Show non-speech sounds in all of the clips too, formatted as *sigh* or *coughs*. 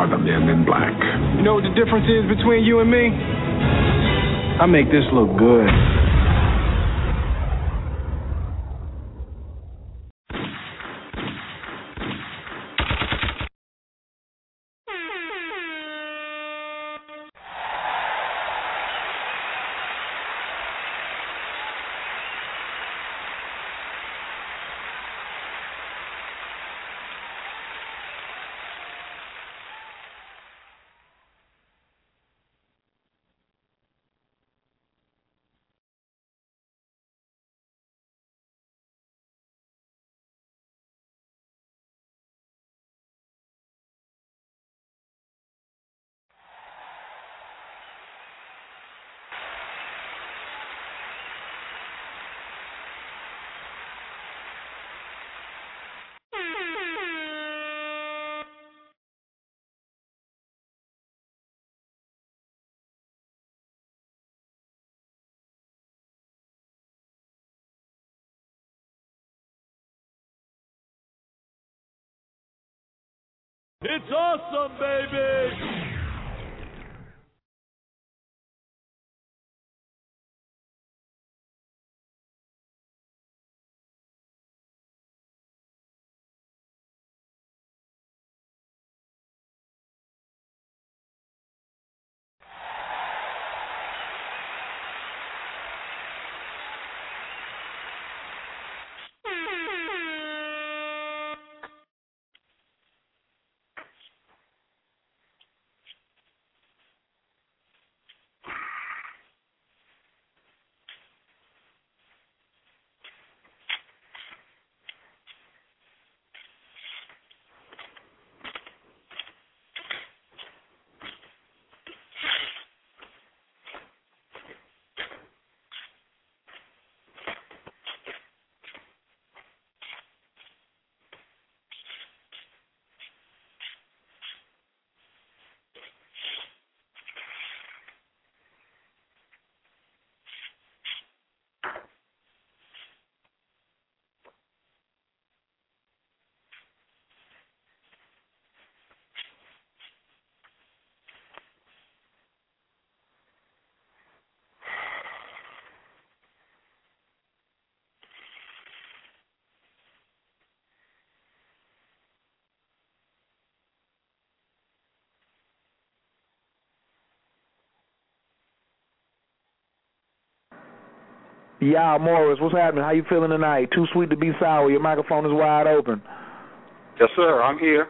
are the men in black. You know what the difference is between you and me? I make this look good. It's awesome, baby! Yeah, Morris, what's happening? How you feeling tonight? Too sweet to be sour. Your microphone is wide open. Yes, sir. I'm here.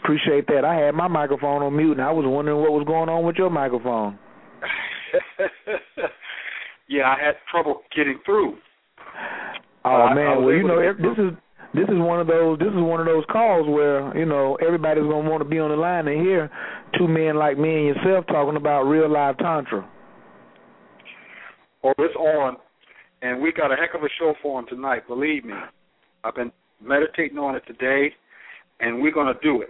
Appreciate that. I had my microphone on mute, and I was wondering what was going on with your microphone. *laughs* yeah, I had trouble getting through. Oh uh, man, well you know this is this is one of those this is one of those calls where you know everybody's gonna want to be on the line and hear two men like me and yourself talking about real live tantra. Oh, it's on, and we got a heck of a show for him tonight. Believe me, I've been meditating on it today, and we're gonna do it.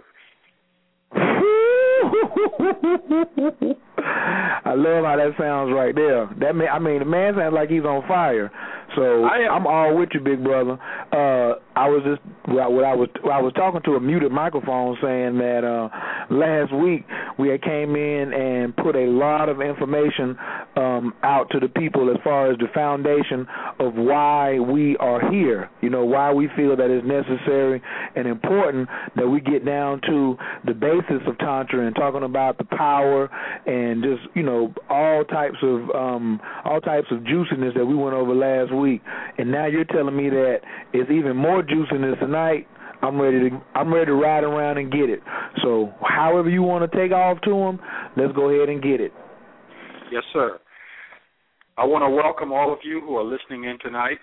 *laughs* I love how that sounds right there. That man, I mean, the man sounds like he's on fire. So I'm all with you, big brother. Uh, I was just what I was I was talking to a muted microphone saying that uh, last week we had came in and put a lot of information um, out to the people as far as the foundation of why we are here. You know why we feel that it's necessary and important that we get down to the basis of tantra and talking about the power and just you know all types of um, all types of juiciness that we went over last week, and now you're telling me that it's even more juice in this tonight. I'm ready to I'm ready to ride around and get it. So however you want to take off to them, let's go ahead and get it. Yes, sir. I want to welcome all of you who are listening in tonight,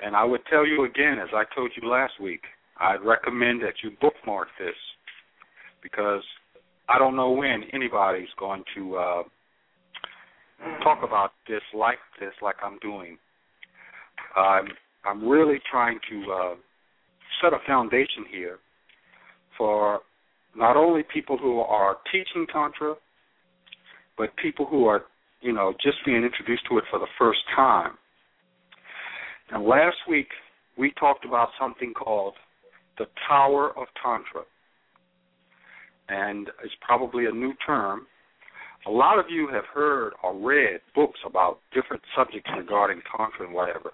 and I would tell you again, as I told you last week, I'd recommend that you bookmark this because I don't know when anybody's going to uh, talk about this like this, like I'm doing. I'm I'm really trying to uh, set a foundation here for not only people who are teaching Tantra, but people who are, you know, just being introduced to it for the first time. Now, last week we talked about something called the Tower of Tantra. And it's probably a new term. A lot of you have heard or read books about different subjects regarding Tantra and whatever.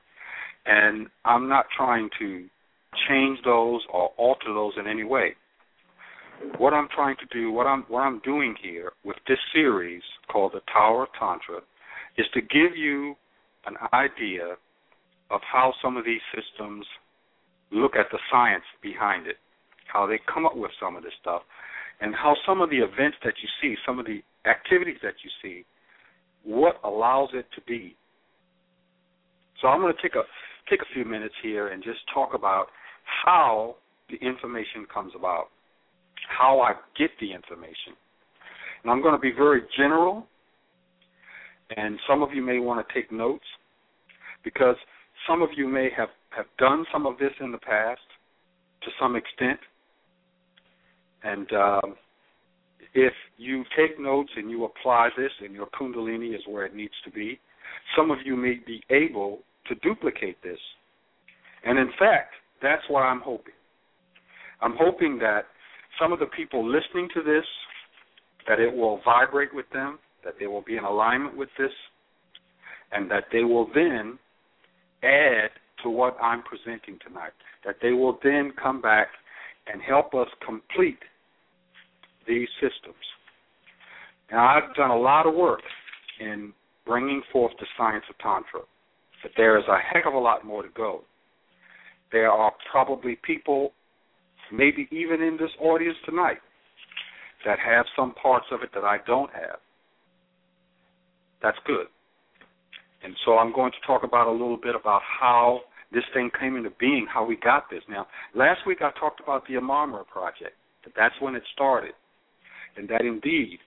And I'm not trying to change those or alter those in any way. What I'm trying to do, what I'm what I'm doing here with this series called the Tower of Tantra, is to give you an idea of how some of these systems look at the science behind it, how they come up with some of this stuff, and how some of the events that you see, some of the activities that you see, what allows it to be. So I'm going to take a take a few minutes here and just talk about how the information comes about, how I get the information. And I'm going to be very general, and some of you may want to take notes because some of you may have, have done some of this in the past to some extent. And um, if you take notes and you apply this and your Kundalini is where it needs to be, some of you may be able to duplicate this. And in fact, that's what I'm hoping. I'm hoping that some of the people listening to this, that it will vibrate with them, that they will be in alignment with this, and that they will then add to what I'm presenting tonight. That they will then come back and help us complete these systems. Now, I've done a lot of work in bringing forth the science of Tantra, but there is a heck of a lot more to go. There are probably people, maybe even in this audience tonight, that have some parts of it that I don't have. That's good. And so I'm going to talk about a little bit about how this thing came into being, how we got this. Now, last week I talked about the Amarmra Project, that that's when it started, and that indeed,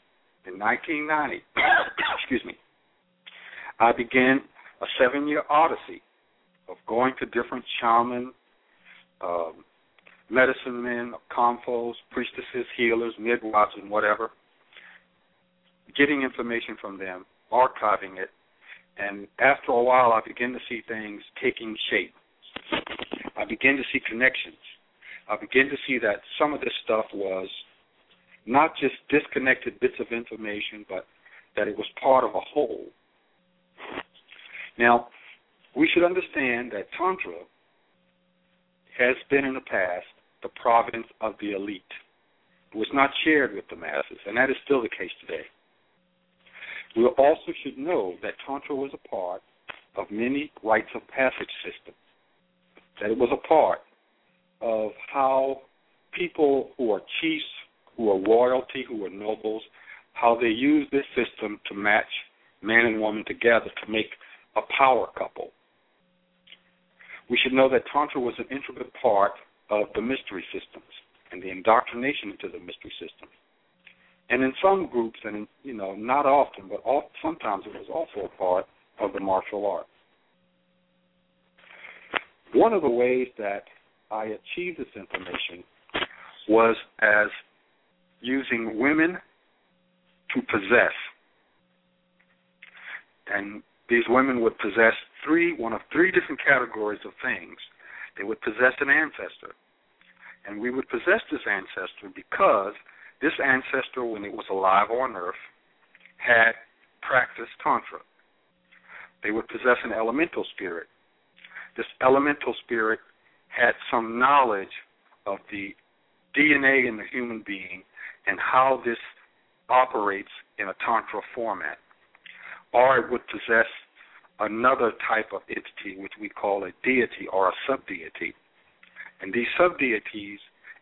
in 1990, *coughs* excuse me, I began a seven-year odyssey of going to different shaman, um, medicine men, confos, priestesses, healers, midwives, and whatever, getting information from them, archiving it, and after a while, I begin to see things taking shape. I begin to see connections. I begin to see that some of this stuff was not just disconnected bits of information, but that it was part of a whole. Now, we should understand that Tantra has been in the past the province of the elite. It was not shared with the masses, and that is still the case today. We also should know that Tantra was a part of many rites of passage systems, that it was a part of how people who are chiefs, who are royalty, who are nobles, how they use this system to match man and woman together to make a power couple. We should know that Tantra was an integral part of the mystery systems and the indoctrination into the mystery systems. And in some groups, and you know, not often, but sometimes it was also a part of the martial arts. One of the ways that I achieved this information was as using women to possess. And these women would possess three one of three different categories of things. They would possess an ancestor. And we would possess this ancestor because this ancestor, when it was alive on earth, had practiced Tantra. They would possess an elemental spirit. This elemental spirit had some knowledge of the DNA in the human being and how this operates in a Tantra format. Or it would possess another type of entity, which we call a deity or a subdeity. And these subdeities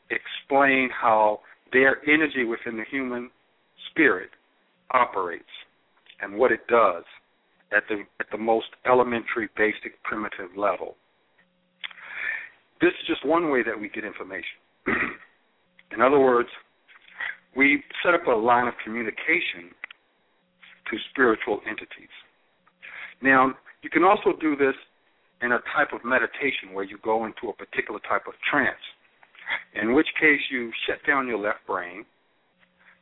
explain how their energy within the human spirit operates and what it does at the at the most elementary, basic, primitive level. This is just one way that we get information. *clears throat* In other words, we set up a line of communication to spiritual entities. Now, you can also do this in a type of meditation where you go into a particular type of trance In which case, you shut down your left brain,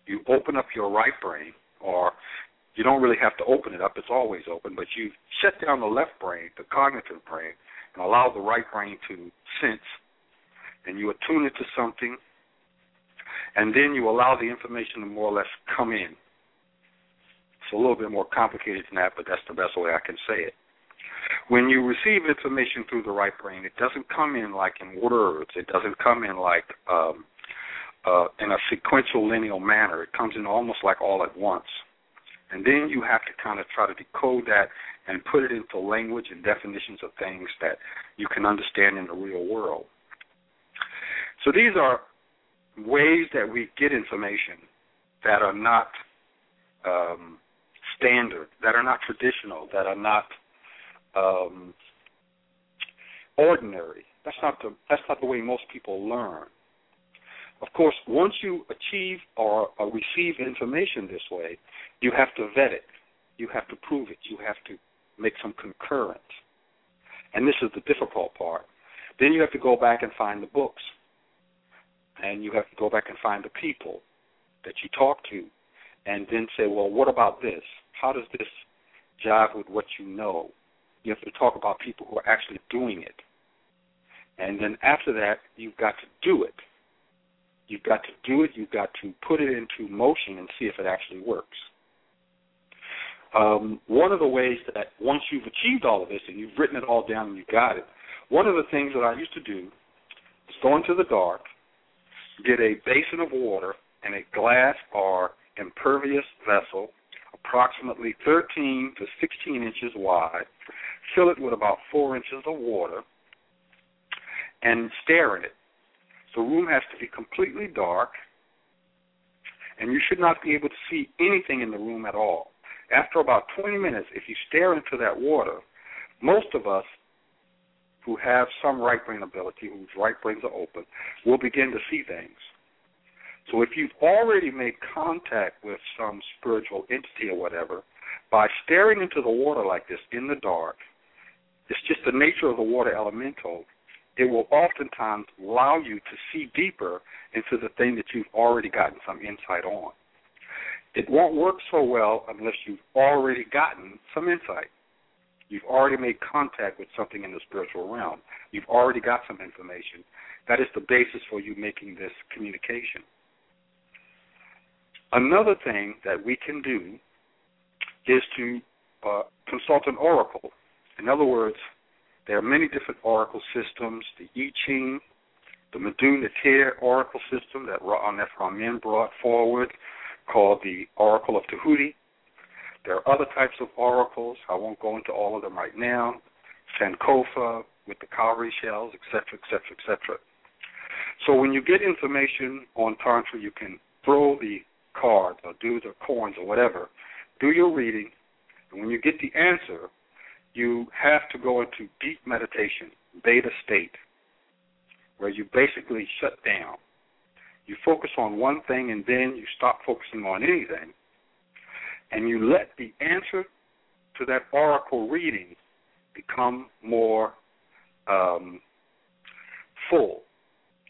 you open up your right brain, or you don't really have to open it up, it's always open, but you shut down the left brain, the cognitive brain, and allow the right brain to sense, and you attune it to something, and then you allow the information to more or less come in. It's a little bit more complicated than that, but that's the best way I can say it. When you receive information through the right brain, it doesn't come in like in words. It doesn't come in like um, uh, in a sequential linear manner. It comes in almost like all at once. And then you have to kind of try to decode that and put it into language and definitions of things that you can understand in the real world. So these are ways that we get information that are not um, standard, that are not traditional, that are not um, ordinary. That's not the that's not the way most people learn. Of course, once you achieve or, or receive information this way, you have to vet it. You have to prove it. You have to make some concurrence. And this is the difficult part. Then you have to go back and find the books. And you have to go back and find the people that you talk to. And then say, well, what about this? How does this jive with what you know? You have to talk about people who are actually doing it. And then after that, you've got to do it. You've got to do it. You've got to put it into motion and see if it actually works. Um, one of the ways that once you've achieved all of this and you've written it all down and you've got it, one of the things that I used to do is go into the dark, get a basin of water and a glass or impervious vessel, approximately 13 to 16 inches wide, fill it with about four inches of water, and stare at it the room has to be completely dark, and you should not be able to see anything in the room at all. After about 20 minutes, if you stare into that water, most of us who have some right brain ability, whose right brains are open, will begin to see things. So if you've already made contact with some spiritual entity or whatever, by staring into the water like this in the dark, it's just the nature of the water elemental it will oftentimes allow you to see deeper into the thing that you've already gotten some insight on. It won't work so well unless you've already gotten some insight. You've already made contact with something in the spiritual realm. You've already got some information. That is the basis for you making this communication. Another thing that we can do is to uh, consult an oracle. In other words, there are many different oracle systems. The I Ching, the Metu Neter oracle system that Ra'anef Ramin brought forward, called the Oracle of Tahuti. There are other types of oracles. I won't go into all of them right now. Sankofa with the cowrie shells, etc., etc., etc. So when you get information on Tantra, you can throw the cards or dues or coins or whatever, do your reading, and when you get the answer, you have to go into deep meditation, beta state, where you basically shut down. You focus on one thing and then you stop focusing on anything. And you let the answer to that oracle reading become more um, full.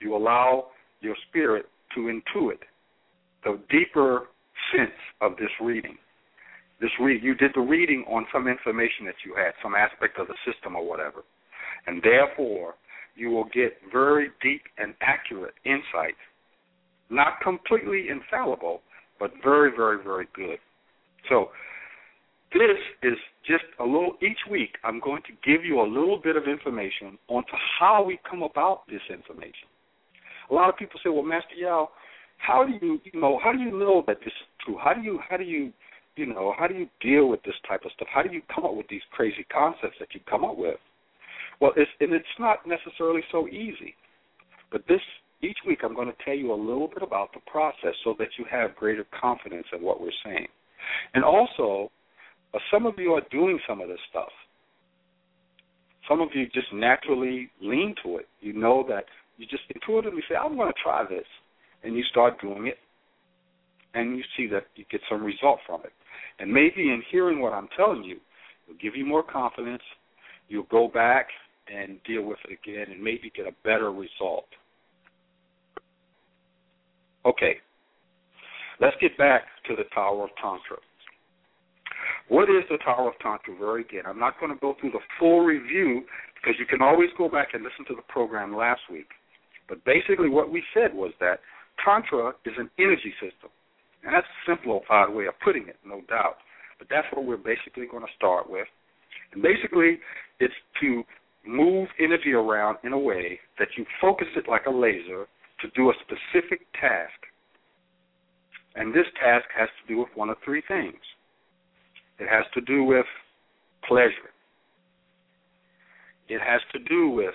You allow your spirit to intuit the deeper sense of this reading this read you did the reading on some information that you had, some aspect of the system or whatever. And therefore you will get very deep and accurate insight. Not completely infallible, but very, very, very good. So this is just a little each week I'm going to give you a little bit of information onto how we come about this information. A lot of people say, Well, Master Yao, how do you you know, how do you know that this is true? How do you how do you you know, how do you deal with this type of stuff? How do you come up with these crazy concepts that you come up with? Well, it's and it's not necessarily so easy. But this each week I'm going to tell you a little bit about the process so that you have greater confidence in what we're saying. And also, uh, some of you are doing some of this stuff. Some of you just naturally lean to it. You know that you just intuitively say, I'm going to try this. And you start doing it, and you see that you get some result from it. And maybe in hearing what I'm telling you, it'll give you more confidence. You'll go back and deal with it again and maybe get a better result. Okay, let's get back to the Tower of Tantra. What is the Tower of Tantra? Very again, I'm not going to go through the full review because you can always go back and listen to the program last week. But basically, what we said was that Tantra is an energy system. And that's a simplified way of putting it, no doubt. But that's what we're basically going to start with. And basically, it's to move energy around in a way that you focus it like a laser to do a specific task. And this task has to do with one of three things it has to do with pleasure, it has to do with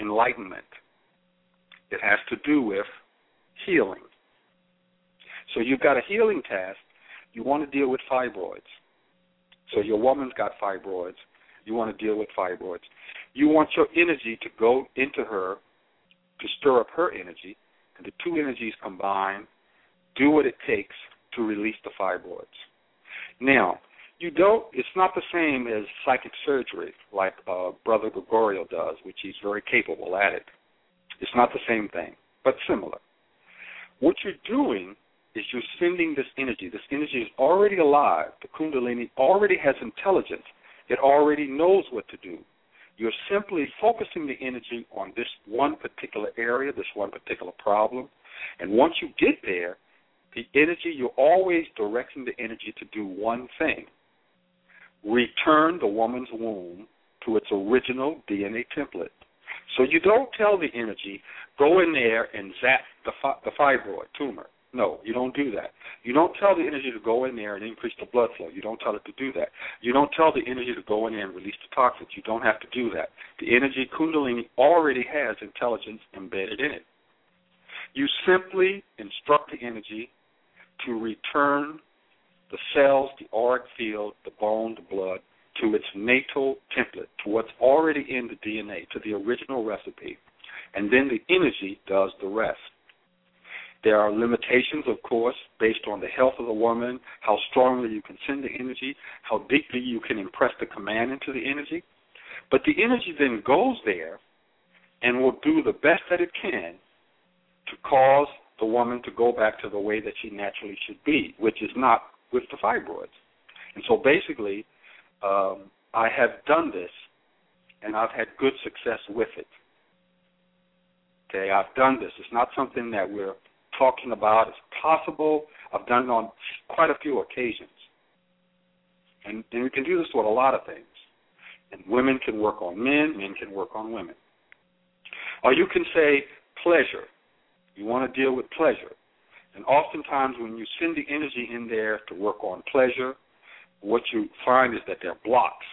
enlightenment, it has to do with healing. So you've got a healing task. You want to deal with fibroids. So your woman's got fibroids. You want to deal with fibroids. You want your energy to go into her to stir up her energy, and the two energies combine do what it takes to release the fibroids. Now, you don't. It's not the same as psychic surgery like uh, Brother Gregorio does, which he's very capable at it. It's not the same thing, but similar. What you're doing is you're sending this energy. This energy is already alive. The Kundalini already has intelligence. It already knows what to do. You're simply focusing the energy on this one particular area, this one particular problem. And once you get there, the energy, you're always directing the energy to do one thing return the woman's womb to its original DNA template. So you don't tell the energy, go in there and zap the, fi- the fibroid tumor. No, you don't do that. You don't tell the energy to go in there and increase the blood flow. You don't tell it to do that. You don't tell the energy to go in there and release the toxins. You don't have to do that. The energy Kundalini already has intelligence embedded in it. You simply instruct the energy to return the cells, the auric field, the bone, the blood, to its natal template, to what's already in the DNA, to the original recipe. And then the energy does the rest. There are limitations, of course, based on the health of the woman, how strongly you can send the energy, how deeply you can impress the command into the energy. But the energy then goes there and will do the best that it can to cause the woman to go back to the way that she naturally should be, which is not with the fibroids. And so basically, um, I have done this and I've had good success with it. Okay, I've done this. It's not something that we're talking about. It's possible. I've done it on quite a few occasions. And, and we can do this with a lot of things. And women can work on men, men can work on women. Or you can say pleasure. You want to deal with pleasure. And oftentimes, when you send the energy in there to work on pleasure, what you find is that there are blocks,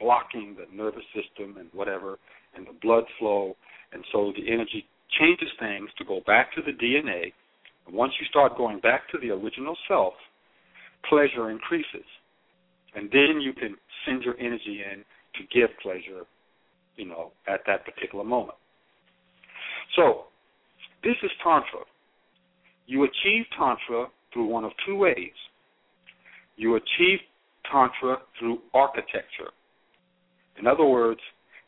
blocking the nervous system and whatever, and the blood flow. And so the energy changes things to go back to the DNA. And once you start going back to the original self, pleasure increases. And then you can send your energy in to give pleasure, you know, at that particular moment. So, this is Tantra. You achieve Tantra through one of two ways. You achieve Tantra through architecture. In other words,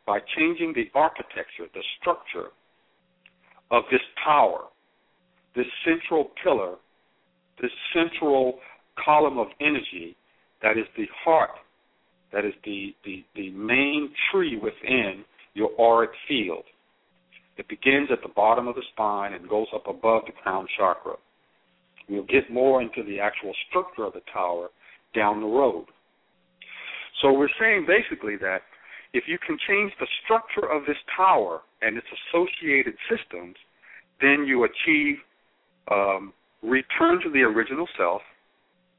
by changing the architecture, the structure of this tower, this central pillar, this central column of energy that is the heart, that is the, the, the main tree within your auric field. It begins at the bottom of the spine and goes up above the crown chakra. We'll get more into the actual structure of the tower down the road. So we're saying basically that if you can change the structure of this tower and its associated systems, then you achieve um, return to the original self,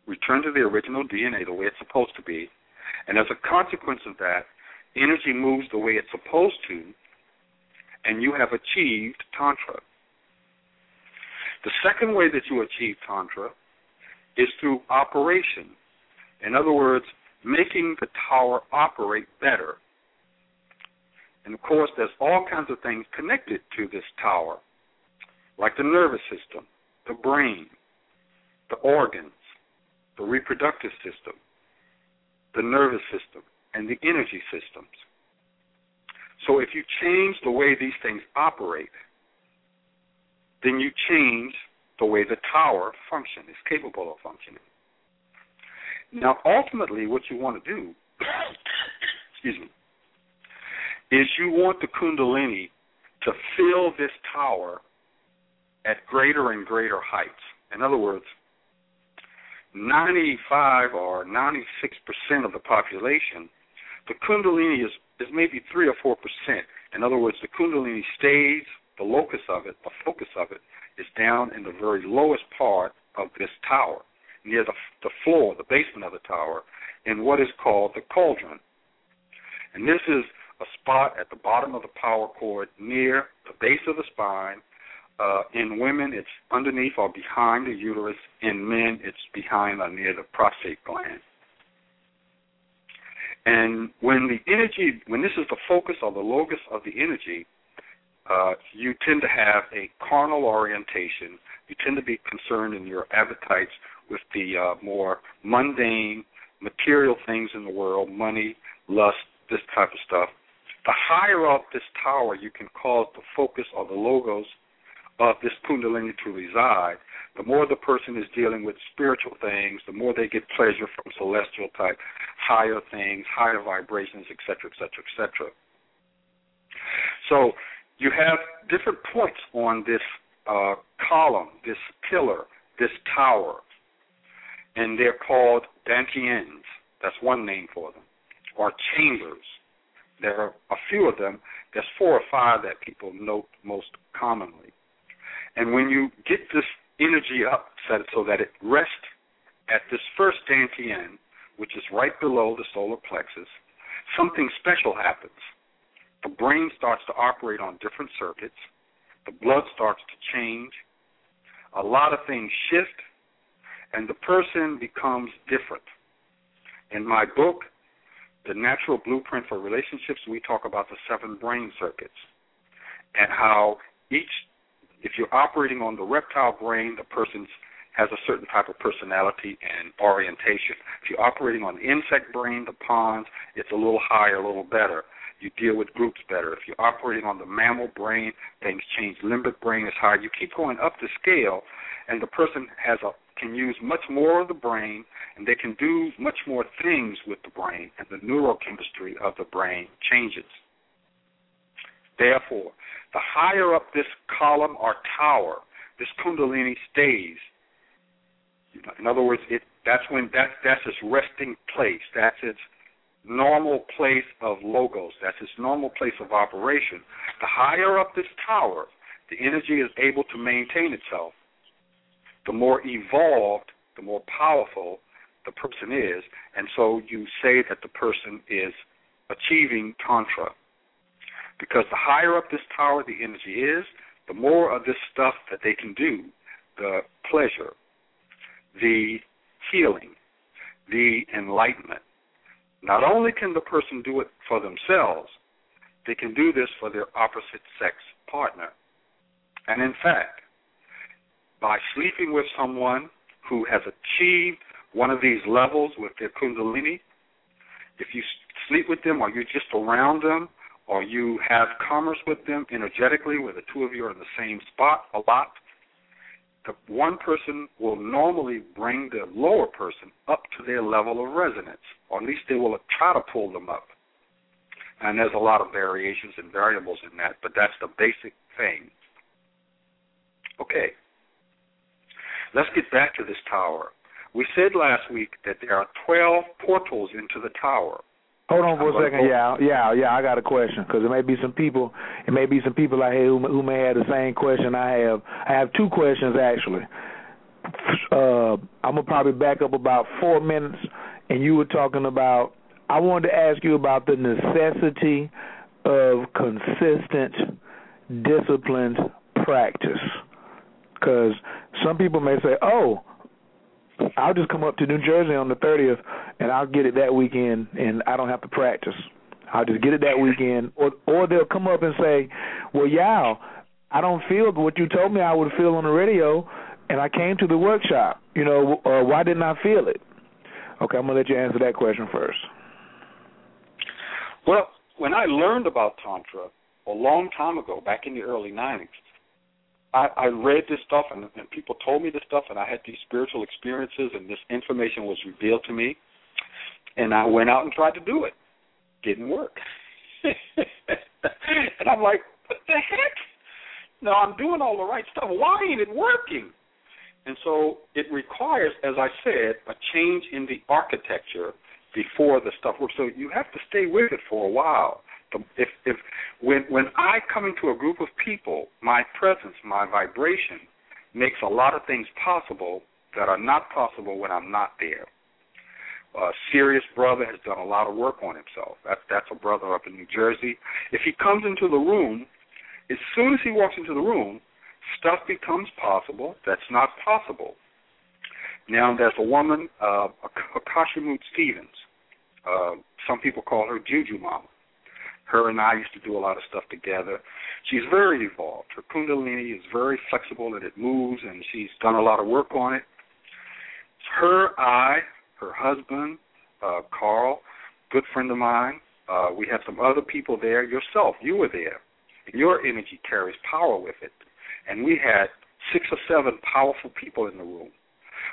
return to the original DNA the way it's supposed to be, and as a consequence of that, energy moves the way it's supposed to, and you have achieved Tantra. The second way that you achieve Tantra is through operation. In other words, making the tower operate better. And of course, there's all kinds of things connected to this tower, like the nervous system, the brain, the organs, the reproductive system, the nervous system, and the energy systems. So if you change the way these things operate, then you change the way the tower functions, is capable of functioning. Now, ultimately, what you want to do, *coughs* excuse me, is you want the Kundalini to fill this tower at greater and greater heights. In other words, 95 or 96 percent of the population, the Kundalini is, is maybe 3 or 4 percent. In other words, the Kundalini stays, the locus of it, the focus of it, is down in the very lowest part of this tower, near the, the floor, the basement of the tower, in what is called the cauldron. And this is a spot at the bottom of the power cord near the base of the spine. Uh, in women, it's underneath or behind the uterus. In men, it's behind or near the prostate gland. And when the energy, when this is the focus or the locus of the energy, uh, you tend to have a carnal orientation. You tend to be concerned in your appetites with the uh, more mundane, material things in the world, money, lust, this type of stuff. The higher up this tower you can cause the focus or the locus of this kundalini to reside, the more the person is dealing with spiritual things, the more they get pleasure from celestial type, higher things, higher vibrations, etc., etc., etc. So you have different points on this uh, column, this pillar, this tower, and they're called dantians. That's one name for them, or chambers. There are a few of them. There's four or five that people note most commonly. And when you get this energy up so that it rests at this first dantian, which is right below the solar plexus, something special happens the brain starts to operate on different circuits, the blood starts to change, a lot of things shift, and the person becomes different. In my book, The Natural Blueprint for Relationships, we talk about the seven brain circuits and how each, if you're operating on the reptile brain, the person has a certain type of personality and orientation. If you're operating on the insect brain, the pons, it's a little higher, a little better you deal with groups better. If you're operating on the mammal brain, things change. Limbic brain is higher. You keep going up the scale, and the person has a can use much more of the brain, and they can do much more things with the brain, and the neurochemistry of the brain changes. Therefore, the higher up this column or tower, this kundalini stays. In other words, it that's when that's that's its resting place. That's its normal place of locus. That's its normal place of operation. The higher up this tower, the energy is able to maintain itself. The more evolved, the more powerful the person is, and so you say that the person is achieving Tantra. Because the higher up this tower the energy is, the more of this stuff that they can do the pleasure, the healing, the enlightenment not only can the person do it for themselves, they can do this for their opposite sex partner. And in fact, by sleeping with someone who has achieved one of these levels with their kundalini, if you sleep with them or you're just around them or you have commerce with them energetically where the two of you are in the same spot a lot, the one person will normally bring the lower person up to their level of resonance, or at least they will try to pull them up. And there's a lot of variations and variables in that, but that's the basic thing. Okay. Let's get back to this tower. We said last week that there are 12 portals into the tower. Hold on for a second, yeah, yeah, yeah. I got a question because there may be some people, it may be some people out here who, who may have the same question I have. I have two questions actually. Uh, I'm gonna probably back up about four minutes, and you were talking about. I wanted to ask you about the necessity of consistent, disciplined practice, because some people may say, "Oh, I'll just come up to New Jersey on the 30th and I'll get it that weekend and I don't have to practice. I'll just get it that weekend or or they'll come up and say, "Well, yeah, I don't feel what you told me I would feel on the radio and I came to the workshop. You know, uh, why didn't I feel it?" Okay, I'm to let you answer that question first. Well, when I learned about tantra a long time ago, back in the early 90s, I, I read this stuff and, and people told me this stuff, and I had these spiritual experiences, and this information was revealed to me, and I went out and tried to do it. Didn't work. *laughs* and I'm like, what the heck? No, I'm doing all the right stuff. Why ain't it working? And so it requires, as I said, a change in the architecture before the stuff works. So you have to stay with it for a while. If if when when I come into a group of people, my presence, my vibration makes a lot of things possible that are not possible when I'm not there. A serious brother has done a lot of work on himself. That's that's a brother up in New Jersey. If he comes into the room, as soon as he walks into the room, stuff becomes possible that's not possible. Now there's a woman, uh, Akasha Stevens. Uh, some people call her Juju Mama. Her and I used to do a lot of stuff together. She's very evolved. Her Kundalini is very flexible and it moves, and she's done a lot of work on it. Her, I, her husband, uh, Carl, good friend of mine. Uh, we had some other people there. Yourself, you were there. Your energy carries power with it. And we had six or seven powerful people in the room.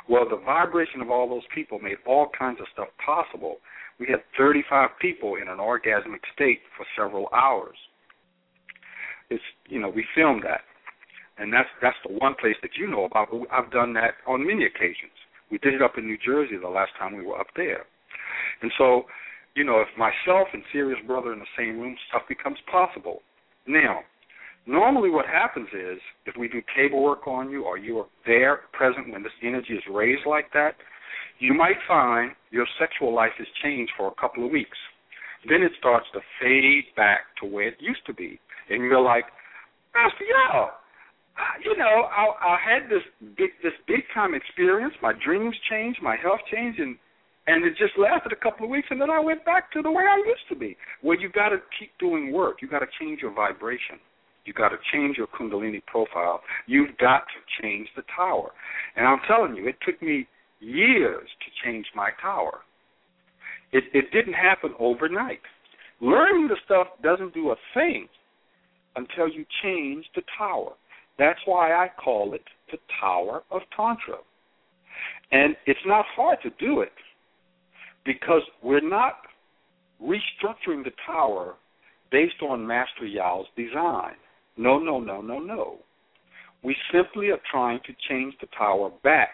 Well, the vibration of all those people made all kinds of stuff possible we had 35 people in an orgasmic state for several hours. It's you know we filmed that, and that's that's the one place that you know about. I've done that on many occasions. We did it up in New Jersey the last time we were up there, and so you know if myself and Serious Brother in the same room, stuff becomes possible. Now, normally what happens is if we do table work on you or you are there present when this energy is raised like that, you might find your sexual life has changed for a couple of weeks. Then it starts to fade back to where it used to be, and you're like, Master, Yao, you know, I, I had this big, this big time experience. My dreams changed, my health changed, and and it just lasted a couple of weeks, and then I went back to the way I used to be. Well, you got to keep doing work. You got to change your vibration. You got to change your Kundalini profile. You've got to change the tower. And I'm telling you, it took me years to change my tower. It, it didn't happen overnight. Learning the stuff doesn't do a thing until you change the tower. That's why I call it the Tower of Tantra. And it's not hard to do it because we're not restructuring the tower based on Master Yao's design. No, no, no, no, no. We simply are trying to change the tower back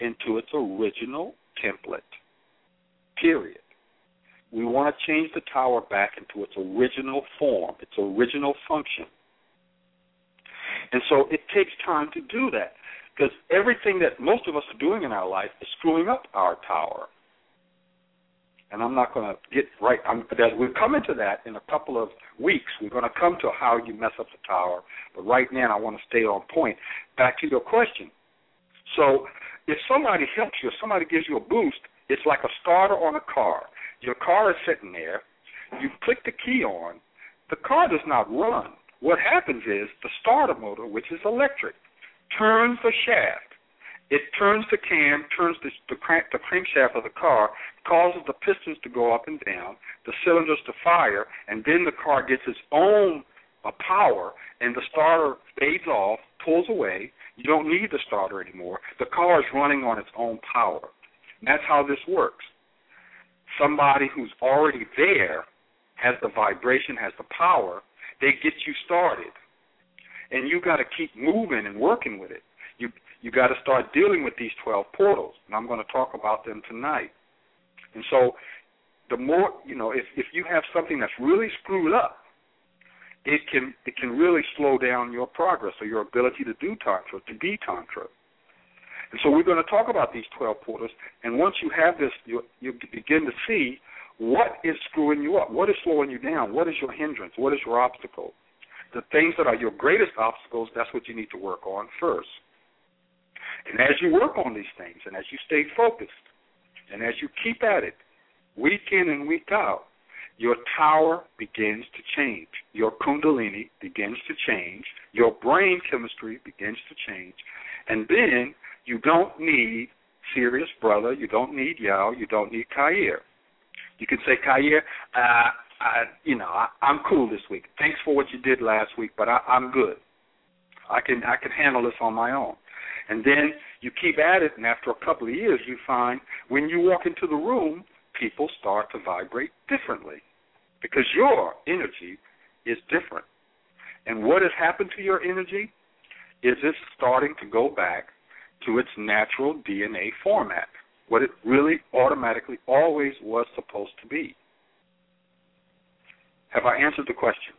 into its original template. Period. We want to change the tower back into its original form, its original function. And so it takes time to do that because everything that most of us are doing in our life is screwing up our tower. And I'm not going to get right. I'm, we're coming to that in a couple of weeks. We're going to come to how you mess up the tower. But right now, I want to stay on point. Back to your question. So if somebody helps you, if somebody gives you a boost, it's like a starter on a car. Your car is sitting there, you click the key on, the car does not run. What happens is the starter motor, which is electric, turns the shaft. It turns the cam, turns the, the, crank, the crankshaft of the car, causes the pistons to go up and down, the cylinders to fire, and then the car gets its own uh, power, and the starter fades off, pulls away, you don't need the starter anymore. The car is running on its own power. And that's how this works. Somebody who's already there has the vibration, has the power, they get you started. And you got to keep moving and working with it. You you got to start dealing with these 12 portals, and I'm going to talk about them tonight. And so the more, you know, if if you have something that's really screwed up, it can it can really slow down your progress or your ability to do tantra, to be tantra. And so we're going to talk about these 12 portals. And once you have this, you you begin to see what is screwing you up, what is slowing you down, what is your hindrance, what is your obstacle. The things that are your greatest obstacles, that's what you need to work on first. And as you work on these things, and as you stay focused, and as you keep at it, week in and week out, your tower begins to change. Your kundalini begins to change. Your brain chemistry begins to change. And then you don't need serious brother. You don't need Yao. You don't need Khayr. You can say, Khayr, uh, I, you know, I, I'm cool this week. Thanks for what you did last week, but I, I'm good. I can I can handle this on my own. And then you keep at it, and after a couple of years, you find when you walk into the room, people start to vibrate differently because your energy is different. And what has happened to your energy is it's starting to go back to its natural DNA format, what it really automatically always was supposed to be. Have I answered the question?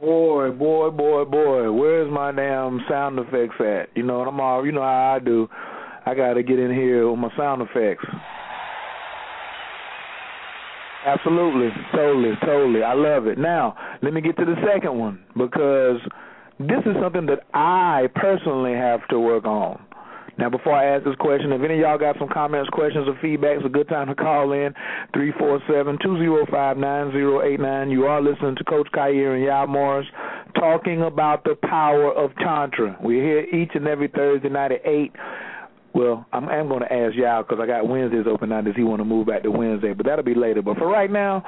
Boy, boy, boy, boy, where's my damn sound effects at? You know, I'm all, you know how I do. I got to get in here with my sound effects. Absolutely, totally, totally. I love it. Now, let me get to the second one because this is something that I personally have to work on. Now, before I ask this question, if any of y'all got some comments, questions, or feedback, it's a good time to call in 347-205-9089. You are listening to Coach Khayr and Yao Morris talking about the power of Tantra. We're here each and every Thursday night at 8. Well, I'm, I'm going to ask Yao because I got Wednesdays open now. Does he want to move back to Wednesday? But that'll be later. But for right now,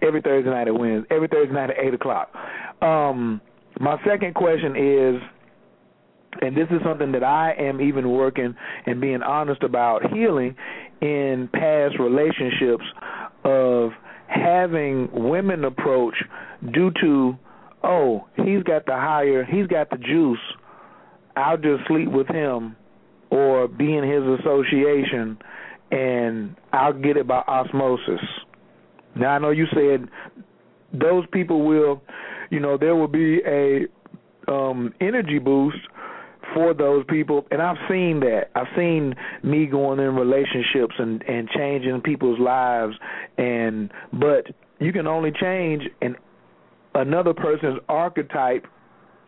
every Thursday night at Wednesday, every Thursday night at 8 o'clock. Um, my second question is and this is something that I am even working and being honest about healing in past relationships of having women approach due to oh he's got the higher he's got the juice I'll just sleep with him or be in his association and I'll get it by osmosis. Now I know you said those people will you know there will be a um energy boost for those people and I've seen that. I've seen me going in relationships and and changing people's lives and but you can only change an another person's archetype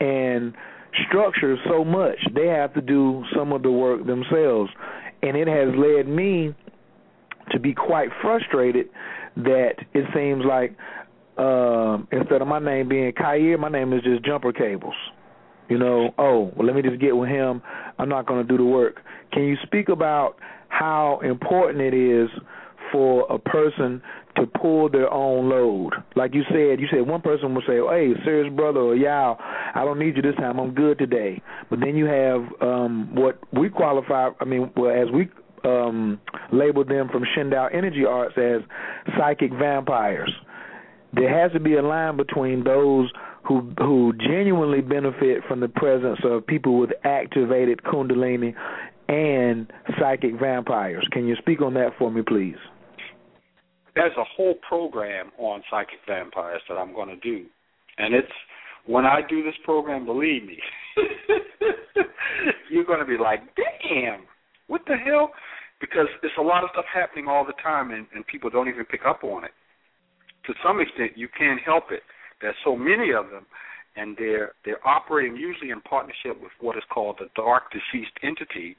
and structure so much. They have to do some of the work themselves. And it has led me to be quite frustrated that it seems like uh, instead of my name being Khayr, my name is just Jumper Cables. You know, oh, well, let me just get with him. I'm not going to do the work. Can you speak about how important it is for a person to pull their own load? Like you said, you said one person will say, "Hey, serious brother or Yao, I don't need you this time. I'm good today." But then you have um what we qualify. I mean, well, as we um label them from Shindao Energy Arts as psychic vampires. There has to be a line between those who who genuinely benefit from the presence of people with activated kundalini and psychic vampires. Can you speak on that for me, please? There's a whole program on psychic vampires that I'm going to do, and it's when I do this program. Believe me, *laughs* you're going to be like, "Damn, what the hell?" Because there's a lot of stuff happening all the time, and, and people don't even pick up on it. To some extent, you can't help it there's so many of them, and they're they're operating usually in partnership with what is called the dark deceased entity,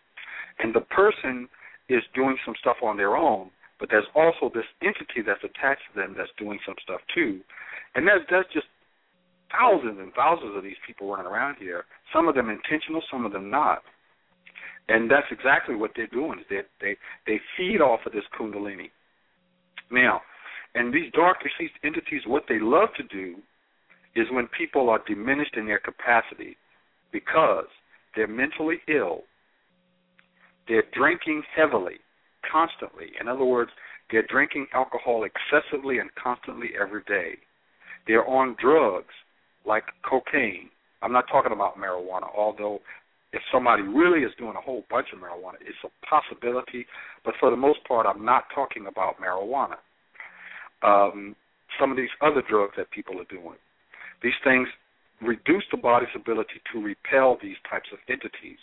and the person is doing some stuff on their own, but there's also this entity that's attached to them that's doing some stuff too, and that's that's just thousands and thousands of these people running around here. Some of them intentional, some of them not. And that's exactly what they're doing. Is they they they feed off of this kundalini. Now, and these dark deceased entities, what they love to do is when people are diminished in their capacity because they're mentally ill, they're drinking heavily, constantly. In other words, they're drinking alcohol excessively and constantly every day. They're on drugs like cocaine. I'm not talking about marijuana, although if somebody really is doing a whole bunch of marijuana, it's a possibility. But for the most part, I'm not talking about marijuana. Um, some of these other drugs that people are doing. These things reduce the body's ability to repel these types of entities.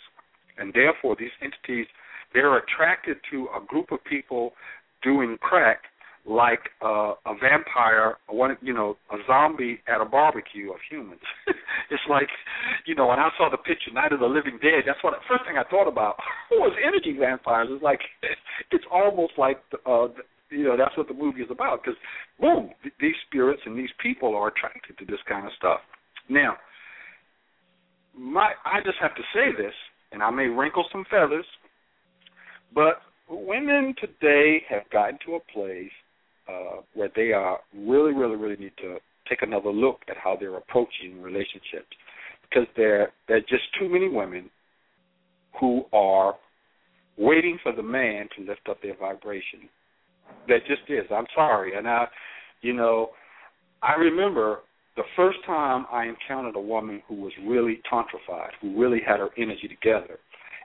And therefore, these entities, they're attracted to a group of people doing crack like uh, a vampire, one you know, a zombie at a barbecue of humans. *laughs* it's like, you know, when I saw the picture Night of the Living Dead, that's what the first thing I thought about *laughs* was energy vampires. It's like, *laughs* it's almost like uh, you know that's what the movie is about because boom th- these spirits and these people are attracted to this kind of stuff now my i just have to say this and i may wrinkle some feathers but women today have gotten to a place uh where they are really really really need to take another look at how they're approaching relationships because there there are just too many women who are waiting for the man to lift up their vibration. That just is. I'm sorry, and I, you know, I remember the first time I encountered a woman who was really tantrified, who really had her energy together,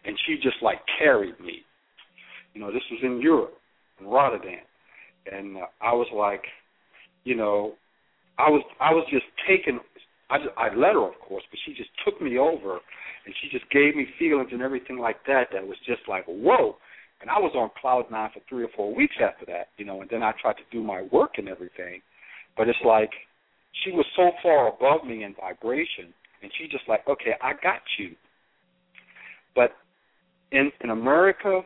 and she just like carried me. You know, this was in Europe, in Rotterdam, and uh, I was like, you know, I was I was just taken. I just, I let her, of course, but she just took me over, and she just gave me feelings and everything like that. That was just like whoa. And I was on cloud nine for three or four weeks after that, you know. And then I tried to do my work and everything, but it's like she was so far above me in vibration, and she just like, okay, I got you. But in in America,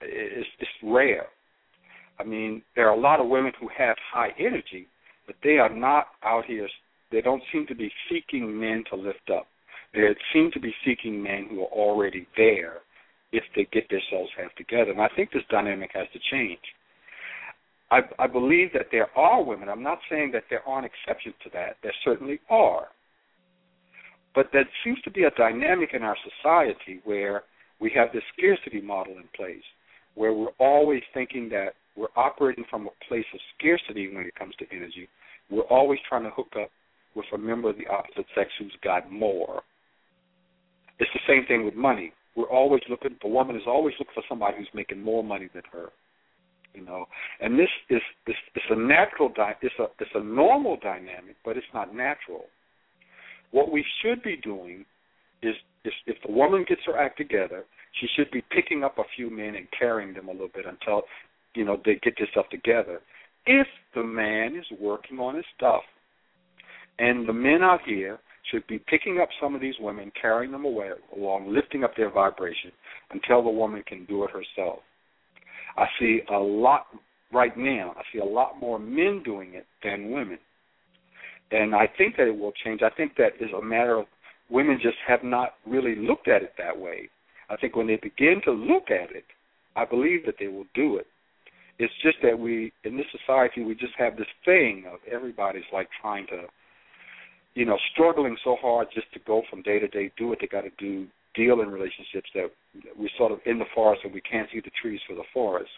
it's it's rare. I mean, there are a lot of women who have high energy, but they are not out here. They don't seem to be seeking men to lift up. They seem to be seeking men who are already there if they get themselves half together. And I think this dynamic has to change. I, I believe that there are women. I'm not saying that there aren't exceptions to that. There certainly are. But there seems to be a dynamic in our society where we have this scarcity model in place, where we're always thinking that we're operating from a place of scarcity when it comes to energy. We're always trying to hook up with a member of the opposite sex who's got more. It's the same thing with money. We're always looking. The woman is always looking for somebody who's making more money than her you know. And this is this it's a natural di- it's a it's a normal dynamic, but it's not natural. What we should be doing is, is if the woman gets her act together, she should be picking up a few men and carrying them a little bit until you know they get this stuff together. If the man is working on his stuff, and the men out here should be picking up some of these women, carrying them away along, lifting up their vibration until the woman can do it herself. I see a lot right now. I see a lot more men doing it than women, and I think that it will change. I think that is a matter of women just have not really looked at it that way. I think when they begin to look at it, I believe that they will do it. It's just that we, in this society, we just have this thing of everybody's like trying to, you know, struggling so hard just to go from day to day, do what they got to do, deal in relationships that we're sort of in the forest and we can't see the trees for the forest.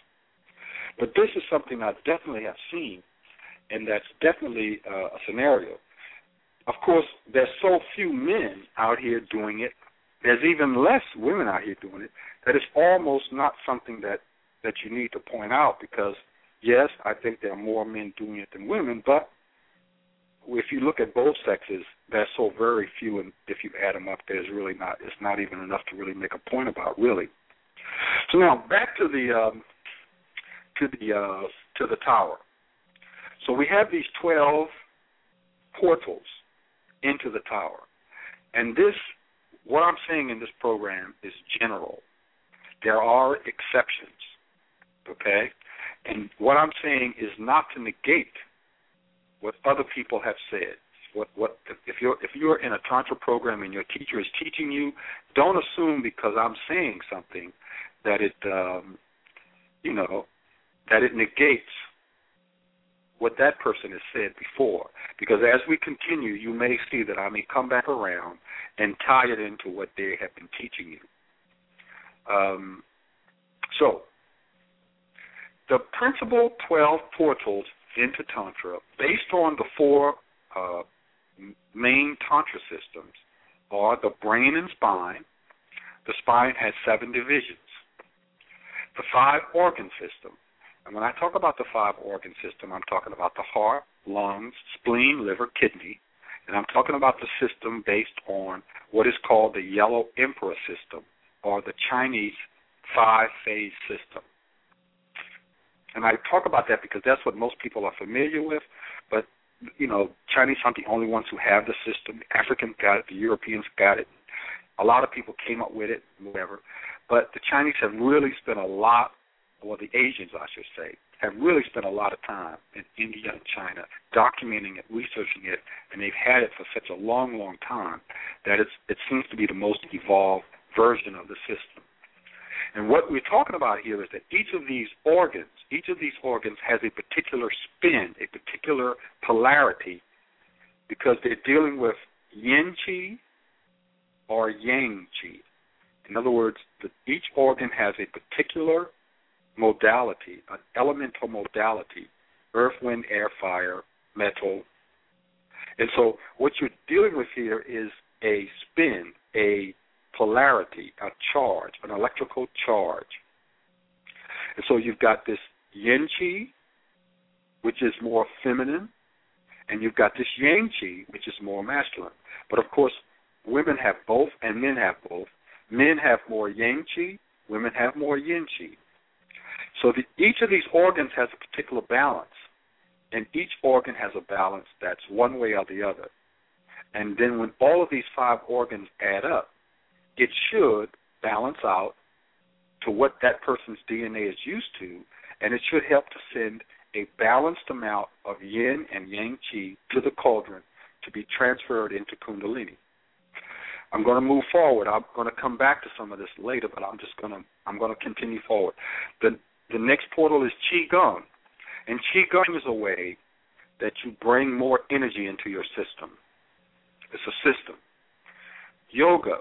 But this is something I definitely have seen, and that's definitely uh, a scenario. Of course, there's so few men out here doing it. There's even less women out here doing it. That it's almost not something that that you need to point out because yes, I think there are more men doing it than women, but if you look at both sexes, there's so very few, and if you add them up, there's really not. It's not even enough to really make a point about, really. So now back to the um, to the uh, to the tower. So we have these twelve portals into the tower, and this, what I'm saying in this program is general. There are exceptions, okay, and what I'm saying is not to negate what other people have said. What what if you're if you're in a tantra program and your teacher is teaching you, don't assume because I'm saying something that it um, you know that it negates what that person has said before. Because as we continue, you may see that I may come back around and tie it into what they have been teaching you. Um, so, the principal 12 portals into Tantra based on the four uh, main Tantra systems are the brain and spine. The spine has seven divisions. The five organ system. And when I talk about the five organ system, I'm talking about the heart, lungs, spleen, liver, kidney. And I'm talking about the system based on what is called the Yellow Emperor system or the Chinese five phase system. And I talk about that because that's what most people are familiar with. But you know, Chinese aren't the only ones who have the system. The Africans got it. The Europeans got it. A lot of people came up with it, whatever. But the Chinese have really spent a lot, or the Asians, I should say, have really spent a lot of time in India and China documenting it, researching it, and they've had it for such a long, long time that it's it seems to be the most evolved version of the system. And what we're talking about here is that each of these organs, each of these organs has a particular spin, a particular polarity, because they're dealing with yin chi or yang chi. In other words, the, each organ has a particular modality, an elemental modality earth, wind, air, fire, metal. And so what you're dealing with here is a spin, a polarity, a charge, an electrical charge. And so you've got this yin chi, which is more feminine, and you've got this yang chi, which is more masculine. But of course, women have both and men have both. Men have more yang chi, women have more yin chi. So the, each of these organs has a particular balance, and each organ has a balance that's one way or the other. And then when all of these five organs add up, it should balance out to what that person's DNA is used to, and it should help to send a balanced amount of yin and yang chi to the cauldron to be transferred into kundalini. I'm going to move forward. I'm going to come back to some of this later, but I'm just going to I'm going to continue forward. The the next portal is qigong, and qigong is a way that you bring more energy into your system. It's a system. Yoga,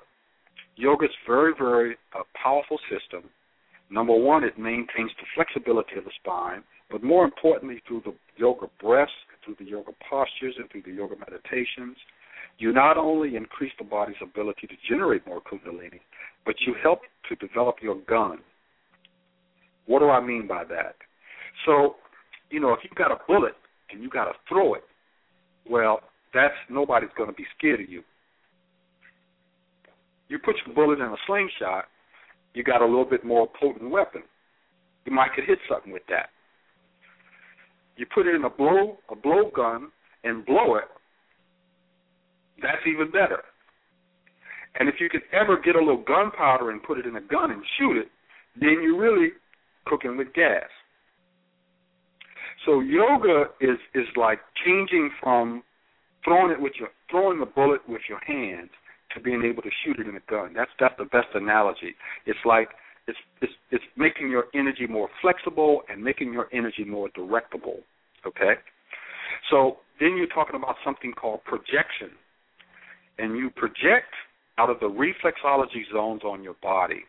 yoga is very very a powerful system. Number one, it maintains the flexibility of the spine, but more importantly, through the yoga breaths, through the yoga postures, and through the yoga meditations, you not only increase the body's ability to generate more kundalini, but you help to develop your gun. What do I mean by that? So, you know, if you've got a bullet and you got to throw it, well, that's nobody's going to be scared of you. You put your bullet in a slingshot, you got a little bit more potent weapon. You might could hit something with that. You put it in a blow a blow gun and blow it, that's even better. And if you could ever get a little gunpowder and put it in a gun and shoot it, then you're really cooking with gas. So yoga is is like changing from throwing it with your throwing the bullet with your hands to being able to shoot it in a gun. That's that's the best analogy. It's like it's it's it's making your energy more flexible and making your energy more directable. Okay? So then you're talking about something called projection and you project out of the reflexology zones on your body.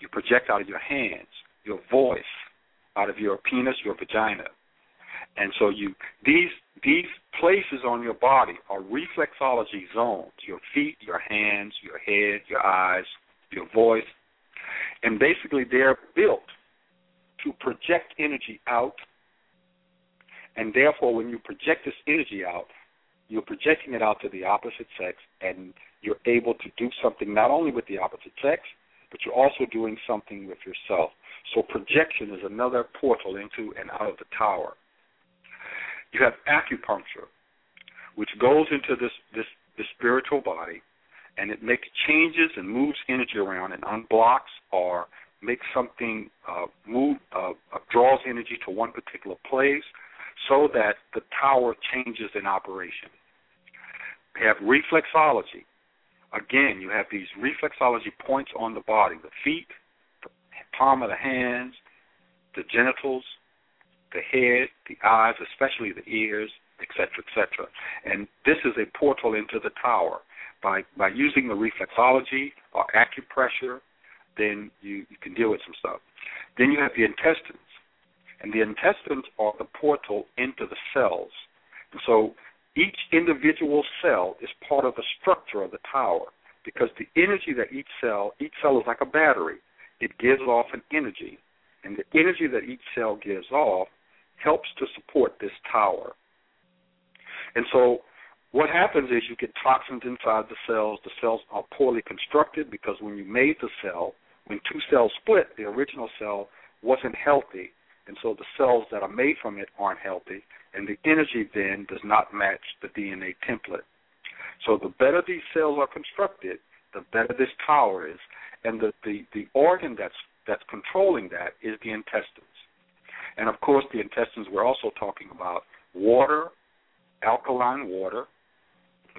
You project out of your hands, your voice, out of your penis, your vagina. And so you these these places on your body are reflexology zones. Your feet, your hands, your head, your eyes, your voice. And basically they're built to project energy out. And therefore when you project this energy out, you're projecting it out to the opposite sex, and you're able to do something not only with the opposite sex, but you're also doing something with yourself. So projection is another portal into and out of the tower. You have acupuncture, which goes into this this, this spiritual body, and it makes changes and moves energy around and unblocks or makes something uh, move, uh, uh, draws energy to one particular place so that the tower changes in operation. You have reflexology. Again, you have these reflexology points on the body the feet, palm of the hands, the genitals, the head, the eyes, especially the ears, etc., etc. And this is a portal into the tower. By by using the reflexology or acupressure, then you, you can deal with some stuff. Then you have the intestines. And the intestines are the portal into the cells. And so each individual cell is part of the structure of the tower because the energy that each cell, each cell is like a battery. It gives off an energy. And the energy that each cell gives off helps to support this tower. And so what happens is you get toxins inside the cells. The cells are poorly constructed because when you made the cell, when two cells split, the original cell wasn't healthy and so the cells that are made from it aren't healthy, and the energy then does not match the DNA template. So the better these cells are constructed, the better this tower is, and the, the, the organ that's that's controlling that is the intestines. And of course, the intestines, we're also talking about water, alkaline water.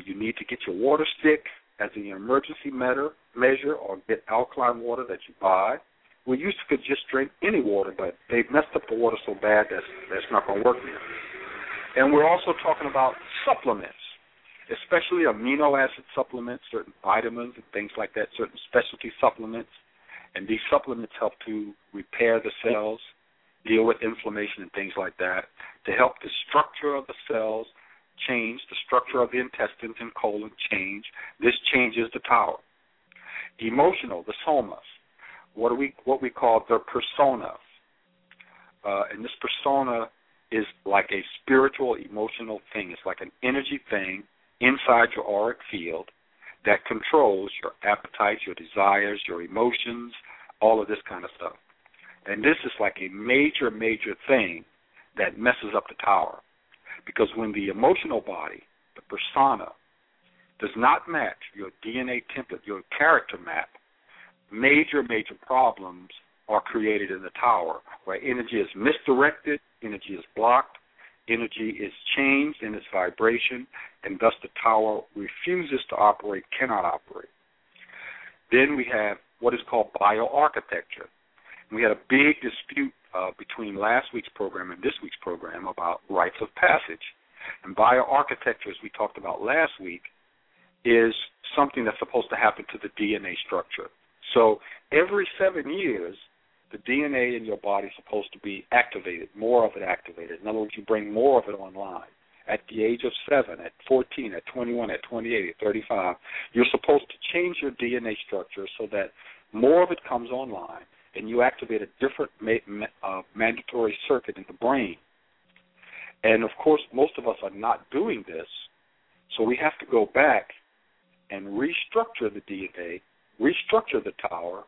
You need to get your water stick as an emergency measure, measure or get alkaline water that you buy we used to could just drink any water, but they've messed up the water so bad that that's not going to work now. And we're also talking about supplements. Especially amino acid supplements, certain vitamins and things like that, certain specialty supplements. And these supplements help to repair the cells, deal with inflammation and things like that, to help the structure of the cells change, the structure of the intestines and colon change. This changes the tower. Emotional, the somas, what do we what we call the persona. Uh, and this persona is like a spiritual, emotional thing. It's like an energy thing inside your auric field that controls your appetites, your desires, your emotions, all of this kind of stuff. And this is like a major, major thing that messes up the tower. Because when the emotional body, the persona, does not match your DNA template, your character map, major, major problems are created in the tower where energy is misdirected, energy is blocked, energy is changed in its vibration, and thus the tower refuses to operate, cannot operate. Then we have what is called bioarchitecture. We had a big dispute uh, between last week's program and this week's program about rites of passage. And bioarchitecture, as we talked about last week, is something that's supposed to happen to the DNA structure. So every seven years, the DNA in your body is supposed to be activated, more of it activated. In other words, you bring more of it online. At the age of 7, at 14, at 21, at 28, at 35, you're supposed to change your DNA structure so that more of it comes online and you activate a different ma- uh, mandatory circuit in the brain. And of course, most of us are not doing this, so we have to go back and restructure the DNA, restructure the tower,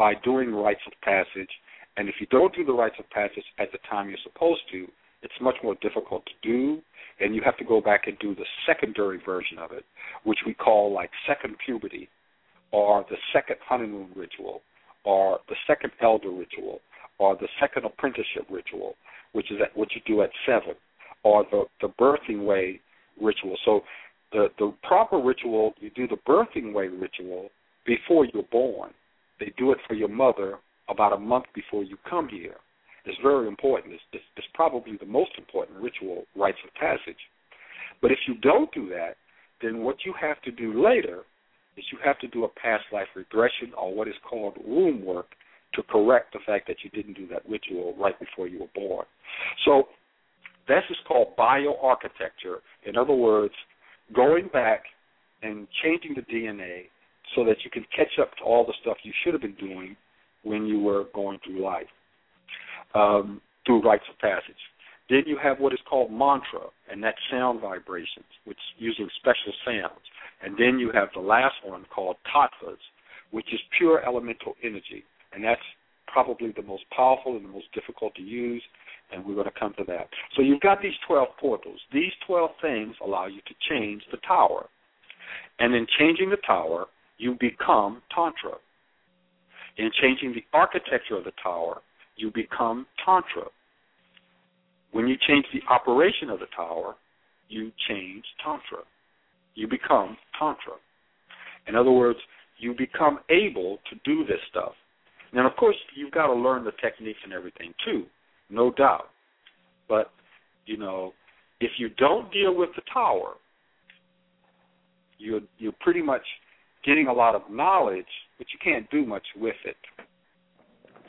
by doing rites of passage. And if you don't do the rites of passage at the time you're supposed to, it's much more difficult to do, and you have to go back and do the secondary version of it, which we call like second puberty, or the second honeymoon ritual, or the second elder ritual, or the second apprenticeship ritual, which is at, what you do at seven, or the the birthing way ritual. So the the proper ritual, you do the birthing way ritual before you're born. They do it for your mother about a month before you come here. It's very important. It's, it's, it's probably the most important ritual, rites of passage. But if you don't do that, then what you have to do later is you have to do a past life regression or what is called womb work to correct the fact that you didn't do that ritual right before you were born. So this is called bioarchitecture. In other words, going back and changing the DNA so that you can catch up to all the stuff you should have been doing when you were going through life um, through rites of passage. Then you have what is called mantra, and that's sound vibrations, which using special sounds. And then you have the last one called tattvas, which is pure elemental energy, and that's probably the most powerful and the most difficult to use, and we're going to come to that. So you've got these 12 portals. These 12 things allow you to change the tower. And in changing the tower, you become Tantra. In changing the architecture of the tower, you become Tantra. When you change the operation of the tower, you change Tantra. You become Tantra. In other words, you become able to do this stuff. Now, of course, you've got to learn the techniques and everything too, no doubt. But, you know, if you don't deal with the tower, you're you're pretty much getting a lot of knowledge, but you can't do much with it.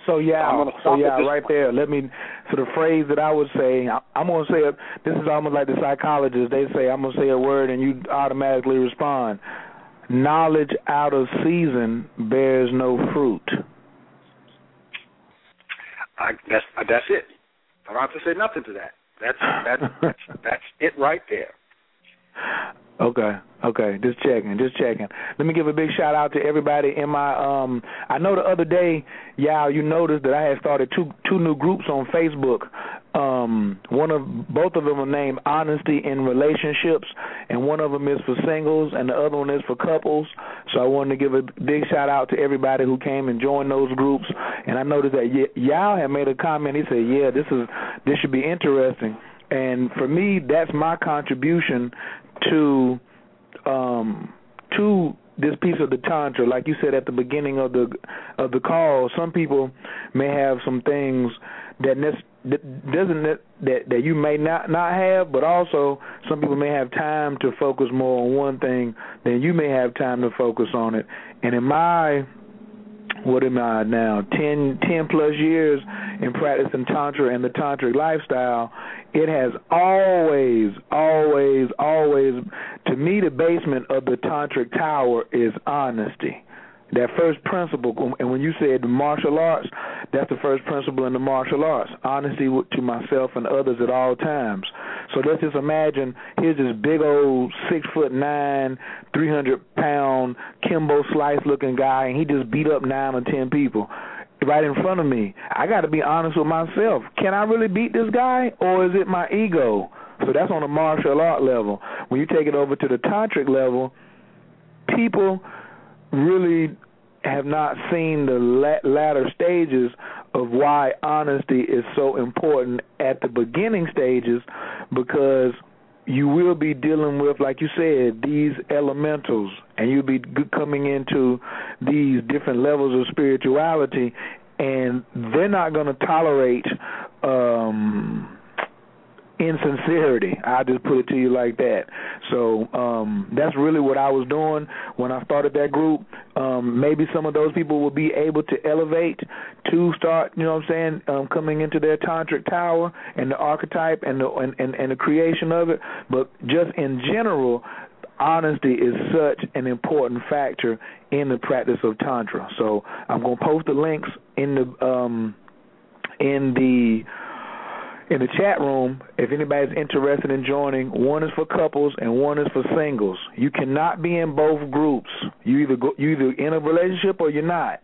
So yeah, so yeah, right there. Let me. So the phrase that I would say, I'm gonna say it. This is almost like the psychologists. They say I'm gonna say a word and you automatically respond. Knowledge out of season bears no fruit. I, that's that's it. I don't have to say nothing to that. That's that's *laughs* that's, that's it right there. Okay, okay, just checking, just checking. Let me give a big shout out to everybody in my um I know the other day, y'all, you noticed that I had started two two new groups on Facebook. Um one of both of them are named Honesty in Relationships and one of them is for singles and the other one is for couples. So I wanted to give a big shout out to everybody who came and joined those groups and I noticed that y- Yao had made a comment. He said, "Yeah, this is this should be interesting." And for me, that's my contribution to um to this piece of the tantra like you said at the beginning of the of the call some people may have some things that ne- doesn't that, that that you may not not have, but also some people may have time to focus more on one thing than you may have time to focus on it. And in my what am I now? Ten, ten plus years in practicing tantra and the tantric lifestyle. It has always, always, always, to me, the basement of the tantric tower is honesty that first principle, and when you said martial arts, that's the first principle in the martial arts: honesty to myself and others at all times. So let's just imagine here's this big old six foot nine, three hundred pound Kimbo Slice looking guy, and he just beat up nine or ten people right in front of me. I got to be honest with myself. Can I really beat this guy, or is it my ego? So that's on the martial art level. When you take it over to the tantric level, people really have not seen the latter stages of why honesty is so important at the beginning stages because you will be dealing with, like you said, these elementals, and you'll be coming into these different levels of spirituality, and they're not going to tolerate um, insincerity. I just put it to you like that. So um that's really what I was doing when I started that group. Um maybe some of those people will be able to elevate to start, you know what I'm saying, um coming into their tantric tower and the archetype and the and, and, and the creation of it, but just in general honesty is such an important factor in the practice of tantra. So I'm going to post the links in the um in the in the chat room if anybody's interested in joining. One is for couples and one is for singles. You cannot be in both groups. You either go, you either in a relationship or you're not.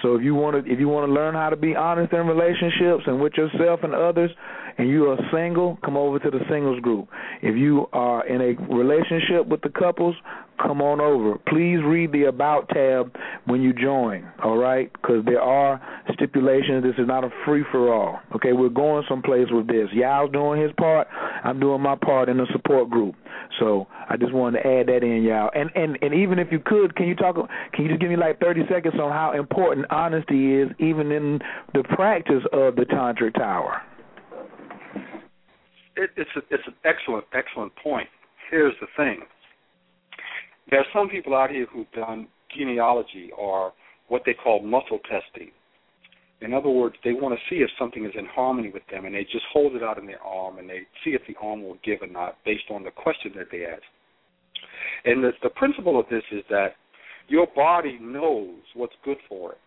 So if you want to if you want to learn how to be honest in relationships and with yourself and others, and you are single, come over to the singles group. If you are in a relationship with the couples, come on over. Please read the About tab when you join, all right? Because there are stipulations. This is not a free for all. Okay, we're going someplace with this. Y'all doing his part. I'm doing my part in the support group. So I just wanted to add that in, y'all. And and and even if you could, can you talk? Can you just give me like 30 seconds on how important honesty is, even in the practice of the tantric tower? It, it's a, it's an excellent excellent point. Here's the thing there are some people out here who've done kinesiology or what they call muscle testing. In other words, they want to see if something is in harmony with them, and they just hold it out in their arm and they see if the arm will give or not based on the question that they ask. And the, the principle of this is that your body knows what's good for it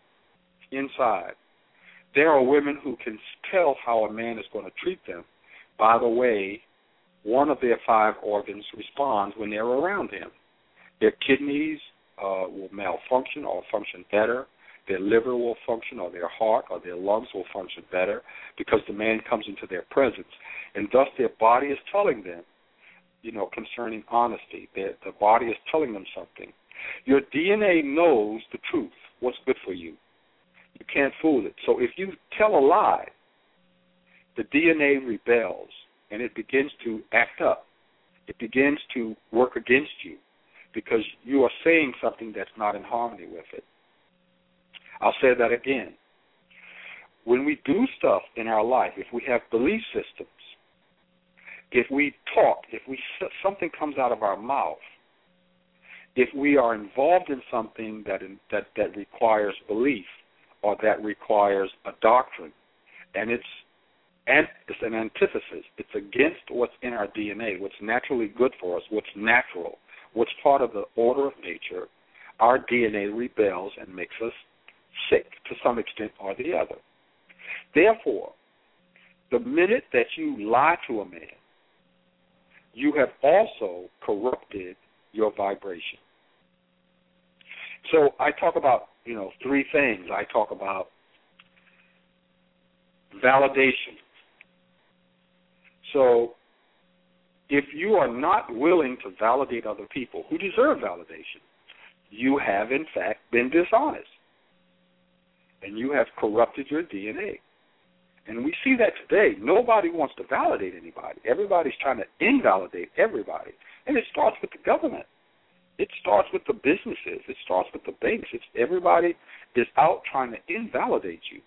inside. There are women who can tell how a man is going to treat them by the way one of their five organs responds when they're around him. Their kidneys uh, will malfunction or function better. Their liver will function, or their heart, or their lungs will function better because the man comes into their presence, and thus their body is telling them, you know, concerning honesty. Their, the body is telling them something. Your DNA knows the truth, what's good for you. You can't fool it. So if you tell a lie, the DNA rebels and it begins to act up. It begins to work against you because you are saying something that's not in harmony with it. I'll say that again. When we do stuff in our life, if we have belief systems, if we talk, if we something comes out of our mouth, if we are involved in something that that that requires belief or that requires a doctrine, and it's and it's an antithesis. It's against what's in our DNA, what's naturally good for us, what's natural what's part of the order of nature, our DNA rebels and makes us sick to some extent or the other. Therefore, the minute that you lie to a man, you have also corrupted your vibration. So I talk about, you know, three things. I talk about validation. So if you are not willing to validate other people who deserve validation, you have in fact been dishonest. And you have corrupted your DNA. And we see that today. Nobody wants to validate anybody. Everybody's trying to invalidate everybody. And it starts with the government. It starts with the businesses. It starts with the banks. It's everybody is out trying to invalidate you.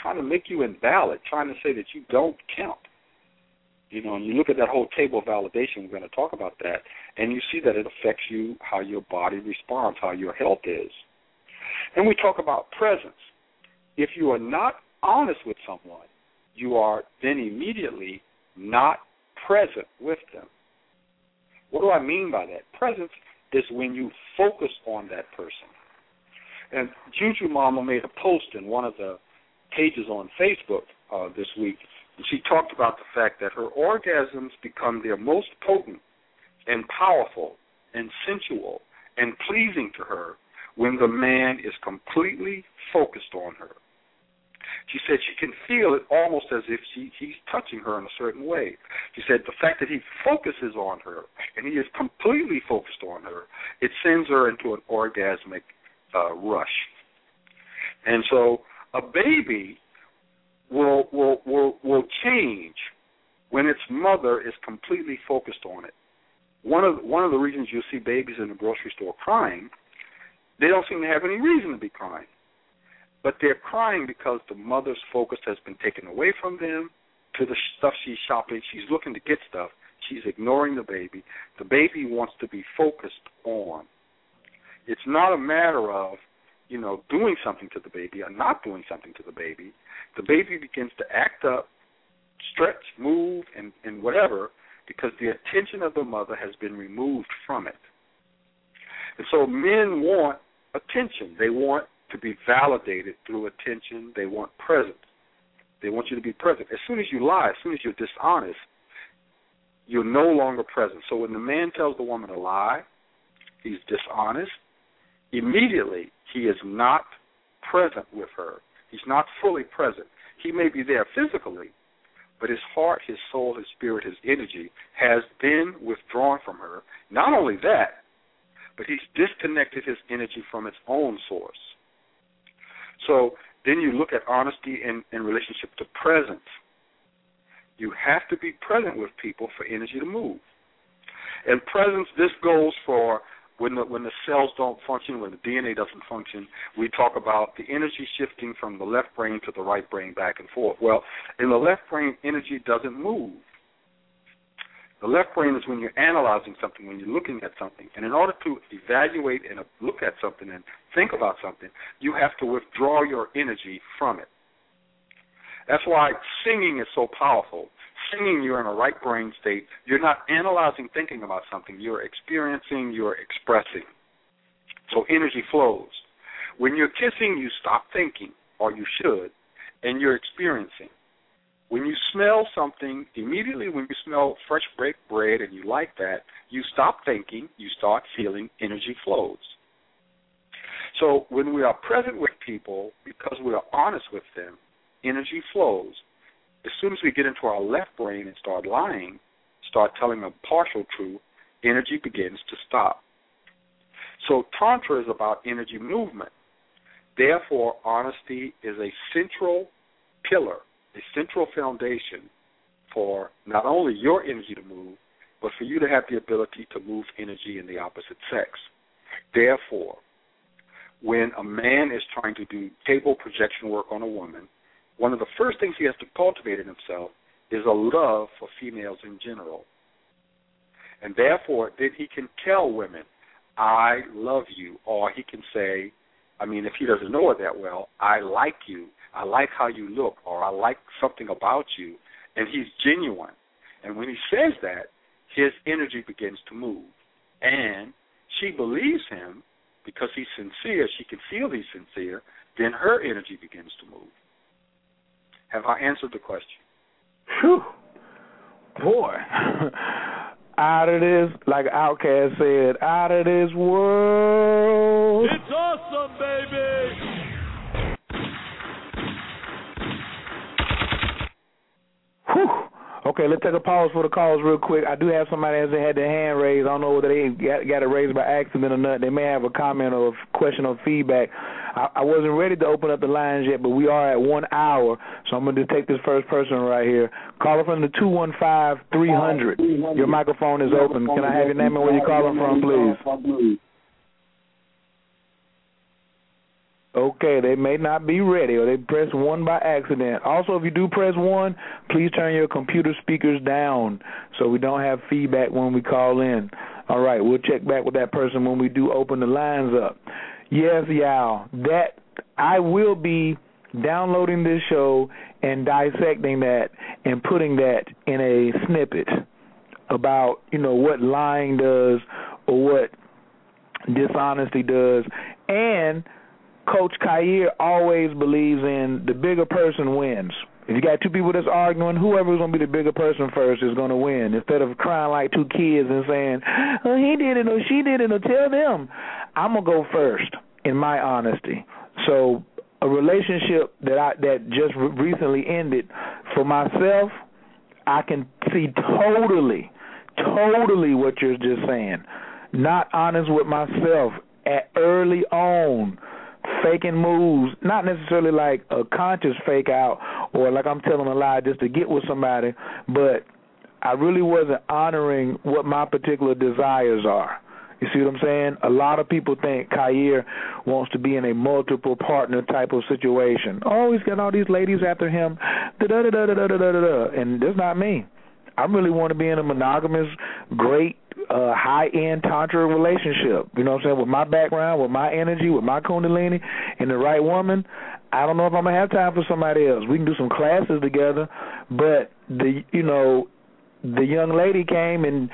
trying to make you invalid, trying to say that you don't count. You know, and you look at that whole table of validation, we're going to talk about that, and you see that it affects you, how your body responds, how your health is. And we talk about presence. If you are not honest with someone, you are then immediately not present with them. What do I mean by that? Presence is when you focus on that person. And Juju Mama made a post in one of the pages on Facebook uh, this week. And she talked about the fact that her orgasms become their most potent and powerful and sensual and pleasing to her when the man is completely focused on her. She said she can feel it almost as if she, he's touching her in a certain way. She said the fact that he focuses on her and he is completely focused on her, it sends her into an orgasmic uh, rush. And so a baby will will will will change when its mother is completely focused on it. One of one of the reasons you see babies in the grocery store crying, they don't seem to have any reason to be crying. But they're crying because the mother's focus has been taken away from them to the stuff she's shopping. She's looking to get stuff. She's ignoring the baby. The baby wants to be focused on. It's not a matter of, you know, doing something to the baby or not doing something to the baby. The baby begins to act up, stretch, move, and, and whatever because the attention of the mother has been removed from it. And so men want attention. They want to be validated through attention. They want presence. They want you to be present. As soon as you lie, as soon as you're dishonest, you're no longer present. So when the man tells the woman a lie, he's dishonest, immediately he is not present with her. He's not fully present. He may be there physically, but his heart, his soul, his spirit, his energy has been withdrawn from her. Not only that, but he's disconnected his energy from its own source. So then you look at honesty in, in relationship to presence. You have to be present with people for energy to move. And presence, this goes for when the when the cells don't function, when the DNA doesn't function, we talk about the energy shifting from the left brain to the right brain back and forth. Well, in the left brain, energy doesn't move. The left brain is when you're analyzing something, when you're looking at something. And in order to evaluate and look at something and think about something, you have to withdraw your energy from it. That's why singing is so powerful. Singing, you're in a right brain state. You're not analyzing, thinking about something. You're experiencing, you're expressing. So energy flows. When you're kissing, you stop thinking, or you should, and you're experiencing. When you smell something, immediately when you smell fresh baked bread and you like that, you stop thinking, you start feeling energy flows. So when we are present with people, because we are honest with them, energy flows. As soon as we get into our left brain and start lying, start telling a partial truth, energy begins to stop. So Tantra is about energy movement. Therefore, honesty is a central pillar a central foundation for not only your energy to move, but for you to have the ability to move energy in the opposite sex. Therefore, when a man is trying to do table projection work on a woman, one of the first things he has to cultivate in himself is a love for females in general. And therefore, then he can tell women, I love you, or he can say, I mean, if he doesn't know it that well, I like you, I like how you look, or I like something about you, and he's genuine. And when he says that, his energy begins to move. And she believes him because he's sincere, she can feel he's sincere, then her energy begins to move. Have I answered the question? Whew. Boy. *laughs* out of this, like Outkast said, out of this world. It's awesome, baby. Okay, let's take a pause for the calls real quick. I do have somebody that had their hand raised. I don't know whether they got, got it raised by accident or not. They may have a comment or a question or feedback. I, I wasn't ready to open up the lines yet, but we are at one hour, so I'm going to take this first person right here. Caller from the two one five three hundred. Your microphone is open. Can I have your name and where you're calling from, please? Okay, they may not be ready or they press one by accident. Also, if you do press one, please turn your computer speakers down so we don't have feedback when we call in. All right, we'll check back with that person when we do open the lines up. Yes, y'all. that I will be downloading this show and dissecting that and putting that in a snippet about, you know, what lying does or what dishonesty does and Coach Khayr always believes in the bigger person wins. If you got two people that's arguing, whoever's gonna be the bigger person first is gonna win. Instead of crying like two kids and saying, "Oh, he did it or she did it," or tell them, I'm gonna go first in my honesty. So a relationship that I that just recently ended for myself, I can see totally, totally what you're just saying. Not honest with myself at early on faking moves, not necessarily like a conscious fake out or like I'm telling a lie just to get with somebody, but I really wasn't honoring what my particular desires are. You see what I'm saying? A lot of people think Khayr wants to be in a multiple partner type of situation. Oh, he's got all these ladies after him. Da da da da da da da da. And that's not me. I really want to be in a monogamous, great, uh, high end tantra relationship. You know what I'm saying? With my background, with my energy, with my kundalini, and the right woman. I don't know if I'm gonna have time for somebody else. We can do some classes together, but the you know, the young lady came and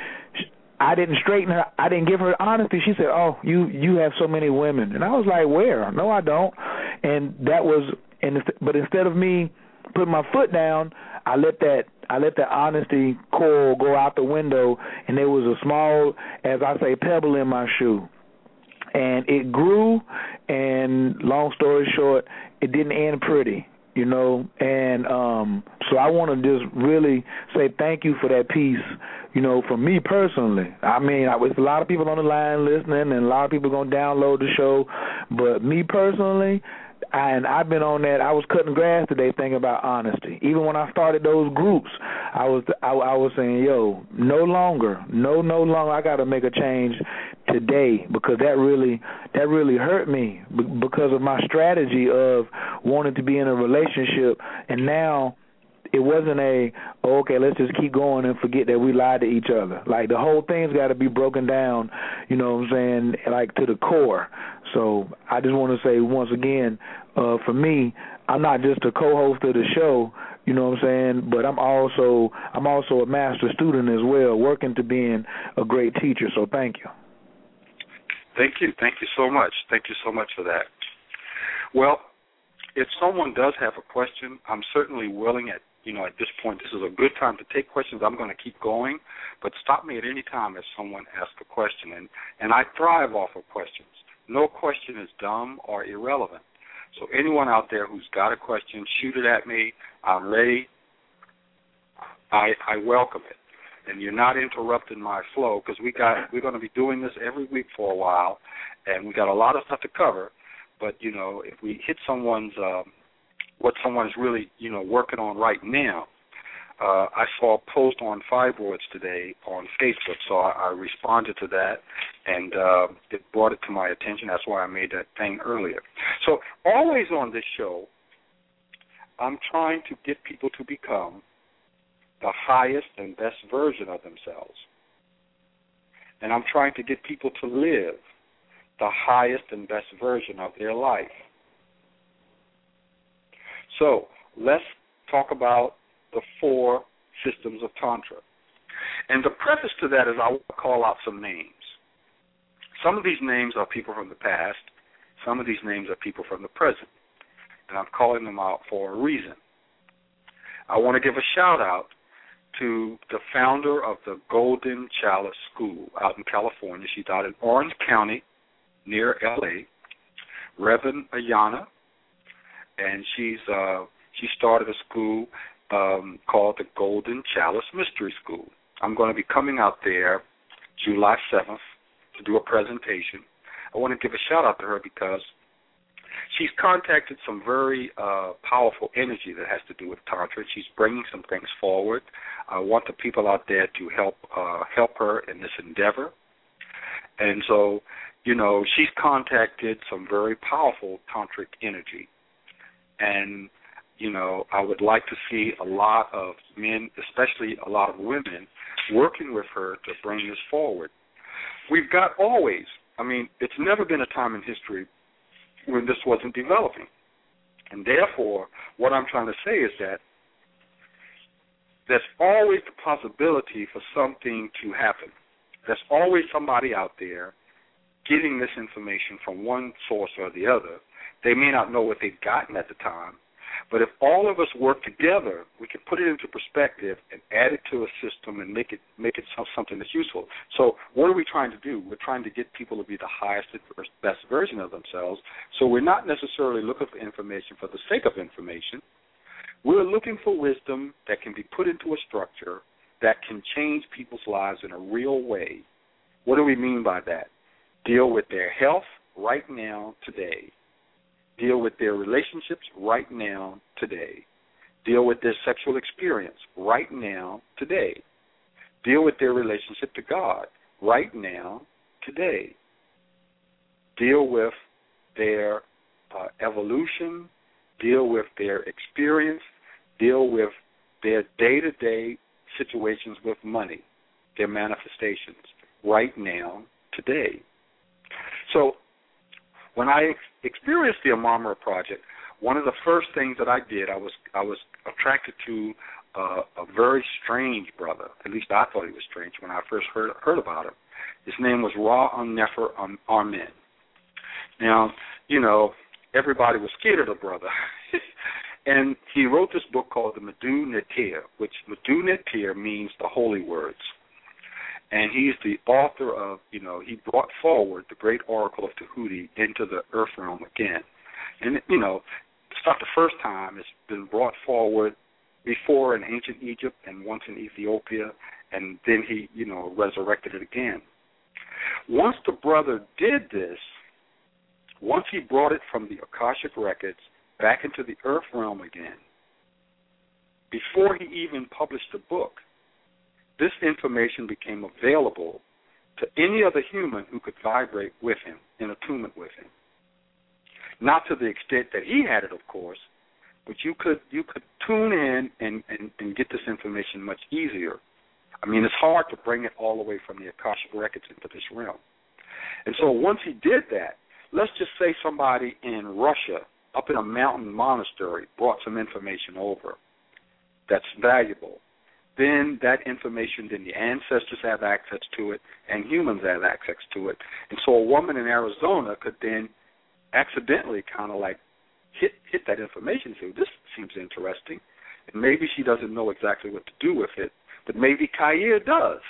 I didn't straighten her. I didn't give her honesty. She said, "Oh, you you have so many women," and I was like, "Where? No, I don't." And that was, and but instead of me putting my foot down, I let that I let that honesty coil go out the window, and there was a small, as I say, pebble in my shoe, and it grew. And long story short, it didn't end pretty, you know. And um so I want to just really say thank you for that piece, you know, for me personally. I mean, I was a lot of people on the line listening, and a lot of people gonna download the show, but me personally, and I've been on that. I was cutting grass today thinking about honesty. Even when I started those groups, I was I, I was saying, "Yo, no longer, no, no longer. I got to make a change today because that really that really hurt me because of my strategy of wanting to be in a relationship, and now it wasn't a oh, okay let's just keep going and forget that we lied to each other like the whole thing's got to be broken down you know what i'm saying like to the core so i just want to say once again uh for me i'm not just a co-host of the show you know what i'm saying but i'm also i'm also a master student as well working to being a great teacher so thank you thank you thank you so much thank you so much for that well if someone does have a question, I'm certainly willing at you know, at this point, this is a good time to take questions. I'm going to keep going, but stop me at any time if someone asks a question. And, and I thrive off of questions. No question is dumb or irrelevant. So anyone out there who's got a question, shoot it at me. I'm ready. I, I welcome it. And you're not interrupting my flow because we got we're going to be doing this every week for a while, and we got a lot of stuff to cover. But you know, if we hit someone's um, what someone's really you know working on right now. Uh, I saw a post on fibroids today on Facebook, so I, I responded to that, and uh, it brought it to my attention. That's why I made that thing earlier. So always on this show, I'm trying to get people to become the highest and best version of themselves, and I'm trying to get people to live the highest and best version of their life. So let's talk about the four systems of Tantra. And the preface to that is I will call out some names. Some of these names are people from the past, some of these names are people from the present. And I'm calling them out for a reason. I want to give a shout out to the founder of the Golden Chalice School out in California. She's out in Orange County near LA. Reverend Ayana and she's uh, she started a school um, called the Golden Chalice Mystery School. I'm going to be coming out there July 7th to do a presentation. I want to give a shout out to her because she's contacted some very uh, powerful energy that has to do with tantra. She's bringing some things forward. I want the people out there to help uh, help her in this endeavor. And so you know, she's contacted some very powerful tantric energy. And, you know, I would like to see a lot of men, especially a lot of women, working with her to bring this forward. We've got always, I mean, it's never been a time in history when this wasn't developing. And therefore, what I'm trying to say is that there's always the possibility for something to happen. There's always somebody out there getting this information from one source or the other. They may not know what they've gotten at the time, but if all of us work together, we can put it into perspective and add it to a system and make it make it something that's useful. So, what are we trying to do? We're trying to get people to be the highest and best version of themselves. So, we're not necessarily looking for information for the sake of information. We're looking for wisdom that can be put into a structure that can change people's lives in a real way. What do we mean by that? Deal with their health right now, today deal with their relationships right now, today. Deal with their sexual experience right now, today. Deal with their relationship to God right now, today. Deal with their uh, evolution, deal with their experience, deal with their day to day situations with money, their manifestations right now, today. So when I experienced the Amara project, one of the first things that I did, I was I was attracted to uh, a very strange brother. At least I thought he was strange when I first heard heard about him. His name was Ra Nefer Amen. Now, you know, everybody was scared of the brother. *laughs* and he wrote this book called the Metu Neter, which Metu Neter means the holy words and he's the author of, you know, he brought forward the great oracle of Tahuti into the earth realm again. And, you know, it's not the first time it's been brought forward before in ancient Egypt and once in Ethiopia, and then he, you know, resurrected it again. Once the brother did this, once he brought it from the Akashic records back into the earth realm again, before he even published the book, this information became available to any other human who could vibrate with him, in attunement with him. Not to the extent that he had it, of course, but you could you could tune in and, and, and get this information much easier. I mean, it's hard to bring it all the way from the Akashic records into this realm. And so once he did that, let's just say somebody in Russia, up in a mountain monastery, brought some information over that's valuable then that information, then the ancestors have access to it, and humans have access to it. And so a woman in Arizona could then accidentally kind of like hit hit that information and say, "This seems interesting," and maybe she doesn't know exactly what to do with it, but maybe Khayr does.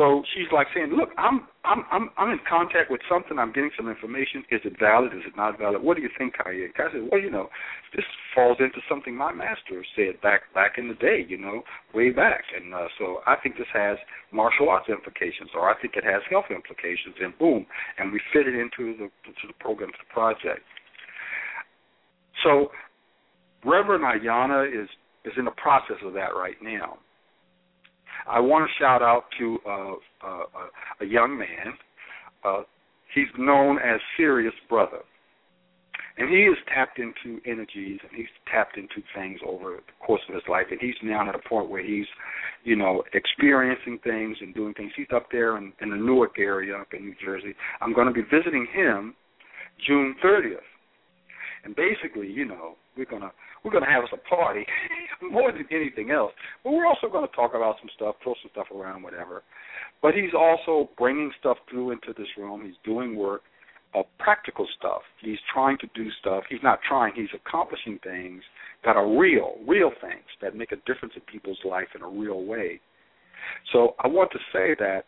So she's like saying, "Look, I'm I'm I'm I'm in contact with something. I'm getting some information. Is it valid? Is it not valid? What do you think, Khayr?" I said, "Well, you know, this falls into something my master said back back in the day. You know, way back. And uh, so I think this has martial arts implications, or I think it has health implications. And boom, and we fit it into the to the program, to the project. So Reverend Ayana is is in the process of that right now. I want to shout out to uh, uh, a young man. Uh, he's known as Serious Brother. And he has tapped into energies and he's tapped into things over the course of his life. And he's now at a point where he's, you know, experiencing things and doing things. He's up there in, in the Newark area up in New Jersey. I'm going to be visiting him June 30th. And basically, you know, we're going to we're going to have us a party more than anything else. But we're also going to talk about some stuff, throw some stuff around, whatever. But he's also bringing stuff through into this room. He's doing work, uh, practical stuff. He's trying to do stuff. He's not trying. He's accomplishing things that are real, real things that make a difference in people's life in a real way. So I want to say that,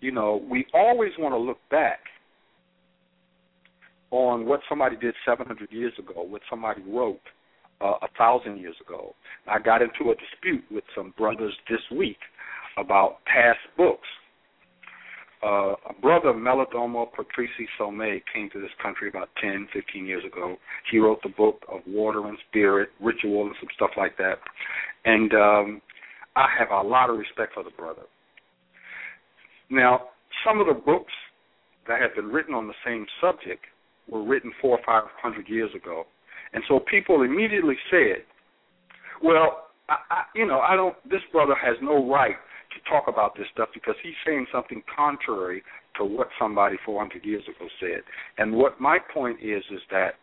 you know, we always want to look back on what somebody did 700 years ago, what somebody wrote, uh, a thousand years ago. I got into a dispute with some brothers this week about past books. Uh, a brother, Malidoma Patrice Somé, came to this country about 10, 15 years ago. He wrote the book of Water and Spirit, Ritual, and some stuff like that. And um, I have a lot of respect for the brother. Now, some of the books that have been written on the same subject were written four or five hundred years ago, and so people immediately said, "Well, I, I, you know, I don't. This brother has no right to talk about this stuff because he's saying something contrary to what somebody 400 years ago said." And what my point is is that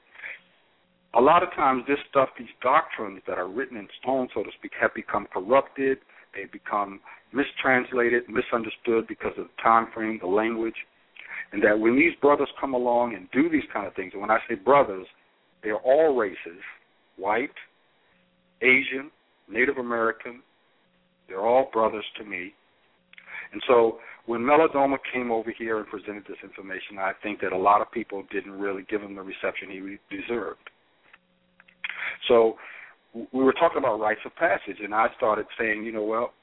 a lot of times this stuff, these doctrines that are written in stone, so to speak, have become corrupted. They become mistranslated, misunderstood because of the time frame, the language, and that when these brothers come along and do these kind of things, and when I say brothers, they're all races, white, Asian, Native American, they're all brothers to me. And so when Malidoma came over here and presented this information, I think that a lot of people didn't really give him the reception he deserved. So we were talking about rites of passage, and I started saying, you know, well,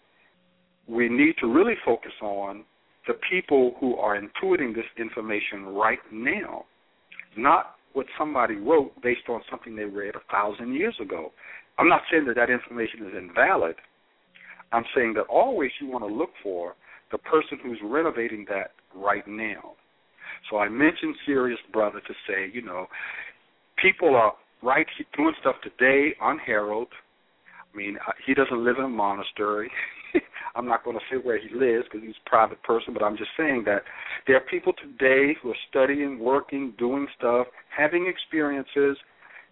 we need to really focus on the people who are intuiting this information right now, not what somebody wrote based on something they read a thousand years ago. I'm not saying that that information is invalid. I'm saying that always you want to look for the person who's renovating that right now. So I mentioned Serious Brother to say, you know, people are right doing stuff today on Harold. I mean, uh, he doesn't live in a monastery. *laughs* I'm not going to say where he lives because he's a private person, but I'm just saying that there are people today who are studying, working, doing stuff, having experiences.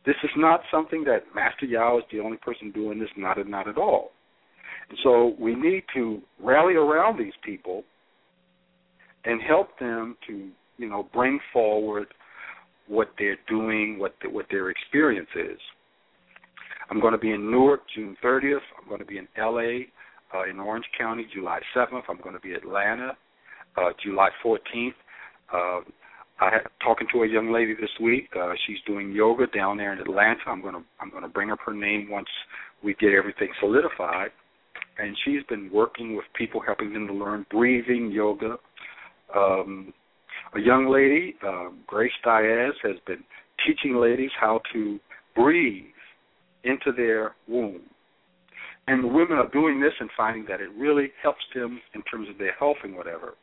This is not something that Master Yao is the only person doing this, not not at all. And so we need to rally around these people and help them to, you know, bring forward what they're doing, what the, what their experience is. I'm going to be in Newark June 30th. I'm going to be in LA uh, in Orange County July 7th. I'm going to be Atlanta uh, July 14th. Uh, I had talking to a young lady this week. Uh, she's doing yoga down there in Atlanta. I'm going to I'm going to bring up her name once we get everything solidified. And she's been working with people, helping them to learn breathing, yoga. Um, a young lady, uh, Grace Diaz, has been teaching ladies how to breathe into their womb. And the women are doing this and finding that it really helps them in terms of their health and whatever.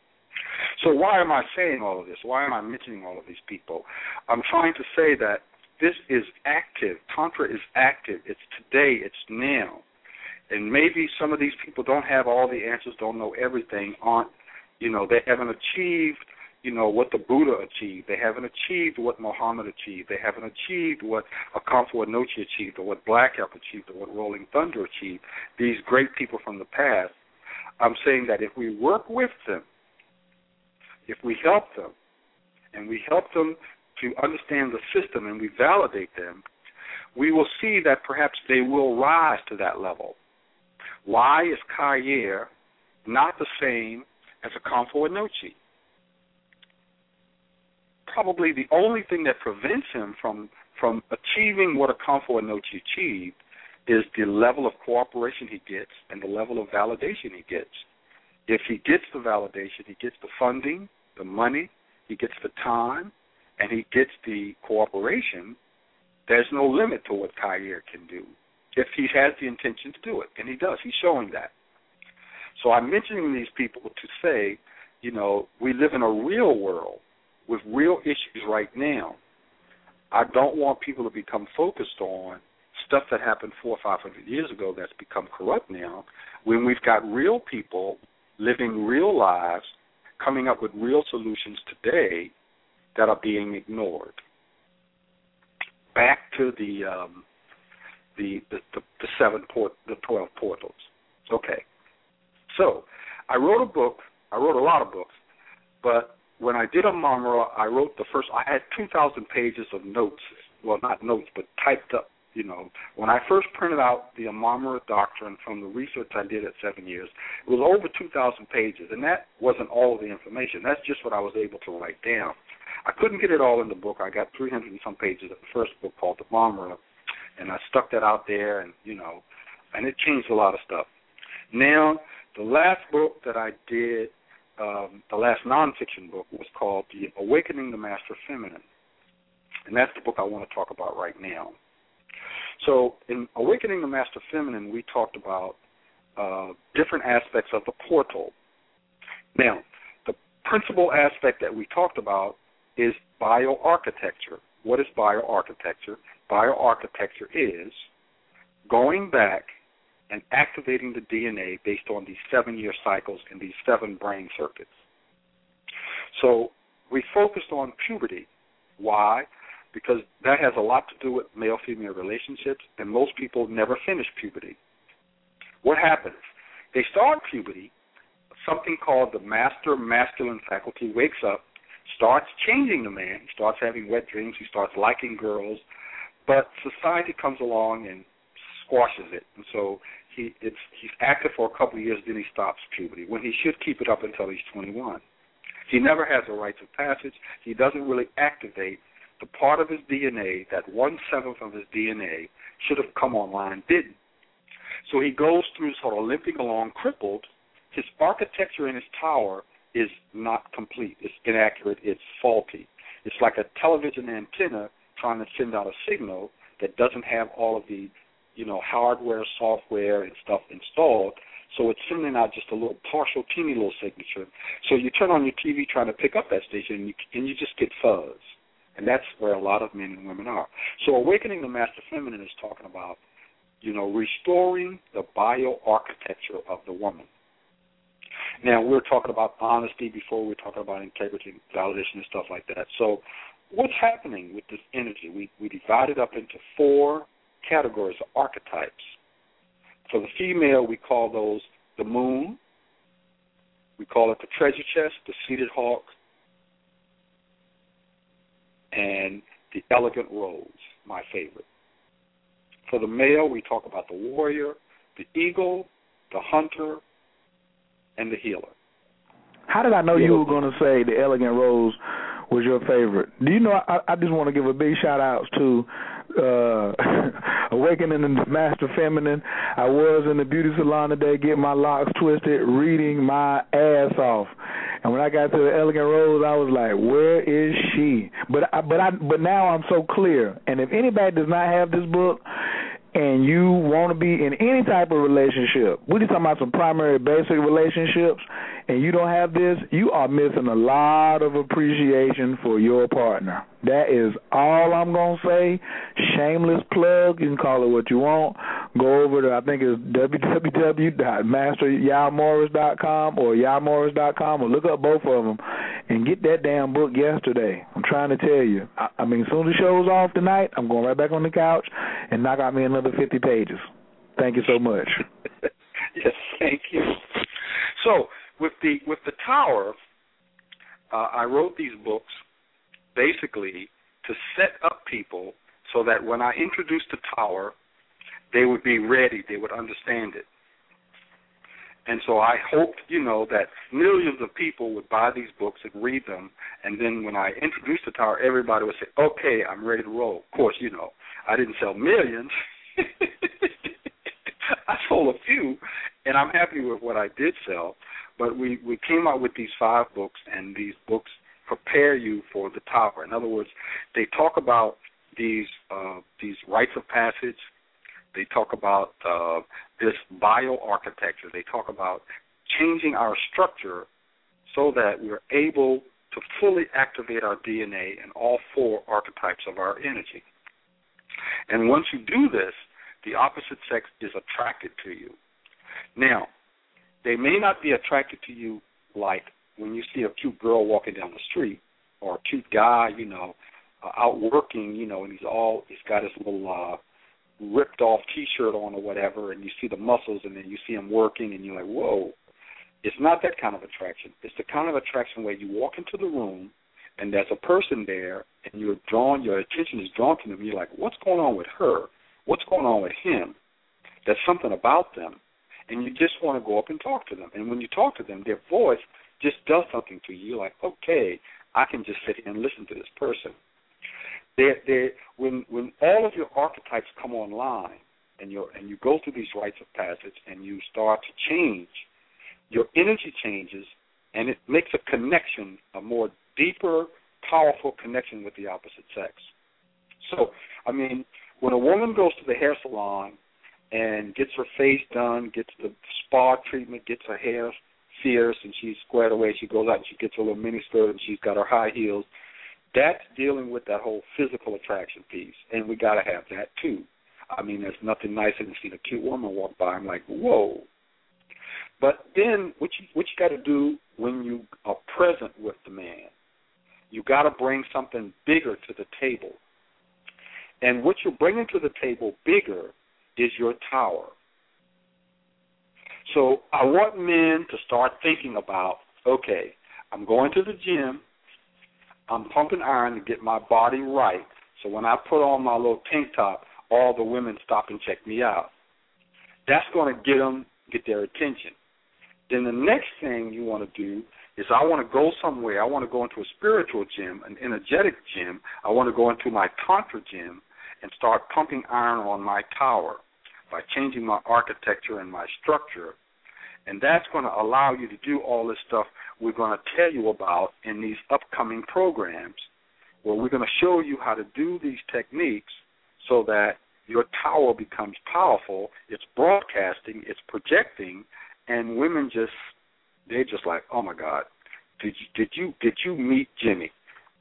So why am I saying all of this? Why am I mentioning all of these people? I'm trying to say that this is active. Tantra is active. It's today. It's now. And maybe some of these people don't have all the answers, don't know everything, aren't, you know, they haven't achieved you know what the Buddha achieved. They haven't achieved what Muhammad achieved. They haven't achieved what Okomfo Anokye achieved, or what Black Elk achieved, or what Rolling Thunder achieved. These great people from the past. I'm saying that if we work with them, if we help them, and we help them to understand the system, and we validate them, we will see that perhaps they will rise to that level. Why is Khayr not the same as a Okomfo Anokye? Probably the only thing that prevents him from from achieving what a Okomfo Anokye achieved is the level of cooperation he gets and the level of validation he gets. If he gets the validation, he gets the funding, the money, he gets the time, and he gets the cooperation, there's no limit to what Khayr can do if he has the intention to do it, and he does. He's showing that. So I'm mentioning these people to say, you know, we live in a real world with real issues right now. I don't want people to become focused on stuff that happened four or five hundred years ago that's become corrupt now, when we've got real people living real lives, coming up with real solutions today that are being ignored. Back to the um, the, the, the the seven port the twelve portals. Okay, so I wrote a book. I wrote a lot of books, but when I did Amamara, I wrote the first. I had 2,000 pages of notes. Well, not notes, but typed up. You know, when I first printed out the Amamara doctrine from the research I did at seven years, it was over 2,000 pages, and that wasn't all of the information. That's just what I was able to write down. I couldn't get it all in the book. I got 300 and some pages of the first book called the Amamara, and I stuck that out there, and you know, and it changed a lot of stuff. Now, the last book that I did um, the last nonfiction book was called The Awakening the Master Feminine. And that's the book I want to talk about right now. So, in Awakening the Master Feminine, we talked about uh, different aspects of the portal. Now, the principal aspect that we talked about is bioarchitecture. What is bioarchitecture? Bioarchitecture is going back and activating the DNA based on these seven year cycles in these seven brain circuits. So we focused on puberty. Why? Because that has a lot to do with male female relationships, and most people never finish puberty. What happens? They start puberty, something called the master masculine faculty wakes up, starts changing the man, he starts having wet dreams, he starts liking girls, but society comes along and squashes it. And so he it's he's active for a couple of years, then he stops puberty when he should keep it up until he's 21. He never has a rites of passage. He doesn't really activate the part of his DNA that one seventh of his DNA should have come online didn't. So he goes through sort of limping along, crippled. His architecture in his tower is not complete. It's inaccurate. It's faulty. It's like a television antenna trying to send out a signal that doesn't have all of the, you know, hardware, software, and stuff installed. So it's sending out just a little partial, teeny little signature. So you turn on your TV trying to pick up that station, and you, and you just get fuzz. And that's where a lot of men and women are. So awakening the master feminine is talking about, you know, restoring the bioarchitecture of the woman. Now we are talking about honesty before we are talking about integrity, validation, and stuff like that. So what's happening with this energy? We we divide it up into four categories of archetypes. For the female, we call those the moon. We call it the treasure chest, the seated hawk, and the elegant rose, my favorite. For the male, we talk about the warrior, the eagle, the hunter, and the healer. How did I know you were going to say the elegant rose was your favorite? Do you know? I, I just want to give a big shout out to uh *laughs* Awakening the Master Feminine. I was in the beauty salon today getting my locks twisted, reading my ass off. And when I got to the Elegant Rose, I was like, "Where is she?" But I, but I but now I'm so clear. And if anybody does not have this book, and you want to be in any type of relationship, we're just talking about some primary basic relationships, and you don't have this, you are missing a lot of appreciation for your partner. That is all I'm going to say. Shameless plug. You can call it what you want. Go over to, I think it's www.masteryaomorris.com or yaomorris.com or look up both of them and get that damn book yesterday. I'm trying to tell you. I, I mean, as soon as the show's off tonight, I'm going right back on the couch and knock out me another 50 pages. Thank you so much. *laughs* yes, thank you. So, with the with the tower, uh, I wrote these books basically to set up people so that when I introduced the tower, they would be ready, they would understand it. And so I hoped, you know, that millions of people would buy these books and read them. And then when I introduced the tower, everybody would say, okay, I'm ready to roll. Of course, you know, I didn't sell millions. *laughs* I sold a few, and I'm happy with what I did sell. But we, we came out with these five books, and these books prepare you for the tower. In other words, they talk about these uh, these rites of passage. They talk about uh, this bioarchitecture. They talk about changing our structure so that we're able to fully activate our DNA in all four archetypes of our energy. And once you do this, the opposite sex is attracted to you. Now, they may not be attracted to you like when you see a cute girl walking down the street or a cute guy, you know, uh, out working, you know, and he's all he's got his little uh ripped off t-shirt on or whatever and you see the muscles and then you see him working and you're like, "Whoa." It's not that kind of attraction. It's the kind of attraction where you walk into the room and there's a person there and you're drawn your attention is drawn to them you're like, "What's going on with her? What's going on with him?" There's something about them and you just want to go up and talk to them. And when you talk to them, their voice just does something to you. You're like, okay, I can just sit here and listen to this person. They, they, when when all of your archetypes come online, and you and you go through these rites of passage, and you start to change, your energy changes, and it makes a connection, a more deeper, powerful connection with the opposite sex. So, I mean, when a woman goes to the hair salon and gets her face done, gets the spa treatment, gets her hair fierce and she's squared away. She goes out and she gets a little mini skirt and she's got her high heels. That's dealing with that whole physical attraction piece, and we got to have that too. I mean, there's nothing nicer than seeing a cute woman walk by. I'm like, whoa. But then, what you what you got to do when you are present with the man, you got to bring something bigger to the table. And what you're bringing to the table bigger is your tower. So I want men to start thinking about, okay, I'm going to the gym, I'm pumping iron to get my body right. So when I put on my little tank top, all the women stop and check me out. That's going to get them get their attention. Then the next thing you want to do is I want to go somewhere. I want to go into a spiritual gym, an energetic gym. I want to go into my tantra gym and start pumping iron on my tower by changing my architecture and my structure. And that's going to allow you to do all this stuff we're going to tell you about in these upcoming programs where we're going to show you how to do these techniques so that your tower becomes powerful. It's broadcasting, it's projecting, and women just they're just like, oh my God, did you did you did you meet Jimmy?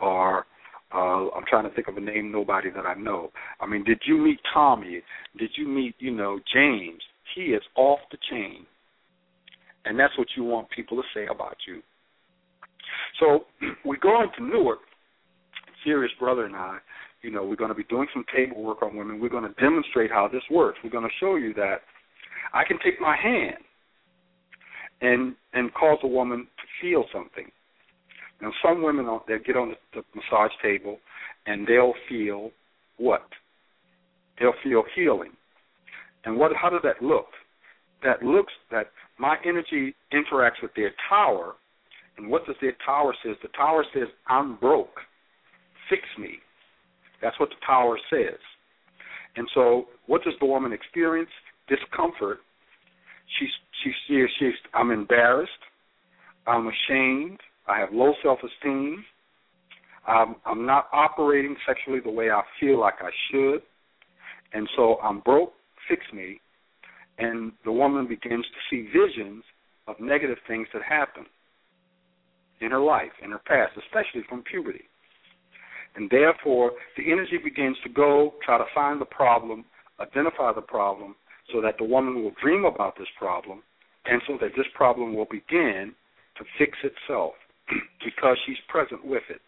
Or uh, I'm trying to think of a name nobody that I know. I mean, did you meet Tommy? Did you meet you know James? He is off the chain, and that's what you want people to say about you. So *clears throat* we go into Newark. Serious brother and I, you know, we're going to be doing some table work on women. We're going to demonstrate how this works. We're going to show you that I can take my hand and and cause a woman to feel something. Now, some women they get on the, the massage table and they'll feel what? They'll feel healing. And what? How does that look? That looks that my energy interacts with their tower, and what does their tower says? The tower says, "I'm broke. Fix me." That's what the tower says. And so, what does the woman experience? Discomfort. She's she she's, she's I'm embarrassed. I'm ashamed. I have low self-esteem. I'm, I'm not operating sexually the way I feel like I should, and so I'm broke. Fix me. And the woman begins to see visions of negative things that happen in her life, in her past, especially from puberty. And therefore, the energy begins to go, try to find the problem, identify the problem, so that the woman will dream about this problem, and so that this problem will begin to fix itself because she's present with it.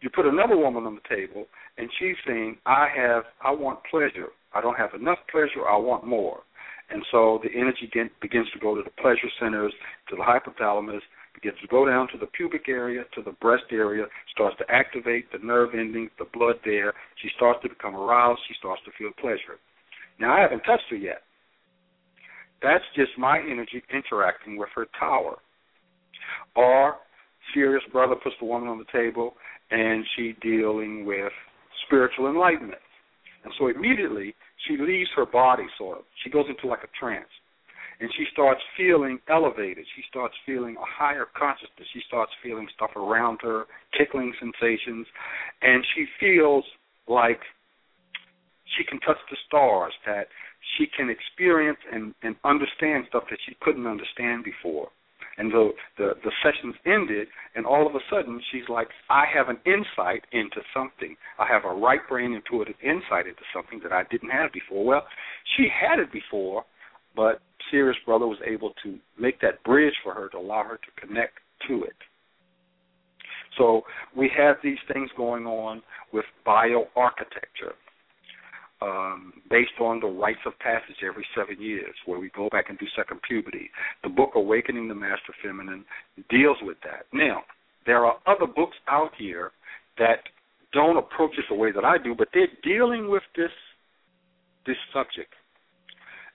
You put another woman on the table, and she's saying, "I have, I want pleasure. I don't have enough pleasure. I want more." And so the energy begins to go to the pleasure centers, to the hypothalamus, begins to go down to the pubic area, to the breast area, starts to activate the nerve endings, the blood there. She starts to become aroused. She starts to feel pleasure. Now, I haven't touched her yet. That's just my energy interacting with her tower. Or, serious brother puts the woman on the table and she dealing with spiritual enlightenment. And so immediately she leaves her body sort of. She goes into like a trance. And she starts feeling elevated. She starts feeling a higher consciousness. She starts feeling stuff around her, tickling sensations. And she feels like she can touch the stars, that she can experience and, and understand stuff that she couldn't understand before. And the, the the sessions ended, and all of a sudden she's like, "I have an insight into something. I have a right brain intuitive insight into something that I didn't have before." Well, she had it before, but Sirius Brother was able to make that bridge for her to allow her to connect to it. So we have these things going on with bioarchitecture um, based on the rites of passage every seven years, where we go back and do second puberty. The book Awakening the Master Feminine deals with that. Now, there are other books out here that don't approach it the way that I do, but they're dealing with this this subject.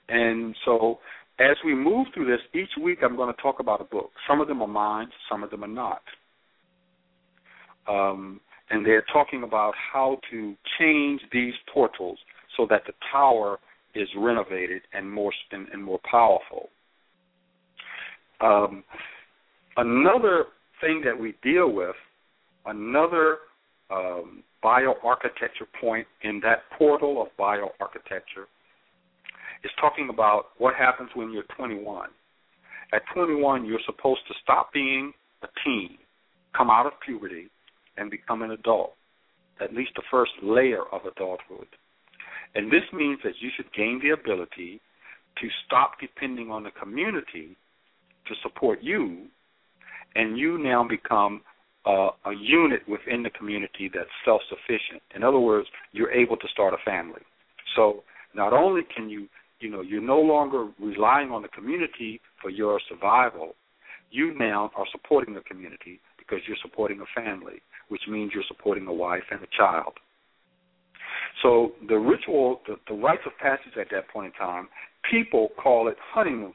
And so, as we move through this, each week I'm going to talk about a book. Some of them are mine, some of them are not. Um, and they're talking about how to change these portals so that the tower is renovated and more and, and more powerful. Um, another thing that we deal with, another um, bioarchitecture point in that portal of bioarchitecture, is talking about what happens when you're 21. At 21, you're supposed to stop being a teen, come out of puberty, and become an adult, at least the first layer of adulthood. And this means that you should gain the ability to stop depending on the community to support you, and you now become uh, a unit within the community that's self sufficient. In other words, you're able to start a family. So not only can you, you know, you're no longer relying on the community for your survival, you now are supporting the community because you're supporting a family, which means you're supporting a wife and a child. So the ritual, the, the rites of passage at that point in time, people call it honeymoon,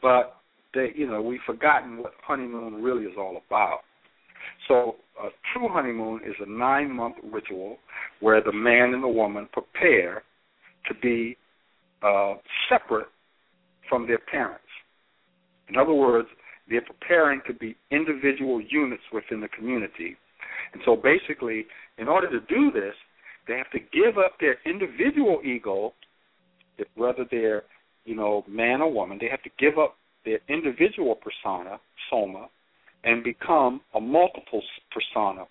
but they, you know, we've forgotten what honeymoon really is all about. So a true honeymoon is a nine-month ritual where the man and the woman prepare to be uh, separate from their parents. In other words, they're preparing to be individual units within the community. And so basically, in order to do this, they have to give up their individual ego, whether they're, you know, man or woman, they have to give up their individual persona, soma, and become a multiple persona,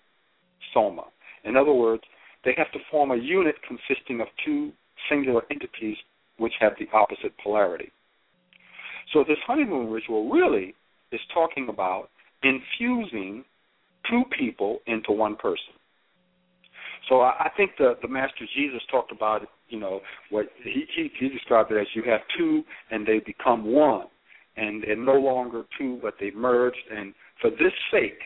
soma. In other words, they have to form a unit consisting of two singular entities which have the opposite polarity. So this honeymoon ritual really is talking about infusing two people into one person. So I, I think the the Master Jesus talked about it. You know, what he, he he described it as you have two and they become one, and they're no longer two but they merged. And for this sake,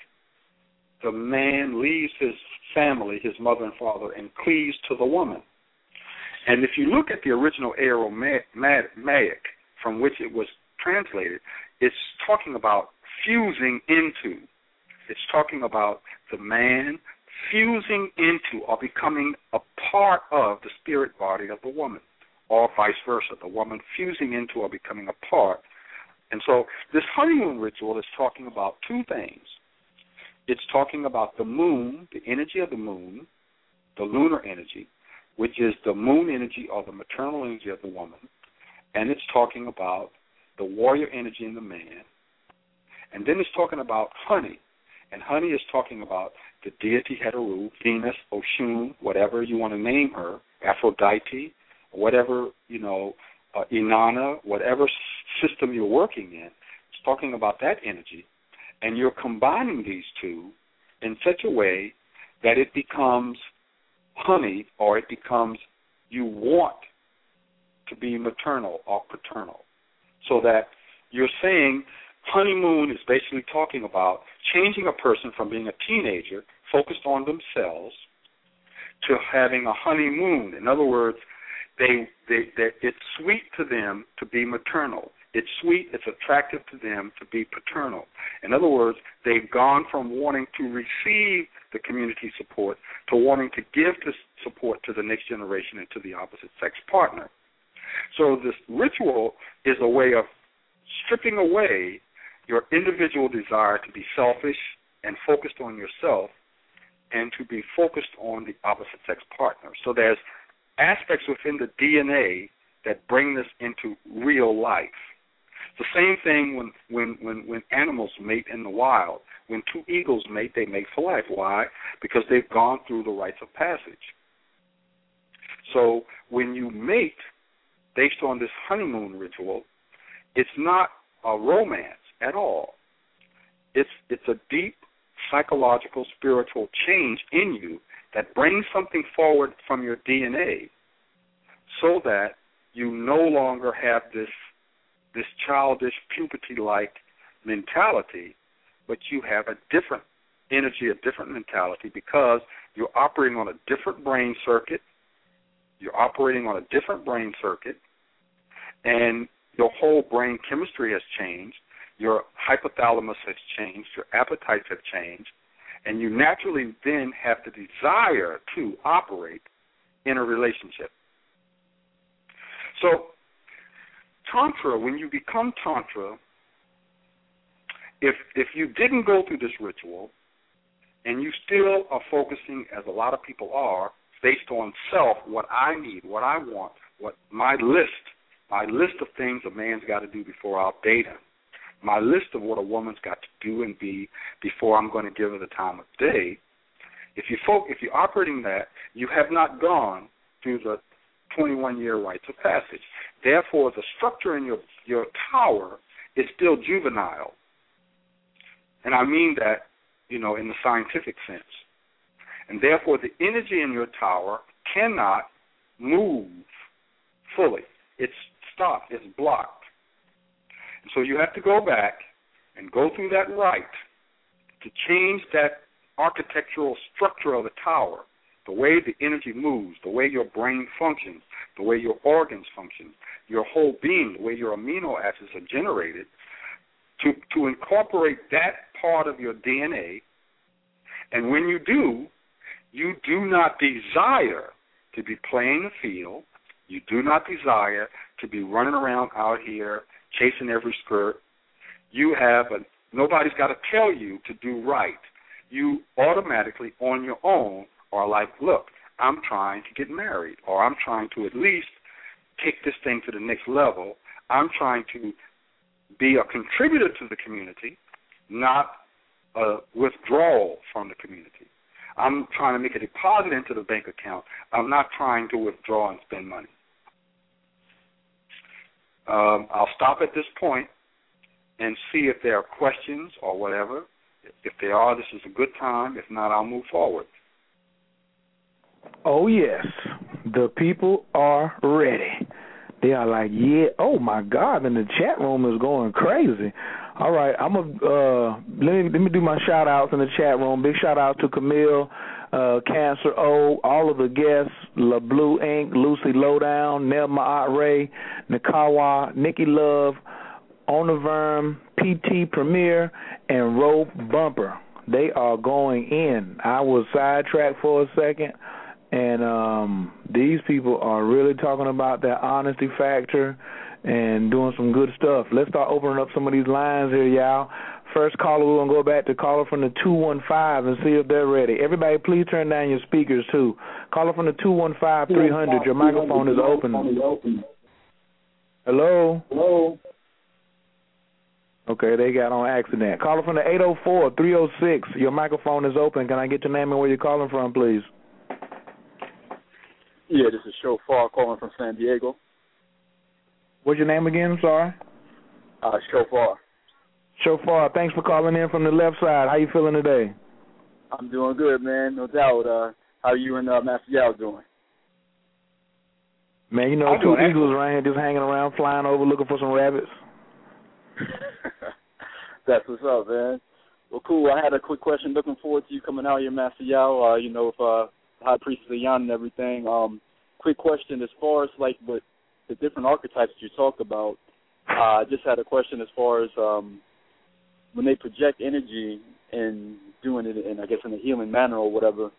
the man leaves his family, his mother and father, and cleaves to the woman. And if you look at the original Aramaic from which it was translated, it's talking about fusing into. It's talking about the man fusing into or becoming a part of the spirit body of the woman, or vice versa, the woman fusing into or becoming a part. And so this honeymoon ritual is talking about two things. It's talking about the moon, the energy of the moon, the lunar energy, which is the moon energy or the maternal energy of the woman, and it's talking about the warrior energy in the man. And then it's talking about honey, and honey is talking about the deity Heru, Venus, Oshun, whatever you want to name her, Aphrodite, whatever, you know, uh, Inanna, whatever system you're working in. It's talking about that energy. And you're combining these two in such a way that it becomes honey or it becomes you want to be maternal or paternal. So that you're saying honeymoon is basically talking about changing a person from being a teenager focused on themselves to having a honeymoon. In other words, they, they, it's sweet to them to be maternal. It's sweet, it's attractive to them to be paternal. In other words, they've gone from wanting to receive the community support to wanting to give this support to the next generation and to the opposite sex partner. So this ritual is a way of stripping away your individual desire to be selfish and focused on yourself and to be focused on the opposite sex partner. So there's aspects within the DNA that bring this into real life. The same thing when, when, when, when animals mate in the wild. When two eagles mate, they mate for life. Why? Because they've gone through the rites of passage. So when you mate based on this honeymoon ritual, it's not a romance at all. It's it's a deep psychological spiritual change in you that brings something forward from your DNA so that you no longer have this this childish puberty like mentality, but you have a different energy, a different mentality because you're operating on a different brain circuit. You're operating on a different brain circuit, and your whole brain chemistry has changed. Your hypothalamus has changed. Your appetites have changed. And you naturally then have the desire to operate in a relationship. So tantra, when you become tantra, if if you didn't go through this ritual, and you still are focusing, as a lot of people are, based on self, what I need, what I want, what my list, my list of things a man's got to do before I'll date him, my list of what a woman's got to do and be before I'm going to give her the time of day. If you folk, if you're operating that, you have not gone through the 21 year rites of passage. Therefore, the structure in your your tower is still juvenile, and I mean that you know in the scientific sense. And therefore, the energy in your tower cannot move fully. It's stopped. It's blocked. And so you have to go back and go through that rite to change that architectural structure of the tower, the way the energy moves, the way your brain functions, the way your organs function, your whole being, the way your amino acids are generated, to, to incorporate that part of your DNA. And when you do, you do not desire to be playing the field. You do not desire to be running around out here chasing every skirt. You have a nobody's got to tell you to do right. You automatically on your own are like, look, I'm trying to get married, or I'm trying to at least take this thing to the next level. I'm trying to be a contributor to the community, not a withdrawal from the community. I'm trying to make a deposit into the bank account. I'm not trying to withdraw and spend money. Um, I'll stop at this point and see if there are questions or whatever. If there are, this is a good time. If not, I'll move forward. Oh, yes. The people are ready. They are like, yeah, oh my God, and the chat room is going crazy. All right, I'm gonna uh, let me let me do my shout outs in the chat room. Big shout out to Camille, uh, Cancer O, all of the guests, La Blue Ink, Lucy Lowdown, Nell Maat Ray, Nikawa, Nikki Love, Onaverm, PT Premier, and Rope Bumper. They are going in. I was sidetracked for a second and um these people are really talking about that honesty factor and doing some good stuff. Let's start opening up some of these lines here, y'all. First caller, we're gonna go back to caller from the two one five and see if they're ready. Everybody, please turn down your speakers too. Caller from the two one five three hundred. Your microphone is open. Hello. Hello. Okay, they got on accident. Caller from the eight zero four three zero six. Your microphone is open. Can I get your name and where you're calling from, please? Yeah, this is Shofar calling from San Diego. What's your name again? Sorry. Uh, Shofar. Shofar, thanks for calling in from the left side. How you feeling today? I'm doing good, man. No doubt. Uh, how you and uh, Master Yao doing? Man, you know, I'm two eagles around here just hanging around, flying over, looking for some rabbits. *laughs* That's what's up, man. Well, cool. I had a quick question. Looking forward to you coming out here, Master Yao. Uh, you know, if uh, High Priest of Yan and everything. Um, quick question as far as like what the different archetypes you talked about. Uh, I just had a question as far as um, when they project energy and doing it in, I guess, in a healing manner or whatever.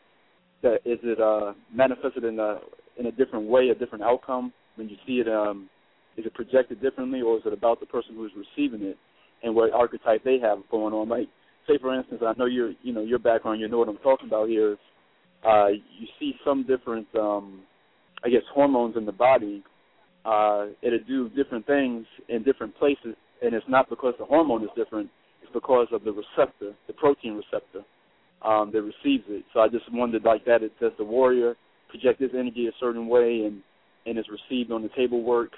That is it uh, manifested in a in a different way, a different outcome when you see it? Um, is it projected differently, or is it about the person who's receiving it and what archetype they have going on? Like, say for instance, I know your you know your background, you know what I'm talking about here. Is, uh, you see some different, um, I guess, hormones in the body. Uh, it'll do different things in different places, and it's not because the hormone is different. Because of the receptor, the protein receptor um, that receives it. So I just wondered, like that, it does the warrior project his energy a certain way, and and is received on the table work,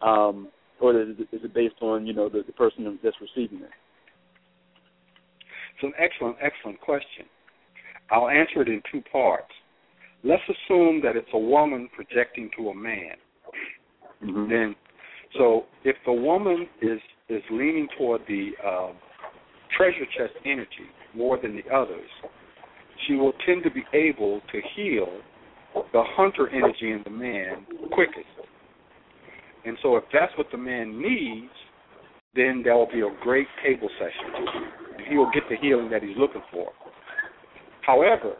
um, or is it, is it based on you know the, the person that's receiving it? It's an excellent, excellent question. I'll answer it in two parts. Let's assume that it's a woman projecting to a man. Mm-hmm. Then, so if the woman is is leaning toward the uh, treasure chest energy more than the others, she will tend to be able to heal the hunter energy in the man quickest. And so, if that's what the man needs, then there will be a great table session, he will get the healing that he's looking for. However,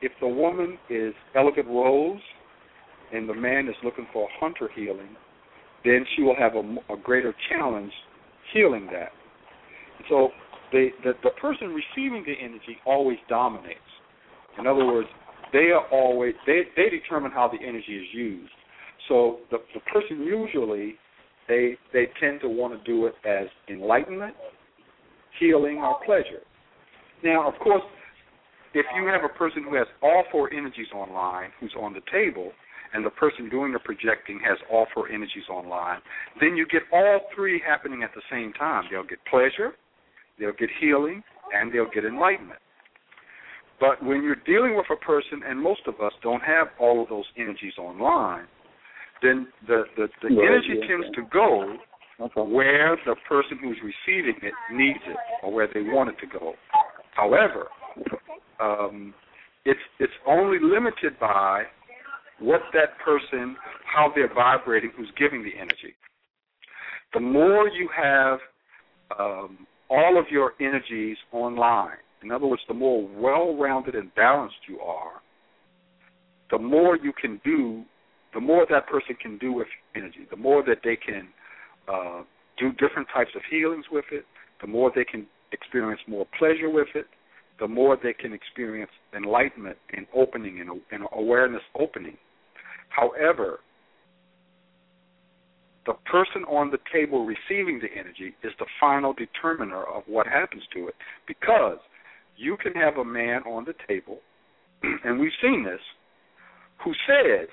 if the woman is elegant rose and the man is looking for hunter healing, then she will have a, a greater challenge healing that. So the, the the person receiving the energy always dominates. In other words, they are always they they determine how the energy is used. So the the person usually they they tend to want to do it as enlightenment, healing, or pleasure. Now, of course, if you have a person who has all four energies online, who's on the table, and the person doing the projecting has all four energies online, then you get all three happening at the same time. They'll get pleasure, they'll get healing, and they'll get enlightenment. But when you're dealing with a person, and most of us don't have all of those energies online, then the the, the Yeah, energy yeah, tends yeah. to go where the person who's receiving it needs it or where they want it to go. However, um, it's it's only limited by what that person, how they're vibrating, who's giving the energy. The more you have um, all of your energies online, in other words, the more well-rounded and balanced you are, the more you can do, the more that person can do with energy, the more that they can uh, do different types of healings with it, the more they can experience more pleasure with it, the more they can experience enlightenment and opening and, and awareness opening. However, the person on the table receiving the energy is the final determiner of what happens to it because you can have a man on the table, *clears throat* and we've seen this, who says,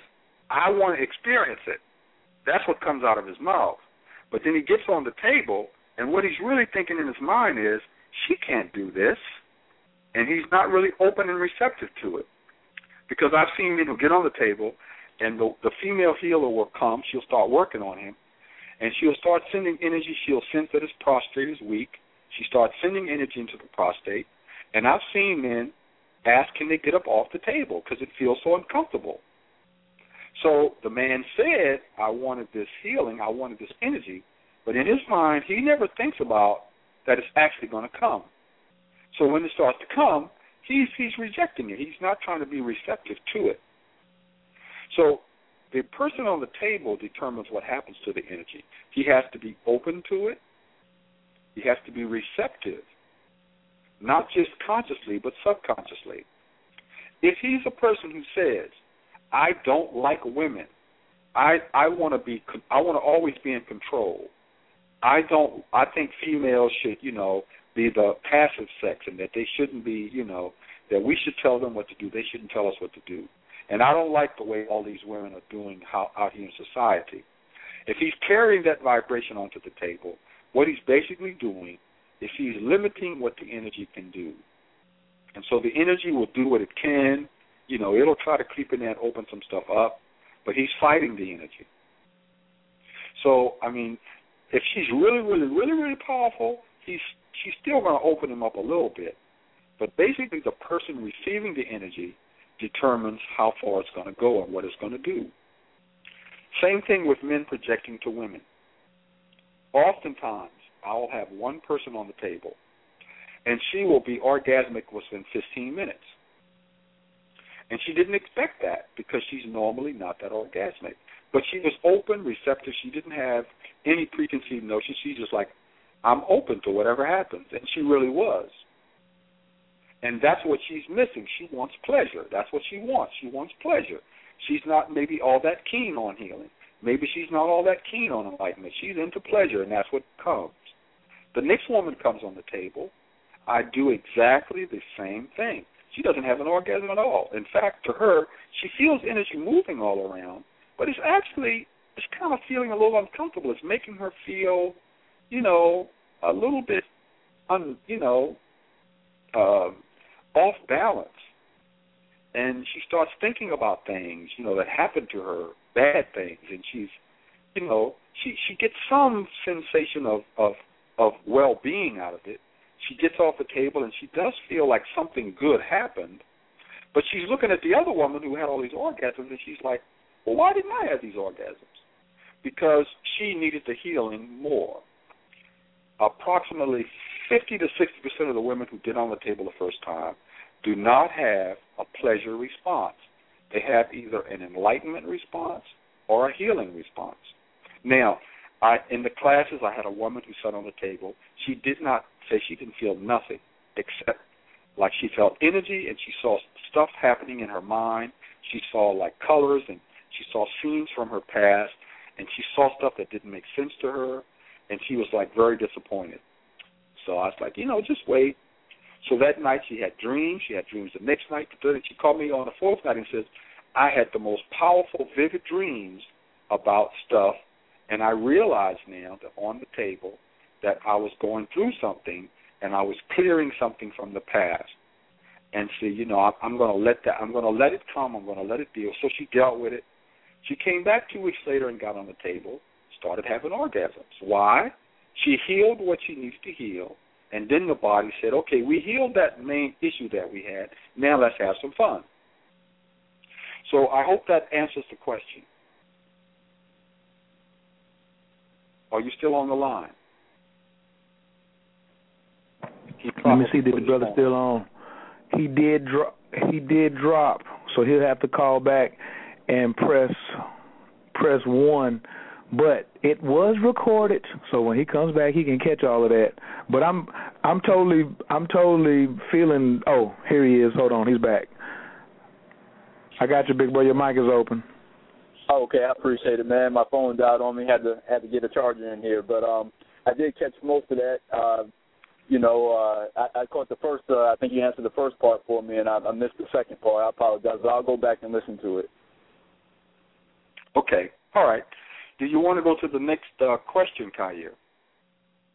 I want to experience it. That's what comes out of his mouth. But then he gets on the table, and what he's really thinking in his mind is, she can't do this. And he's not really open and receptive to it. Because I've seen men who get on the table, and the, the female healer will come, she'll start working on him, and she'll start sending energy. She'll sense that his prostate is weak. She starts sending energy into the prostate. And I've seen men ask, can they get up off the table because it feels so uncomfortable. So the man said, I wanted this healing, I wanted this energy, but in his mind, he never thinks about that it's actually going to come. So when it starts to come, he's he's rejecting it. He's not trying to be receptive to it. So the person on the table determines what happens to the energy. He has to be open to it. He has to be receptive, not just consciously, but subconsciously. If he's a person who says, "I don't like women. I I want to be I want to always be in control. I don't I think females should, you know, be the passive sex and that they shouldn't be, you know, that we should tell them what to do. They shouldn't tell us what to do. And I don't like the way all these women are doing how, out here in society. If he's carrying that vibration onto the table, what he's basically doing is he's limiting what the energy can do. And so the energy will do what it can. You know, it'll try to creep in there and open some stuff up, but he's fighting the energy. So, I mean, if she's really, really, really, really powerful, he's she's still going to open him up a little bit. But basically, the person receiving the energy determines how far it's going to go and what it's going to do. Same thing with men projecting to women. Oftentimes, I will have one person on the table, and she will be orgasmic within 15 minutes. And she didn't expect that because she's normally not that orgasmic. But she was open, receptive. She didn't have any preconceived notions. She's just like, I'm open to whatever happens. And she really was. And that's what she's missing. She wants pleasure. That's what she wants. She wants pleasure. She's not maybe all that keen on healing. Maybe she's not all that keen on enlightenment. She's into pleasure, and that's what comes. The next woman comes on the table. I do exactly the same thing. She doesn't have an orgasm at all. In fact, to her, she feels energy moving all around, but it's actually it's kind of feeling a little uncomfortable. It's making her feel, you know, a little bit, un, you know, uh, off balance. And she starts thinking about things, you know, that happened to her, bad things, and she's, you know, she she gets some sensation of of of well-being out of it. She gets off the table and she does feel like something good happened, but she's looking at the other woman who had all these orgasms, and she's like, well, why didn't I have these orgasms? Because she needed the healing more. Approximately 50 to 60 percent of the women who get on the table the first time do not have a pleasure response. They have either an enlightenment response or a healing response. Now, I, in the classes, I had a woman who sat on the table. She did not say she didn't feel nothing except like she felt energy and she saw stuff happening in her mind. She saw like colors and she saw scenes from her past. and she saw stuff that didn't make sense to her, and she was like very disappointed. So I was like, you know, just wait. So that night she had dreams. She had dreams the next night. The third, she called me on the fourth night and says, I had the most powerful, vivid dreams about stuff, and I realized now that on the table that I was going through something and I was clearing something from the past. And see, you know, I'm, I'm going to let that. I'm going to let it come. I'm going to let it deal. So she dealt with it. She came back two weeks later and got on the table, started having orgasms. Why? She healed what she needs to heal, and then the body said, "Okay, we healed that main issue that we had. Now let's have some fun." So I hope that answers the question. Are you still on the line? Let me see Did the brother's still on. He did drop. He did drop, so he'll have to call back and press press one. But it was recorded, so when he comes back, he can catch all of that. But I'm I'm totally I'm totally feeling. Oh, here he is. Hold on, he's back. I got you, big boy. Your mic is open. Oh, okay, I appreciate it, man. My phone died on me. Had to had to get a charger in here, but um, I did catch most of that. Uh, you know, uh, I, I caught the first. Uh, I think you answered the first part for me, and I, I missed the second part. I apologize, but I'll go back and listen to it. Okay, all right. Do you want to go to the next uh, question, Khayr?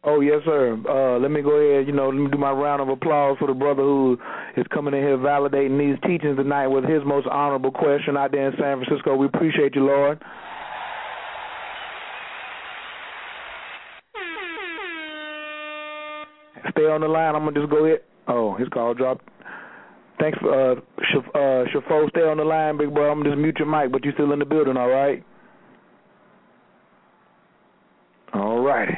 Oh yes, sir. Uh, let me go ahead. You know, let me do my round of applause for the brother who is coming in here validating these teachings tonight with his most honorable question out there in San Francisco. We appreciate you, Lord. Stay on the line. I'm gonna just go ahead. Oh, his call dropped. Thanks for uh, Sh- uh. Stay on the line, big boy. I'm gonna just mute your mic, but you're still in the building, all right? All righty.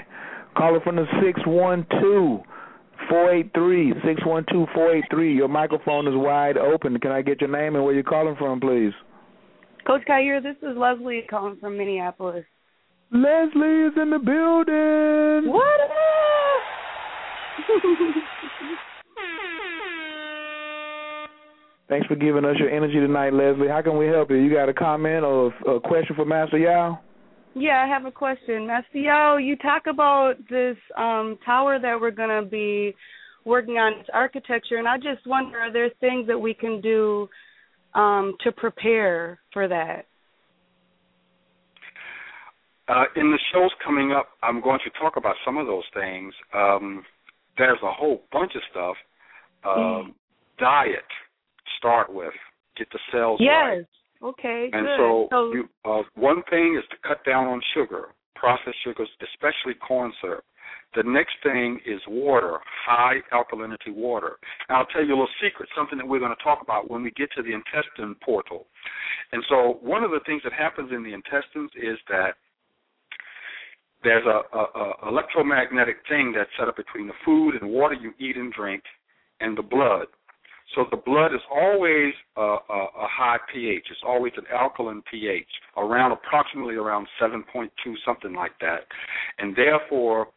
Caller from the six one two four eight three six one two four eight three. Your microphone is wide open. Can I get your name and where you're calling from, please? Coach Khayr, this is Leslie calling from Minneapolis. Leslie is in the building. What up? Thanks for giving us your energy tonight, Leslie. How can we help you? You got a comment or a question for Master Yao? Yeah, I have a question. Master you talk about this um, tower that we're going to be working on its architecture, and I just wonder, are there things that we can do um, to prepare for that? Uh, in the shows coming up, I'm going to talk about some of those things. Um, there's a whole bunch of stuff. Um, mm. Diet, start with. Get the cells yes. right. Okay. And good. so, so you, uh, one thing is to cut down on sugar, processed sugars, especially corn syrup. The next thing is water, high alkalinity water. And I'll tell you a little secret, something that we're going to talk about when we get to the intestine portal. And so, one of the things that happens in the intestines is that there's a, a, a electromagnetic thing that's set up between the food and water you eat and drink and the blood. So the blood is always a, a, a high pH. It's always an alkaline pH, around approximately around 7.2, something like that. And therefore,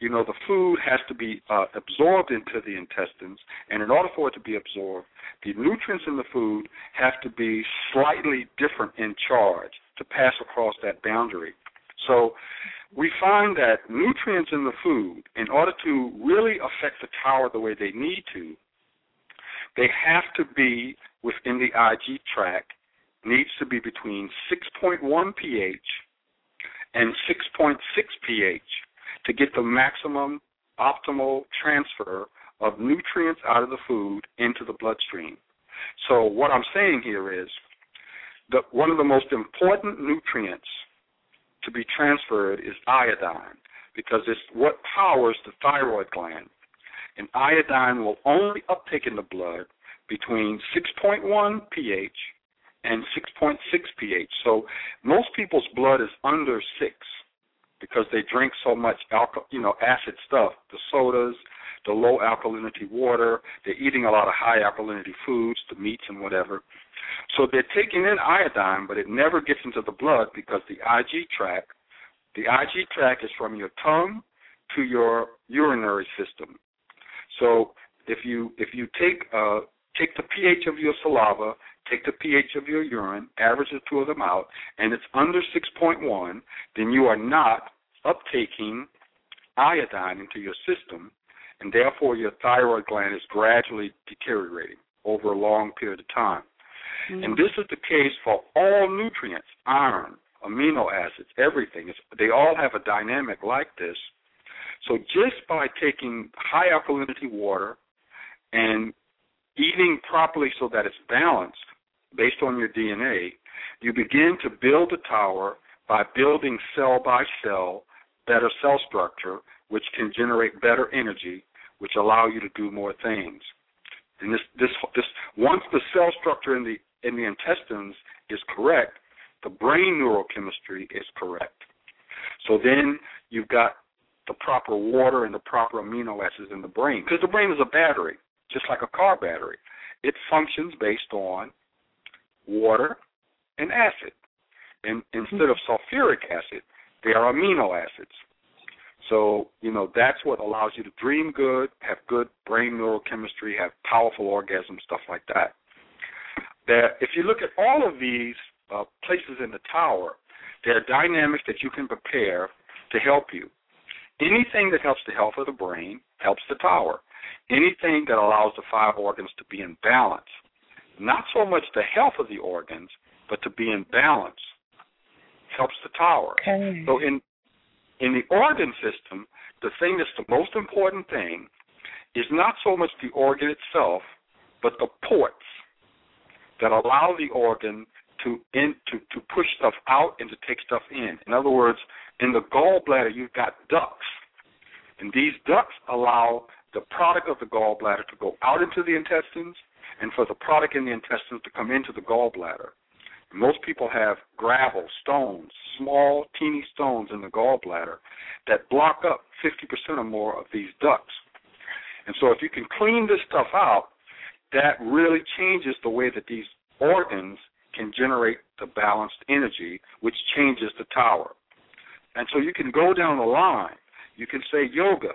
you know, the food has to be uh, absorbed into the intestines, and in order for it to be absorbed, the nutrients in the food have to be slightly different in charge to pass across that boundary. So we find that nutrients in the food, in order to really affect the tower the way they need to, they have to be within the IG tract, needs to be between 6.1 pH and 6.6 pH to get the maximum optimal transfer of nutrients out of the food into the bloodstream. So what I'm saying here is that one of the most important nutrients to be transferred is iodine because it's what powers the thyroid gland. And iodine will only uptake in the blood between 6.1 pH and 6.6 pH. So most people's blood is under 6 because they drink so much alcohol, you know, acid stuff, the sodas, the low alkalinity water, they're eating a lot of high alkalinity foods, the meats and whatever. So they're taking in iodine, but it never gets into the blood because the IG tract, the IG tract is from your tongue to your urinary system. So if you if you take uh, take the pH of your saliva, take the pH of your urine, average the two of them out, and it's under 6.1, then you are not uptaking iodine into your system, and therefore your thyroid gland is gradually deteriorating over a long period of time. Mm-hmm. And this is the case for all nutrients, iron, amino acids, everything. It's, they all have a dynamic like this. So just by taking high alkalinity water and eating properly so that it's balanced based on your DNA, you begin to build a tower by building cell by cell better cell structure, which can generate better energy, which allow you to do more things. And this, this, this, once the cell structure in the in the intestines is correct, the brain neurochemistry is correct. So then you've got the proper water and the proper amino acids in the brain. Because the brain is a battery, just like a car battery. It functions based on water and acid. And instead of sulfuric acid, they are amino acids. So, you know, that's what allows you to dream good, have good brain neurochemistry, have powerful orgasms, stuff like that. That if you look at all of these uh, places in the tower, there are dynamics that you can prepare to help you. Anything that helps the health of the brain helps the tower. Anything that allows the five organs to be in balance. Not so much the health of the organs, but to be in balance helps the tower. Okay. So in in the organ system, the thing that's the most important thing is not so much the organ itself, but the ports that allow the organ to in to, to push stuff out and to take stuff in. In other words, in the gallbladder you've got ducts. And these ducts allow the product of the gallbladder to go out into the intestines and for the product in the intestines to come into the gallbladder. Most people have gravel, stones, small, teeny stones in the gallbladder that block up 50% or more of these ducts. And so if you can clean this stuff out, that really changes the way that these organs can generate the balanced energy, which changes the tower. And so you can go down the line. You can say yoga.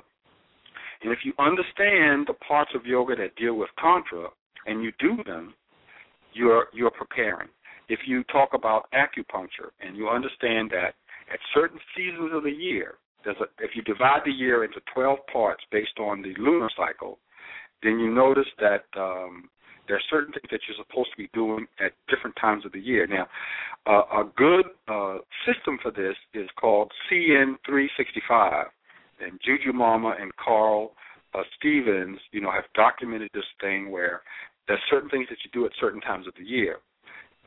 And if you understand the parts of yoga that deal with tantra and you do them, you're you're preparing if you talk about acupuncture and you understand that at certain seasons of the year, a, if you divide the year into 12 parts based on the lunar cycle, then you notice that um, there are certain things that you're supposed to be doing at different times of the year. Now, uh, a good uh, system for this is called CN365, and Juju Mama and Carl uh, Stevens, you know, have documented this thing where there's certain things that you do at certain times of the year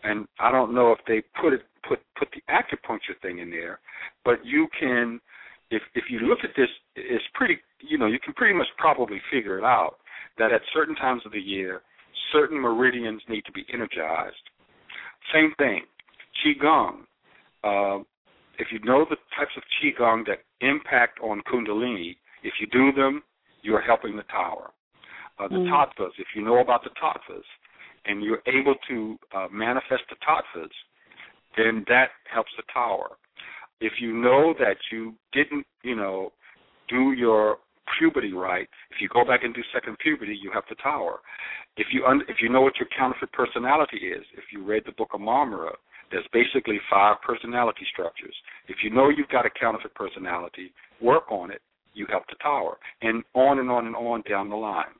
and I don't know if they put it put put the acupuncture thing in there, but you can if if you look at this it's pretty you know, you can pretty much probably figure it out that at certain times of the year certain meridians need to be energized. Same thing. Qigong. Uh, if you know the types of Qigong that impact on Kundalini, if you do them, you are helping the tower. Uh, the mm. tattvas, if you know about the tattvas, and you're able to uh, manifest the tattvas, then that helps the tower. If you know that you didn't, you know, do your puberty right, if you go back and do second puberty, you have the tower. If you un- if you know what your counterfeit personality is, if you read the book of Marmara, there's basically five personality structures. If you know you've got a counterfeit personality, work on it. You help the tower, and on and on and on down the line.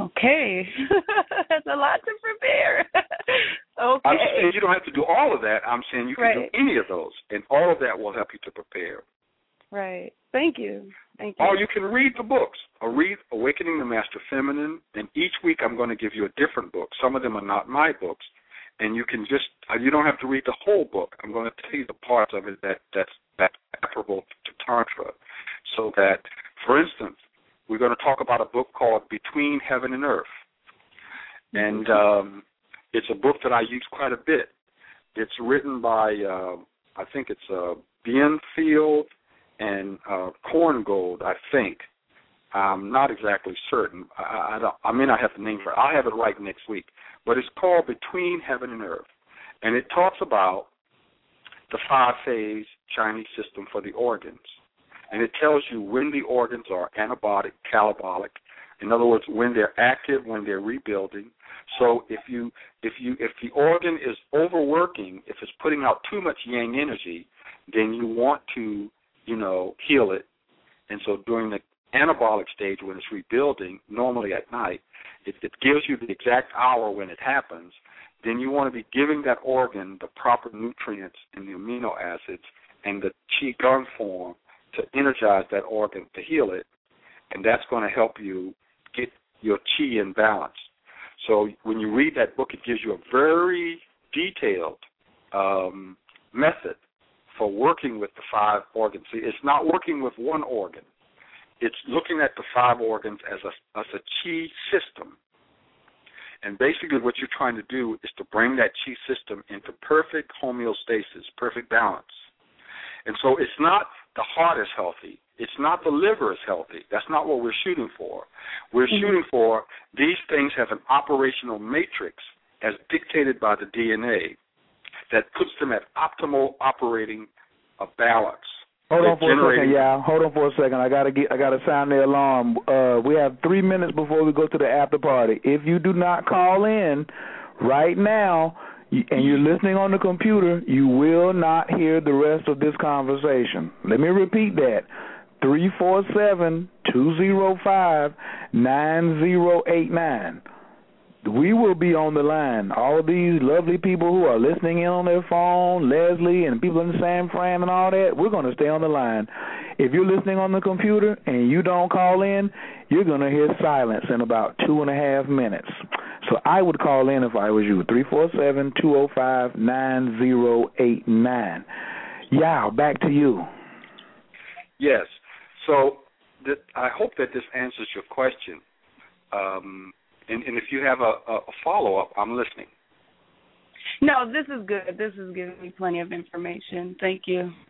Okay, *laughs* that's a lot to prepare. *laughs* okay. I'm saying you don't have to do all of that. I'm saying you can right. do any of those, and all of that will help you to prepare. Right. Thank you. Thank you. Or you can read the books. Or read Awakening the Master Feminine, and each week I'm going to give you a different book. Some of them are not my books, and you can just uh, you don't have to read the whole book. I'm going to tell you the parts of it that that's that's applicable to tantra, so that, for instance, we're going to talk about a book called Between Heaven and Earth. And um, it's a book that I use quite a bit. It's written by, uh, I think it's uh, Beinfield and uh, Korngold, I think. I'm not exactly certain. I, I, don't, I may not have the name for it. I'll have it right next week. But it's called Between Heaven and Earth. And it talks about the five phase Chinese system for the organs and it tells you when the organs are anabolic, catabolic, In other words, when they're active, when they're rebuilding. So if you if you if the organ is overworking, if it's putting out too much yang energy, then you want to you know heal it. And so during the anabolic stage when it's rebuilding, normally at night, it, it gives you the exact hour when it happens. Then you want to be giving that organ the proper nutrients and the amino acids and the qigong form to energize that organ to heal it, and that's going to help you get your chi in balance. So when you read that book, it gives you a very detailed um, method for working with the five organs. See, it's not working with one organ. It's looking at the five organs as a as a chi system. And basically what you're trying to do is to bring that chi system into perfect homeostasis, perfect balance. And so it's not the heart is healthy. It's not the liver is healthy. That's not what we're shooting for. We're mm-hmm. shooting for these things have an operational matrix as dictated by the DNA that puts them at optimal operating uh, balance. Hold on for a second, yeah. Hold on for a second. I gotta get. I gotta sound the alarm. Uh, we have three minutes before we go to the after party. If you do not call in right now, and you're listening on the computer, you will not hear the rest of this conversation. Let me repeat that. Three four seven two zero five nine zero eight nine we will be on the line. All these lovely people who are listening in on their phone, Leslie and people in San Fran and all that, we're going to stay on the line. If you're listening on the computer and you don't call in, you're going to hear silence in about two and a half minutes. So I would call in if I was you. Three four seven two zero five nine zero eight nine. Yeah, back to you. Yes. So th- I hope that this answers your question. Um, and, and if you have a, a follow up, I'm listening. No, this is good. This is giving me plenty of information. Thank you. *laughs*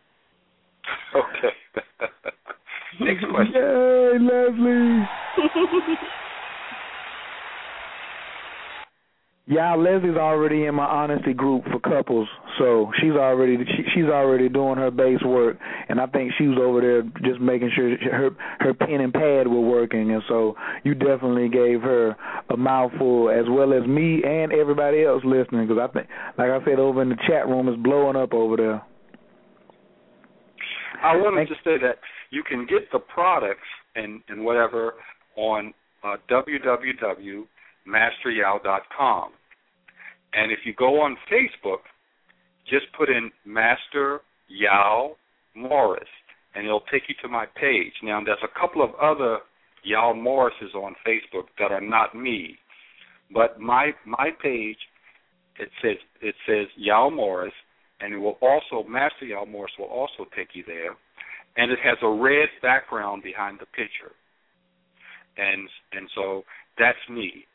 Okay. *laughs* Next *laughs* question. Yay, Leslie. Yeah, Leslie's already in my honesty group for couples, so she's already she, she's already doing her base work, and I think she was over there just making sure her her pen and pad were working, and so you definitely gave her a mouthful as well as me and everybody else listening, because I think, like I said, over in the chat room is blowing up over there. I wanted to say that you can get the products and and whatever on uh, www masteryao.com. And if you go on Facebook, just put in Master Yao Morris, and it'll take you to my page. Now, there's a couple of other Yao Morrises on Facebook that are not me, but my my page it says it says Yao Morris, and it will also Master Yao Morris will also take you there, and it has a red background behind the picture, and and so that's me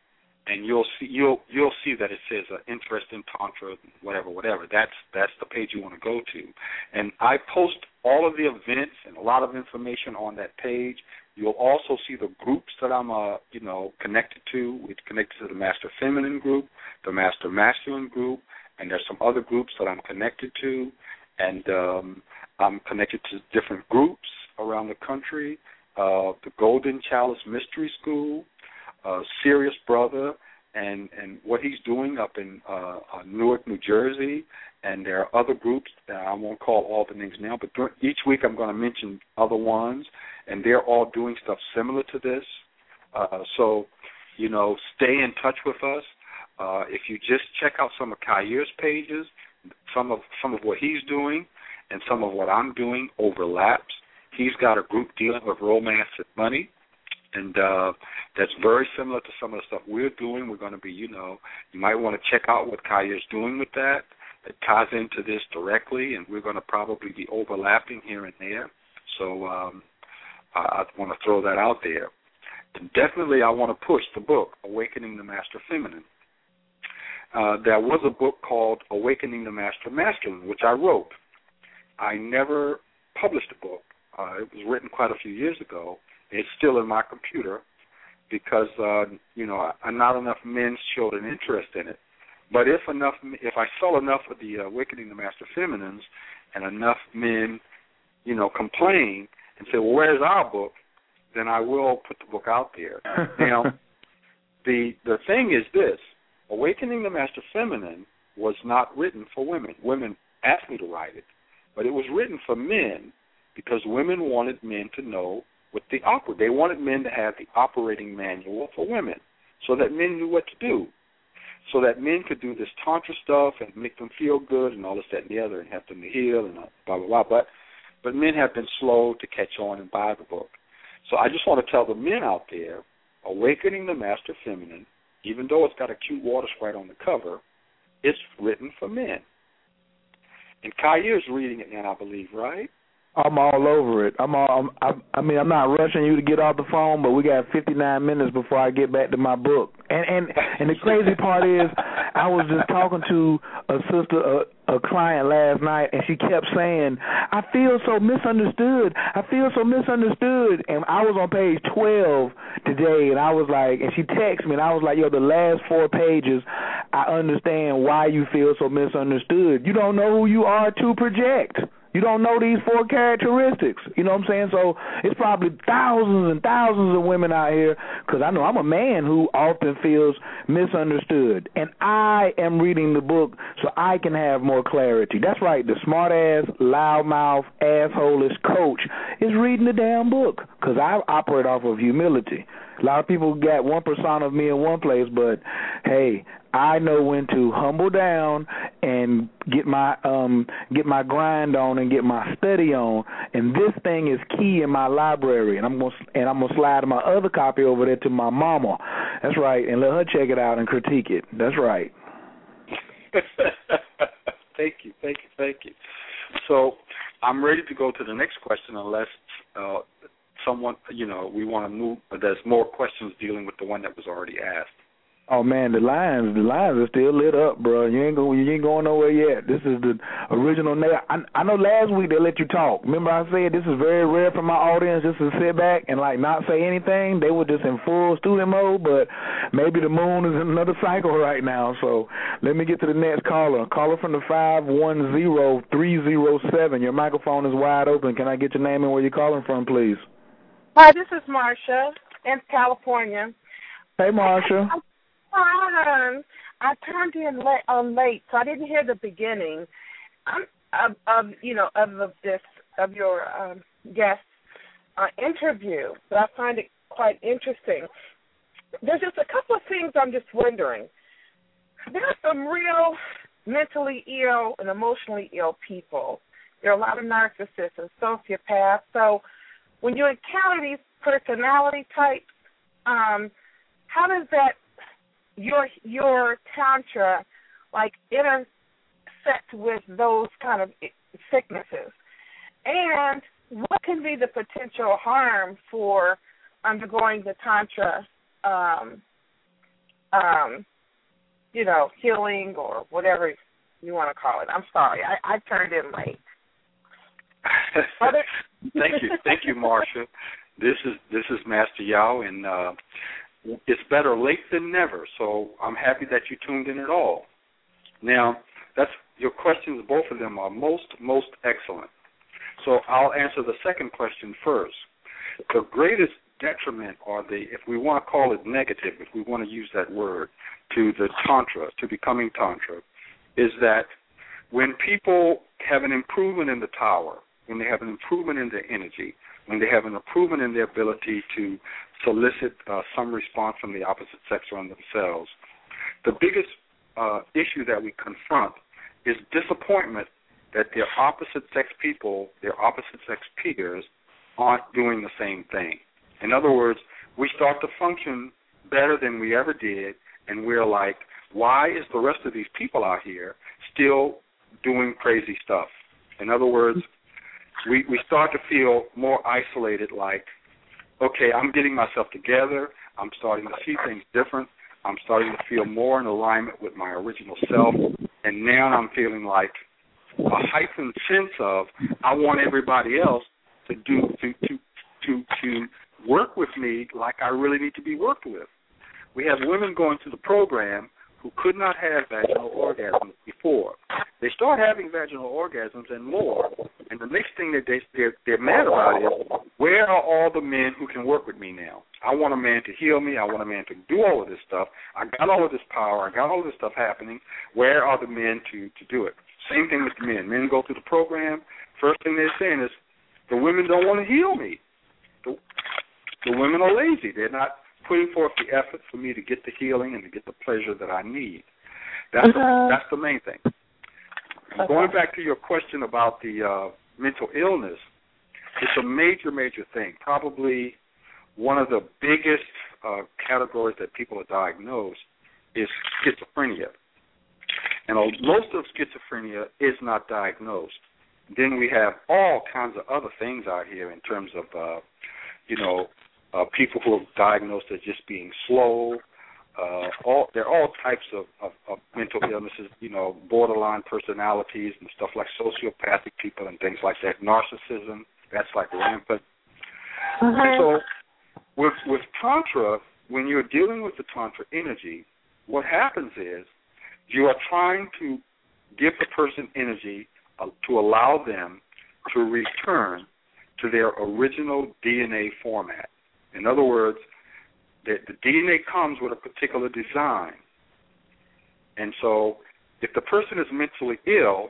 and you'll see you'll you'll see that it says uh, interest in tantra, whatever, whatever. That's that's the page you want to go to, and I post all of the events and a lot of information on that page. You'll also see the groups that I'm uh you know connected to. We connected to the Master Feminine group, the Master Masculine group, and there's some other groups that I'm connected to, and um, I'm connected to different groups around the country. Uh, the Golden Chalice Mystery School, uh, Serious Brother and and what he's doing up in uh, uh, Newark, New Jersey, and there are other groups that I won't call all the names now, but each week I'm going to mention other ones, and they're all doing stuff similar to this. Uh, so, you know, stay in touch with us. Uh, if you just check out some of Khayr's pages, some of some of what he's doing, and some of what I'm doing overlaps. He's got a group dealing with romance and money and uh, that's very similar to some of the stuff we're doing. We're going to be, you know, you might want to check out what Khayr is doing with that. It ties into this directly, and we're going to probably be overlapping here and there. So um, I, I want to throw that out there. And definitely, I want to push the book, Awakening the Master Feminine. Uh, there was a book called Awakening the Master Masculine, which I wrote. I never published a book. Uh, it was written quite a few years ago, it's still in my computer because uh, you know not enough men showed an interest in it. But if enough, if I sell enough of the Awakening the Master Feminines, and enough men, you know, complain and say, "Well, where's our book?" then I will put the book out there. *laughs* Now, the the thing is this: Awakening the Master Feminine was not written for women. Women asked me to write it, but it was written for men because women wanted men to know what the oper. They wanted men to have the operating manual for women, so that men knew what to do, so that men could do this tantra stuff and make them feel good and all this that and the other and help them to heal and uh, blah blah blah. But but men have been slow to catch on and buy the book. So I just want to tell the men out there, awakening the master feminine, even though it's got a cute water sprite on the cover, it's written for men. And Khayr's reading it now, I believe, right? I'm all over it. I'm all. I'm, I, I mean, I'm not rushing you to get off the phone, but we got 59 minutes before I get back to my book. And and and the crazy part is, I was just talking to a sister, a, a client last night, and she kept saying, "I feel so misunderstood. I feel so misunderstood." And I was on page 12 today, and I was like, and she texted me, and I was like, "Yo, the last four pages, I understand why you feel so misunderstood. You don't know who you are to project." You don't know these four characteristics. You know what I'm saying? So it's probably thousands and thousands of women out here because I know I'm a man who often feels misunderstood. And I am reading the book so I can have more clarity. That's right. The smart ass, loudmouth, assholish coach is reading the damn book because I operate off of humility. A lot of people got one persona of me in one place, but hey, I know when to humble down and get my um get my grind on and get my study on. And this thing is key in my library, and I'm gonna and I'm gonna slide my other copy over there to my mama. That's right, and let her check it out and critique it. That's right. *laughs* thank you, thank you, thank you. So I'm ready to go to the next question, unless uh, someone, you know, we want to move. There's more questions dealing with the one that was already asked. Oh man, the lines, the lines are still lit up, bro. You ain't going, you ain't going nowhere yet. This is the original. Na- I, I know last week they let you talk. Remember I said this is very rare for my audience just to sit back and like not say anything. They were just in full student mode, but maybe the moon is in another cycle right now. So let me get to the next caller. Caller from the five one zero three zero seven. Your microphone is wide open. Can I get your name and where you're calling from, please? Hi, this is Marcia in California. Hey, Marcia. Um, I turned in late, um, late, so I didn't hear the beginning um, of, of you know of, of this of your um, guest uh, interview, but I find it quite interesting. There's just a couple of things I'm just wondering. There are some real mentally ill and emotionally ill people. There are a lot of narcissists and sociopaths. So when you encounter these personality types, um, how does that your your tantra like intersect with those kind of sicknesses, and what can be the potential harm for undergoing the tantra, um, um, you know, healing or whatever you want to call it. I'm sorry, I, I turned in late. *laughs* thank you, thank you, Marcia. This is this is Master Yao, and uh, it's better late than never. So I'm happy that you tuned in at all. Now, that's your questions. Both of them are most most excellent. So I'll answer the second question first. The greatest detriment, or the if we want to call it negative, if we want to use that word, to the tantra, to becoming tantra, is that when people have an improvement in the tower, when they have an improvement in their energy, when they have an improvement in their ability to solicit uh, some response from the opposite sex or on themselves. The biggest uh, issue that we confront is disappointment that their opposite sex people, their opposite sex peers, aren't doing the same thing. In other words, we start to function better than we ever did, and we're like, why is the rest of these people out here still doing crazy stuff? In other words, we, we start to feel more isolated, like okay, I'm getting myself together. I'm starting to see things different. I'm starting to feel more in alignment with my original self. And now I'm feeling like a heightened sense of I want everybody else to do to to to to work with me like I really need to be worked with. We have women going through the program who could not have vaginal orgasms before. They start having vaginal orgasms and more, and the next thing that they they're, they're mad about is where are all the men who can work with me now. I want a man to heal me. I want a man to do all of this stuff. I got all of this power. I got all of this stuff happening. Where are the men to to do it? Same thing with the men. Men go through the program. First thing they're saying is, the women don't want to heal me. The, the women are lazy. They're not putting forth the effort for me to get the healing and to get the pleasure that I need. That's uh-huh. the, that's the main thing. Okay. Going back to your question about the uh, mental illness, it's a major, major thing. Probably one of the biggest uh, categories that people are diagnosed is schizophrenia. And most of schizophrenia is not diagnosed. Then we have all kinds of other things out here in terms of, uh, you know, uh, people who are diagnosed as just being slow. Uh, all there are all types of, of, of mental illnesses, you know, borderline personalities and stuff like sociopathic people and things like that. Narcissism, that's like rampant. Uh-huh. So with with tantra, when you're dealing with the tantra energy, what happens is you are trying to give the person energy uh, to allow them to return to their original DNA format. In other words, the, the DNA comes with a particular design. And so if the person is mentally ill,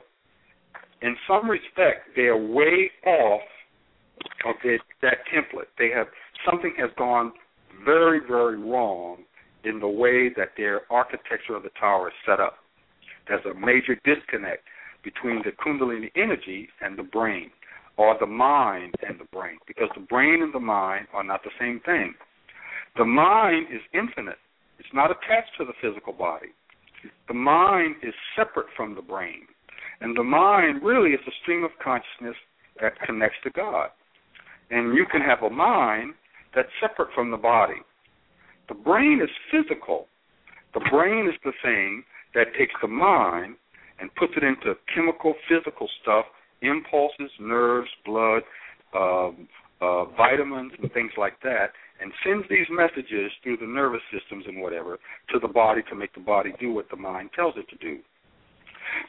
in some respect, they are way off of the, that template. They have something has gone very, very wrong in the way that their architecture of the tower is set up. There's a major disconnect between the Kundalini energy and the brain, or the mind and the brain, because the brain and the mind are not the same thing. The mind is infinite, it's not attached to the physical body. The mind is separate from the brain. And the mind really is a stream of consciousness that connects to God. And you can have a mind that's separate from the body. The brain is physical. The brain is the thing that takes the mind and puts it into chemical, physical stuff, impulses, nerves, blood, um, uh, vitamins, and things like that, and sends these messages through the nervous systems and whatever to the body to make the body do what the mind tells it to do.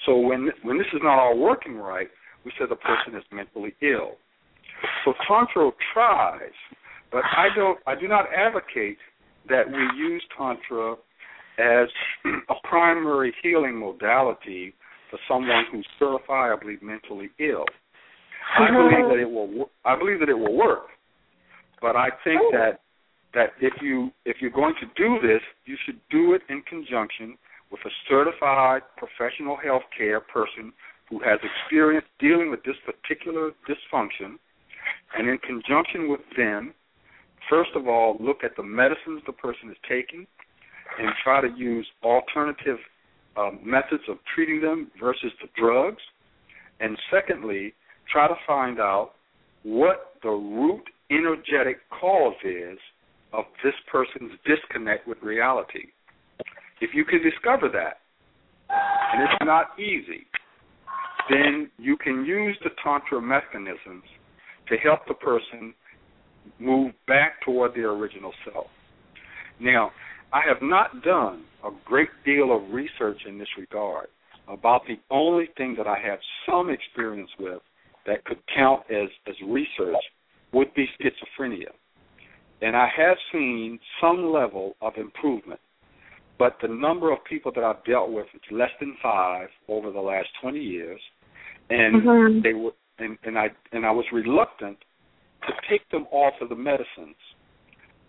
So when when this is not all working right, we say the person is mentally ill. So Tantra tries, but I don't. I do not advocate that we use Tantra as a primary healing modality for someone who's certifiably mentally ill. I believe that it will. I believe that it will work, but I think oh. that that if you if you're going to do this, you should do it in conjunction with a certified professional health care person who has experience dealing with this particular dysfunction, and in conjunction with them, first of all, look at the medicines the person is taking, and try to use alternative um, methods of treating them versus the drugs. And secondly, try to find out what the root energetic cause is of this person's disconnect with reality. If you can discover that, and it's not easy, then you can use the Tantra mechanisms to help the person move back toward their original self. Now, I have not done a great deal of research in this regard about the only thing that I have some experience with that could count as, as research would be schizophrenia. And I have seen some level of improvement, but the number of people that I've dealt with is less than five over the last 20 years, and mm-hmm. they were, and, and I and I was reluctant to take them off of the medicines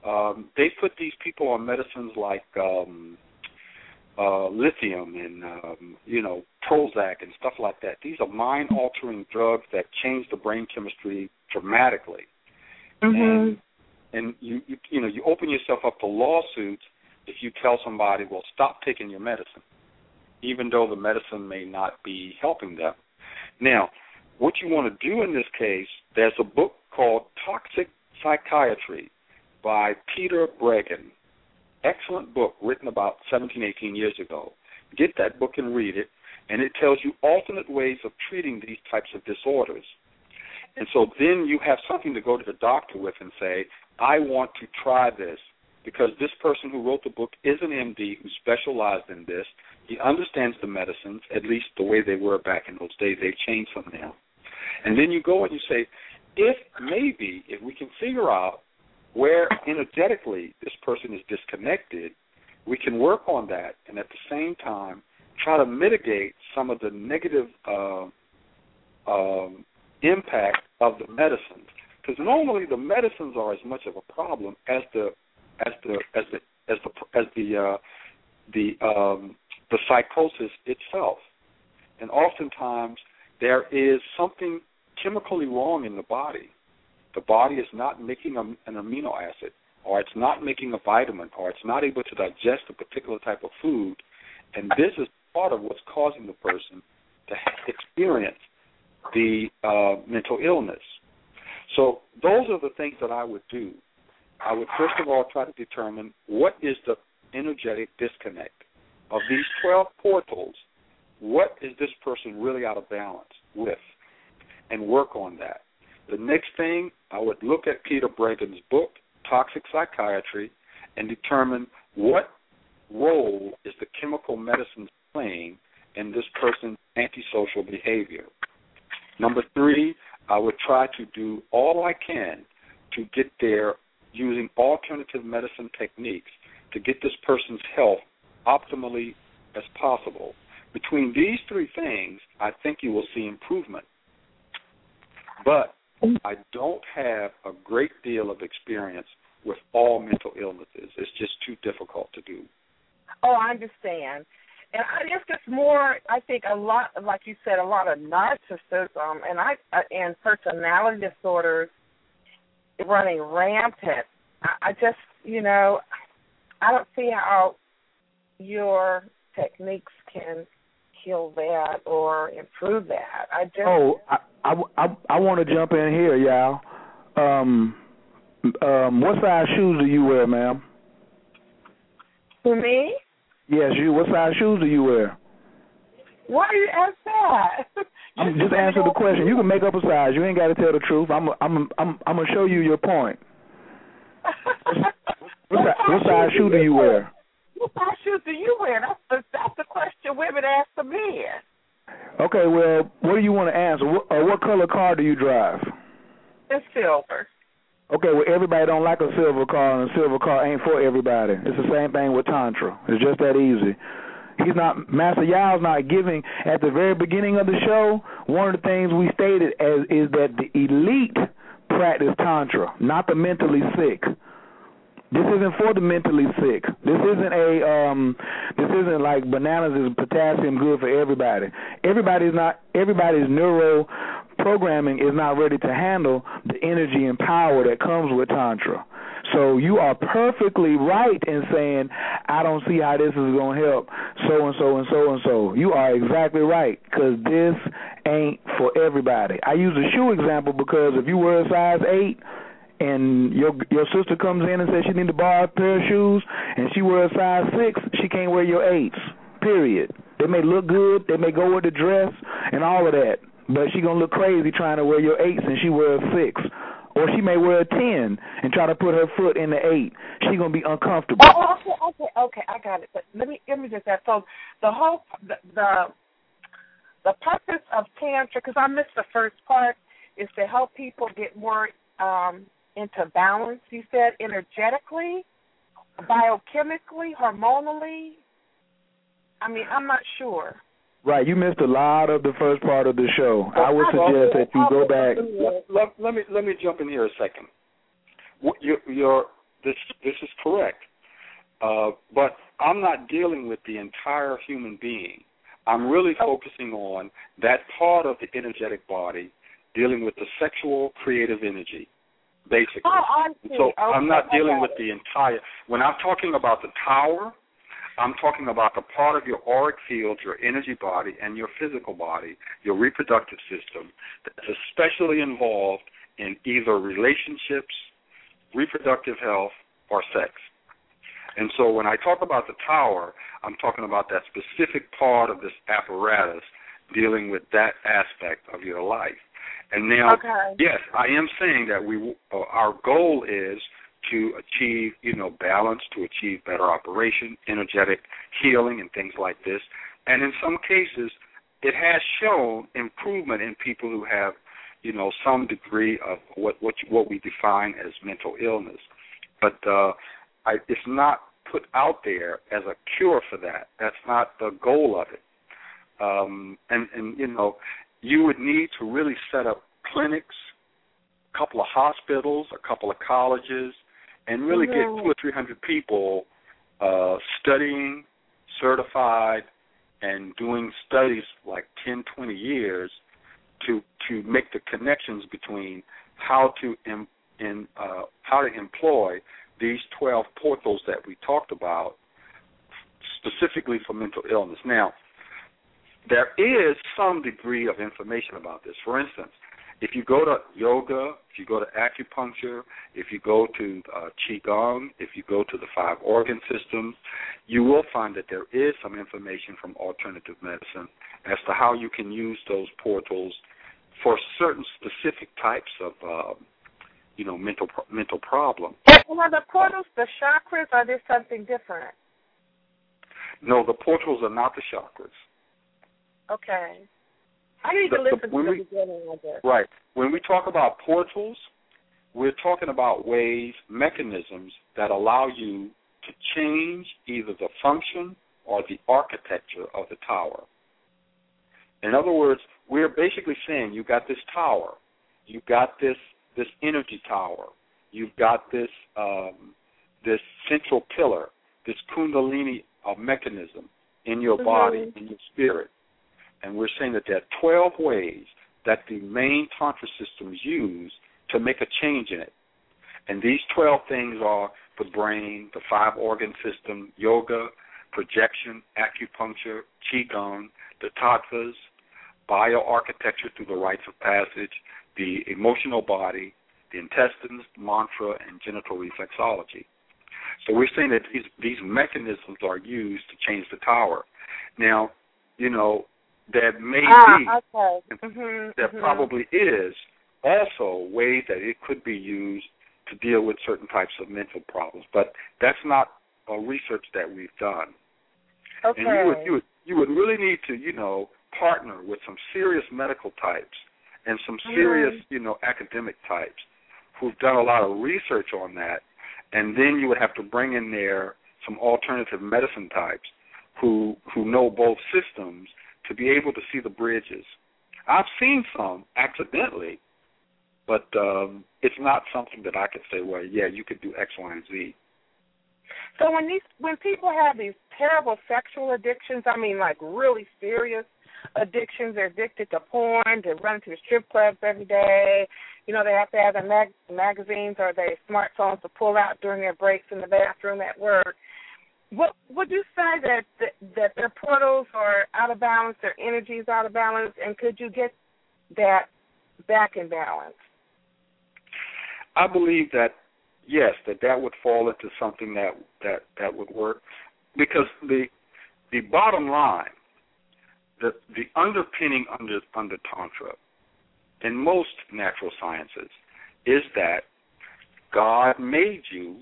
um, they put these people on medicines like um, uh, lithium and um, you know Prozac and stuff like that. These are mind-altering drugs that change the brain chemistry dramatically. Mm-hmm. And and you, you you know you open yourself up to lawsuits if you tell somebody, well, stop taking your medicine, even though the medicine may not be helping them. Now, what you want to do in this case, there's a book called Toxic Psychiatry by Peter Breggin. Excellent book written about 17, 18 years ago. Get that book and read it, and it tells you alternate ways of treating these types of disorders. And so then you have something to go to the doctor with and say, I want to try this because this person who wrote the book is an MD who specialized in this. He understands the medicines, at least the way they were back in those days. They've changed some now. And then you go and you say, if maybe, if we can figure out where energetically this person is disconnected, we can work on that and at the same time try to mitigate some of the negative uh, um, impact of the medicines. Because normally the medicines are as much of a problem as the as the as the as the as the uh, the um, the psychosis itself. And oftentimes there is something chemically wrong in the body. The body is not making a, an amino acid, or it's not making a vitamin, or it's not able to digest a particular type of food. And this is part of what's causing the person to experience the uh, mental illness. So those are the things that I would do. I would first of all try to determine what is the energetic disconnect of these 12 portals. What is this person really out of balance with? And work on that. The next thing, I would look at Peter Breggin's book, Toxic Psychiatry, and determine what role is the chemical medicine playing in this person's antisocial behavior. Number three, I would try to do all I can to get there using alternative medicine techniques to get this person's health optimally as possible. Between these three things, I think you will see improvement. But I don't have a great deal of experience with all mental illnesses. It's just too difficult to do. Oh, I understand. And I guess it's more. I think a lot, like you said, a lot of narcissism and I and personality disorders running rampant. I, I just, you know, I don't see how your techniques can heal that or improve that. I just. Oh, I I I, I want to jump in here, y'all. Um, um, what size shoes do you wear, ma'am? For me? Yes, you. What size shoes do you wear? Why you ask that? *laughs* I'm just answer the question. You can make up a size. You ain't got to tell the truth. I'm I'm I'm I'm gonna show you your point. what, size, what size shoe do you wear? What size shoes do you wear? That's the that's the question women ask the men. Okay, well, what do you want to answer? What, uh, what color car do you drive? It's silver. Okay, well, everybody don't like a silver car, and a silver car ain't for everybody. It's the same thing with Tantra. It's just that easy. He's not Master Yao's not giving at the very beginning of the show. One of the things we stated as is that the elite practice Tantra, not the mentally sick. This isn't for the mentally sick. This isn't a um this isn't like bananas is potassium good for everybody. Everybody's not everybody's neuro programming is not ready to handle the energy and power that comes with Tantra. So you are perfectly right in saying, I don't see how this is going to help so and so and so and so. You are exactly right because this ain't for everybody. I use a shoe example because if you wear a size 8, and your your sister comes in and says she need to borrow a pair of shoes and she wears a size six, she can't wear your eights. Period. They may look good, they may go with the dress and all of that. But she gonna look crazy trying to wear your eights and she wears six. Or she may wear a ten and try to put her foot in the eight. She gonna be uncomfortable. Oh, okay, okay, okay, I got it. But let me let me just ask. So the whole the the, the purpose of tantra, because I missed the first part, is to help people get more um into balance. You said energetically, biochemically, hormonally. I mean, I'm not sure. Right, you missed a lot of the first part of the show. I would suggest that you go back. Let, let, let me let me jump in here a second. You're, you're this this is correct, uh, but I'm not dealing with the entire human being. I'm really focusing on that part of the energetic body, dealing with the sexual creative energy, basically. Oh. So okay, I'm not dealing with the entire. When I'm talking about the tower, I'm talking about the part of your auric field, your energy body, and your physical body, your reproductive system, that's especially involved in either relationships, reproductive health, or sex. And so when I talk about the tower, I'm talking about that specific part of this apparatus dealing with that aspect of your life. And now, okay. yes, I am saying that we uh, our goal is to achieve, you know, balance, to achieve better operation, energetic healing, and things like this. And in some cases, it has shown improvement in people who have you know, some degree of what what what we define as mental illness, but uh, I, it's not put out there as a cure for that. That's not the goal of it. Um, and and you know, you would need to really set up clinics, a couple of hospitals, a couple of colleges, and really get two or three hundred people uh, studying, certified, and doing studies like 10, 20 years to to make the connections between how to in, in uh, how to employ these 12 portals that we talked about specifically for mental illness. Now, there is some degree of information about this. For instance, if you go to yoga, if you go to acupuncture, if you go to uh, qigong, if you go to the five organ systems, you will find that there is some information from alternative medicine as to how you can use those portals for certain specific types of, uh, you know, mental mental problem. Are the portals the chakras? Or are there something different? No, the portals are not the chakras. Okay. I need the, to listen the, to the we, beginning of this. Right. When we talk about portals, we're talking about ways, mechanisms that allow you to change either the function or the architecture of the tower. In other words, we're basically saying you got this tower, you've got this this energy tower, you've got this um, this central pillar, this kundalini uh, mechanism in your mm-hmm. body, in your spirit. And we're saying that there are 12 ways that the main Tantra systems use to make a change in it. And these 12 things are the brain, the five organ system, yoga, projection, acupuncture, qigong, the tattvas, bioarchitecture through the rites of passage, the emotional body, the intestines, mantra, and genital reflexology. So we're saying that these, these mechanisms are used to change the tower. Now, you know, there may ah, be, okay. mm-hmm, there mm-hmm. probably is also ways that it could be used to deal with certain types of mental problems, but that's not a research that we've done. Okay. And you would, you would you would really need to, you know, partner with some serious medical types and some serious, mm-hmm. you know, academic types who've done a lot of research on that, and then you would have to bring in there some alternative medicine types who who know both systems to be able to see the bridges. I've seen some accidentally, but um, it's not something that I could say, well, yeah, you could do X, Y, and Z. So when these when people have these terrible sexual addictions, I mean like really serious addictions, they're addicted to porn, to run to the strip clubs every day. You know, they have to have their mag- magazines or their smartphones to pull out during their breaks in the bathroom at work. What would you say that, that their portals are out of balance, their energy is out of balance, and could you get that back in balance? I believe that yes, that that would fall into something that that that would work, because the the bottom line, the the underpinning under under tantra, in most natural sciences, is that God made you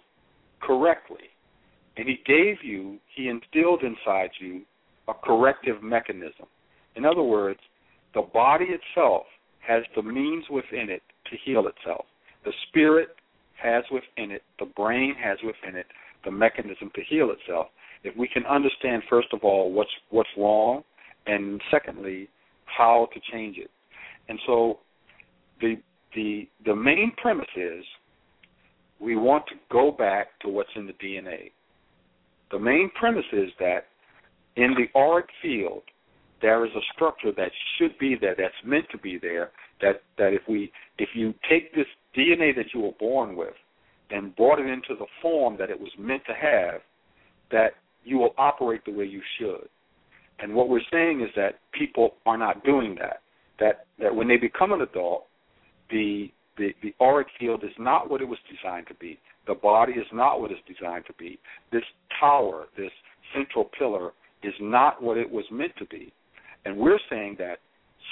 correctly and he gave you, he instilled inside you a corrective mechanism. In other words, the body itself has the means within it to heal itself. The spirit has within it, the brain has within it the mechanism to heal itself. If we can understand first of all what's what's wrong and secondly how to change it. And so the the the main premise is we want to go back to what's in the DNA. The main premise is that in the auric field, there is a structure that should be there, that's meant to be there. That that if we if you take this DNA that you were born with and brought it into the form that it was meant to have, that you will operate the way you should. And what we're saying is that people are not doing that. That that when they become an adult, the the, the auric field is not what it was designed to be. The body is not what it's designed to be. This tower, this central pillar, is not what it was meant to be. And we're saying that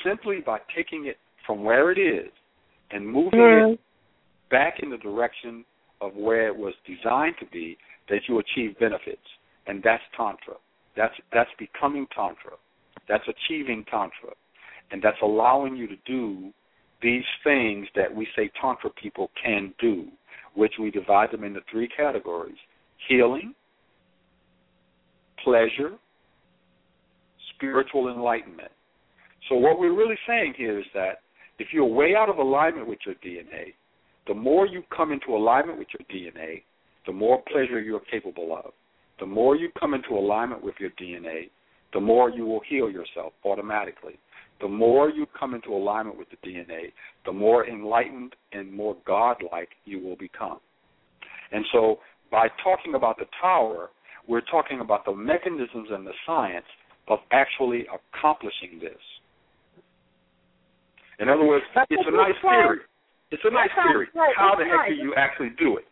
simply by taking it from where it is and moving mm-hmm. it back in the direction of where it was designed to be, that you achieve benefits. And that's Tantra. That's that's becoming Tantra. That's achieving Tantra. And that's allowing you to do these things that we say Tantra people can do, which we divide them into three categories healing, pleasure, spiritual enlightenment. So, what we're really saying here is that if you're way out of alignment with your DNA, the more you come into alignment with your DNA, the more pleasure you're capable of. The more you come into alignment with your DNA, the more you will heal yourself automatically. The more you come into alignment with the DNA, the more enlightened and more godlike you will become. And so, by talking about the tower, we're talking about the mechanisms and the science of actually accomplishing this. In other words, it's a nice theory. It's a nice theory. How the heck do you actually do it?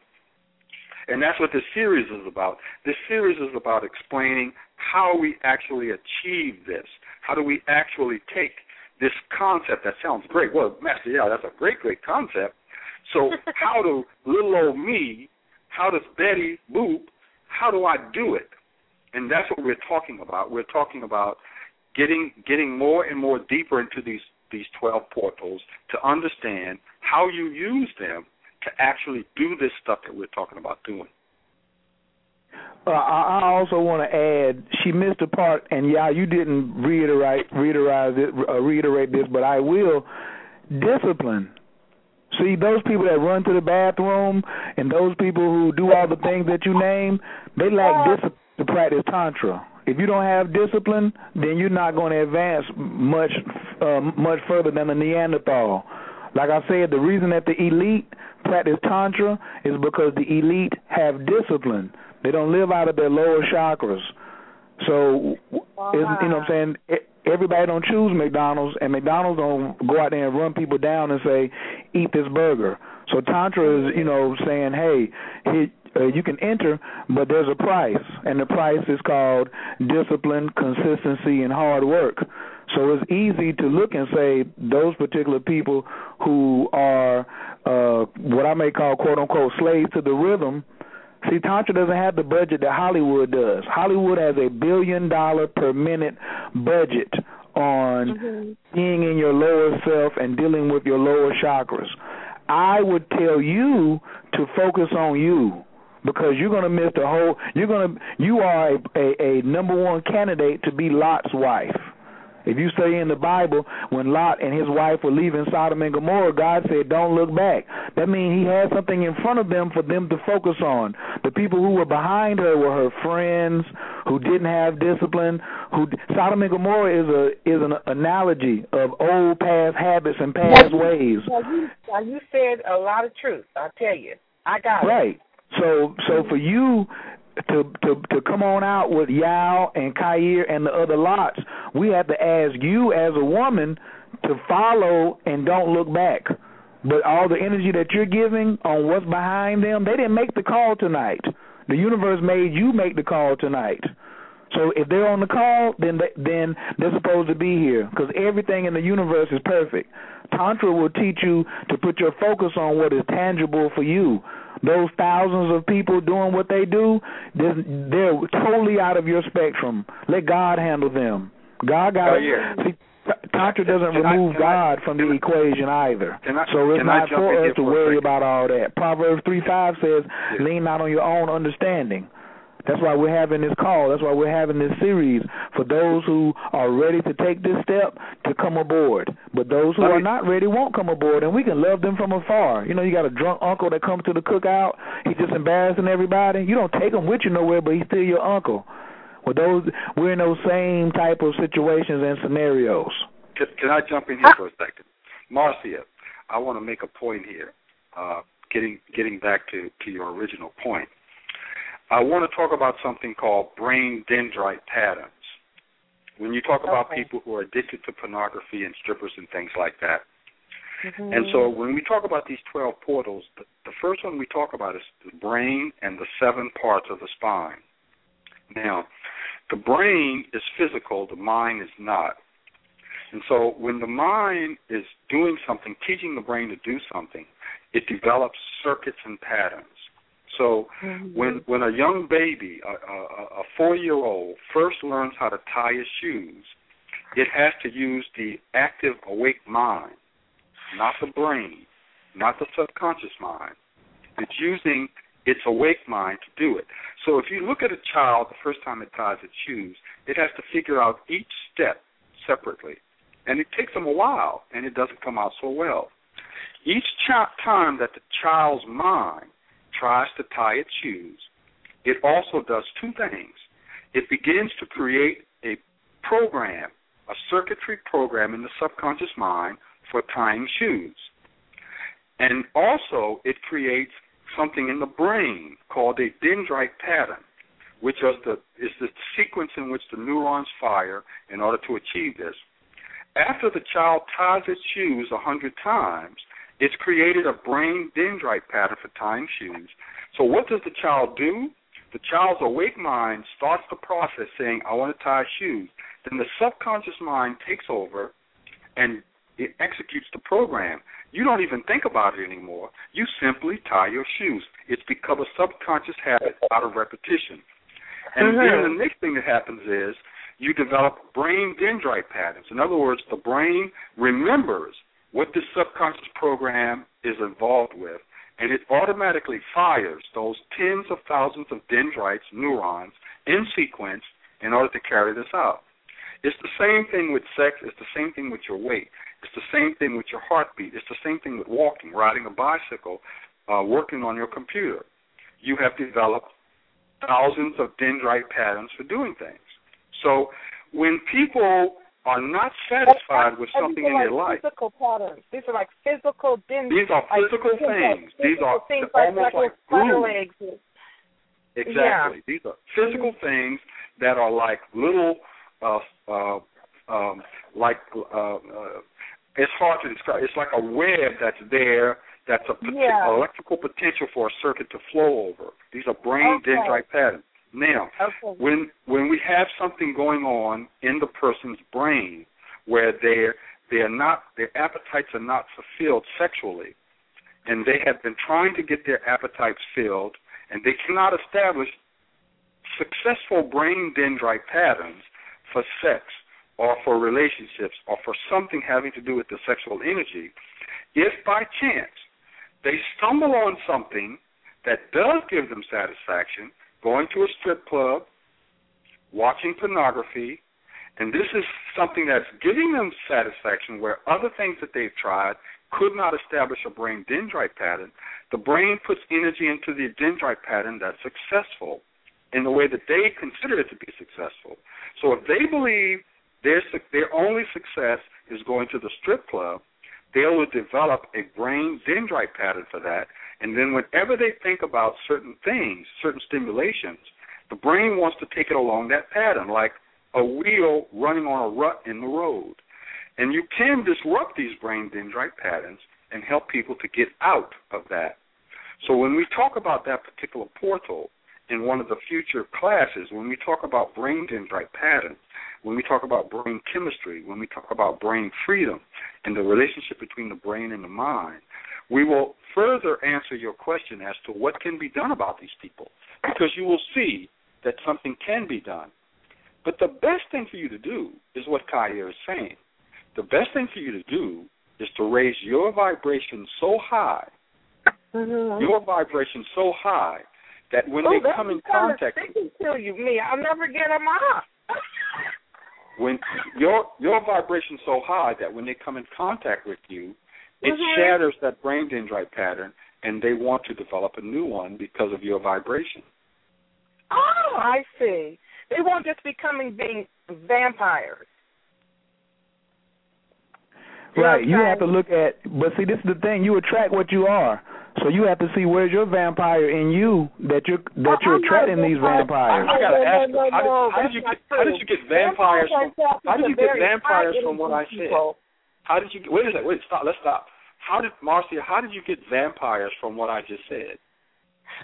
And that's what this series is about. This series is about explaining how we actually achieve this. How do we actually take this concept that sounds great? Well, Master, yeah, that's a great, great concept. So *laughs* how do little old me, how does Betty Boop, how do I do it? And that's what we're talking about. We're talking about getting getting more and more deeper into these these 12 portals to understand how you use them to actually do this stuff that we're talking about doing. Uh, I also want to add, she missed a part, and yeah, you didn't reiterate reiterate it, uh, reiterate this, but I will. Discipline. See, those people that run to the bathroom and those people who do all the things that you name, they lack discipline to practice tantra. If you don't have discipline, then you're not going to advance much uh, much further than a Neanderthal. Like I said, the reason that the elite practice tantra is because the elite have discipline. They don't live out of their lower chakras. So, wow. you know what I'm saying? Everybody don't choose McDonald's, and McDonald's don't go out there and run people down and say, "Eat this burger." So tantra is, you know, saying, "Hey, here, uh, you can enter, but there's a price, and the price is called discipline, consistency, and hard work." So it's easy to look and say those particular people who are uh, what I may call "quote unquote" slaves to the rhythm. See, Tantra doesn't have the budget that Hollywood does. Hollywood has a billion dollar per minute budget on mm-hmm. being in your lower self and dealing with your lower chakras. I would tell you to focus on you because you're going to miss the whole. You're going to. You are a, a, a number one candidate to be Lot's wife. If you study in the Bible, when Lot and his wife were leaving Sodom and Gomorrah, God said, "Don't look back." That means He had something in front of them for them to focus on. The people who were behind her were her friends who didn't have discipline. Who Sodom and Gomorrah is a is an analogy of old past habits and past well, ways. Well, you, well, you said a lot of truth. I tell you, I got right. it. Right. So so mm-hmm. for you to to to come on out with Yao and Khayr and the other lots, we have to ask you as a woman to follow and don't look back. But all the energy that you're giving on what's behind them, they didn't make the call tonight. The universe made you make the call tonight. So if they're on the call, then they, then they're supposed to be here because everything in the universe is perfect. Tantra will teach you to put your focus on what is tangible for you those thousands of people doing what they do, they're, they're totally out of your spectrum. Let God handle them. God got oh, yeah. see, Tantra doesn't can remove I, God I, from the equation either. so it's not for us to worry about all that. Proverbs three five says, yeah. "Lean not on your own understanding." That's why we're having this call. That's why we're having this series for those who are ready to take this step to come aboard. But those who are not ready won't come aboard, and we can love them from afar. You know, you got a drunk uncle that comes to the cookout. He's just embarrassing everybody. You don't take him with you nowhere, but he's still your uncle. Well, those we're in those same type of situations and scenarios. Can, can I jump in here for a second, Marcia? I want to make a point here. Uh, getting getting back to to your original point. I want to talk about something called brain dendrite patterns. When you talk about okay. people who are addicted to pornography and strippers and things like that. Mm-hmm. And so when we talk about these 12 portals, the, the first one we talk about is the brain and the seven parts of the spine. Now, the brain is physical, the mind is not. And so when the mind is doing something, teaching the brain to do something, it develops circuits and patterns. So mm-hmm. when when a young baby, a, a, a four year old, first learns how to tie his shoes, it has to use the active awake mind not the brain, not the subconscious mind. It's using its awake mind to do it. So if you look at a child the first time it ties its shoes, it has to figure out each step separately. And it takes them a while, and it doesn't come out so well. Each ch- time that the child's mind tries to tie its shoes, it also does two things. It begins to create a program, a circuitry program in the subconscious mind for tying shoes. And also, it creates something in the brain called a dendrite pattern, which is the, is the sequence in which the neurons fire in order to achieve this. After the child ties its shoes a hundred times, it's created a brain dendrite pattern for tying shoes. So what does the child do? The child's awake mind starts the process saying, I want to tie shoes. Then the subconscious mind takes over and it executes the program. You don't even think about it anymore. You simply tie your shoes. It's become a subconscious habit out of repetition. And mm-hmm. then the next thing that happens is you develop brain dendrite patterns. In other words, the brain remembers what this subconscious program is involved with, and it automatically fires those tens of thousands of dendrites, neurons, in sequence in order to carry this out. It's the same thing with sex, it's the same thing with your weight. It's the same thing with your heartbeat. It's the same thing with walking, riding a bicycle, uh, working on your computer. You have developed thousands of dendrite patterns for doing things. So when people are not satisfied with something in like their life. Physical patterns. These are like physical dendrites. These are physical like, things. Physical These are things almost like, like legs. Exactly. Yeah. These are physical mm-hmm. things that are like little, uh, uh, um, like uh, uh, it's hard to describe. It's like a web that's there that's a pot- yeah. electrical potential for a circuit to flow over. These are brain okay. dendrite patterns. Now, okay. when when we have something going on in the person's brain where they're they're not their appetites are not fulfilled sexually, and they have been trying to get their appetites filled, and they cannot establish successful brain dendrite patterns for sex or for relationships or for something having to do with the sexual energy, if by chance they stumble on something that does give them satisfaction, going to a strip club, watching pornography, and this is something that's giving them satisfaction where other things that they've tried could not establish a brain dendrite pattern, the brain puts energy into the dendrite pattern that's successful in the way that they consider it to be successful. So if they believe their their only success is going to the strip club, they will develop a brain dendrite pattern for that. And then whenever they think about certain things, certain stimulations, the brain wants to take it along that pattern, like a wheel running on a rut in the road. And you can disrupt these brain dendrite patterns and help people to get out of that. So when we talk about that particular portal in one of the future classes, when we talk about brain dendrite patterns, when we talk about brain chemistry, when we talk about brain freedom and the relationship between the brain and the mind, we will further answer your question as to what can be done about these people because you will see that something can be done. But the best thing for you to do is what Khayr is saying. The best thing for you to do is to raise your vibration so high, mm-hmm. your vibration so high that when oh, they come in contact, with people kill you, me, I'll never get them off. *laughs* when your your vibration's so high that when they come in contact with you, it mm-hmm. shatters that brain dendrite pattern, and they want to develop a new one because of your vibration. Oh, I see. They won't just be coming being vampires. Right. You have to look at, but see, this is the thing. You attract what you are. So you have to see where's your vampire in you that you're that you're attracting these vampires. I gotta ask you, how, did, how did you get how did you get vampires from how did you get vampires from what I said? How did you get wait a second, wait, stop, let's stop. How did Marcia how did you get vampires from what I just said?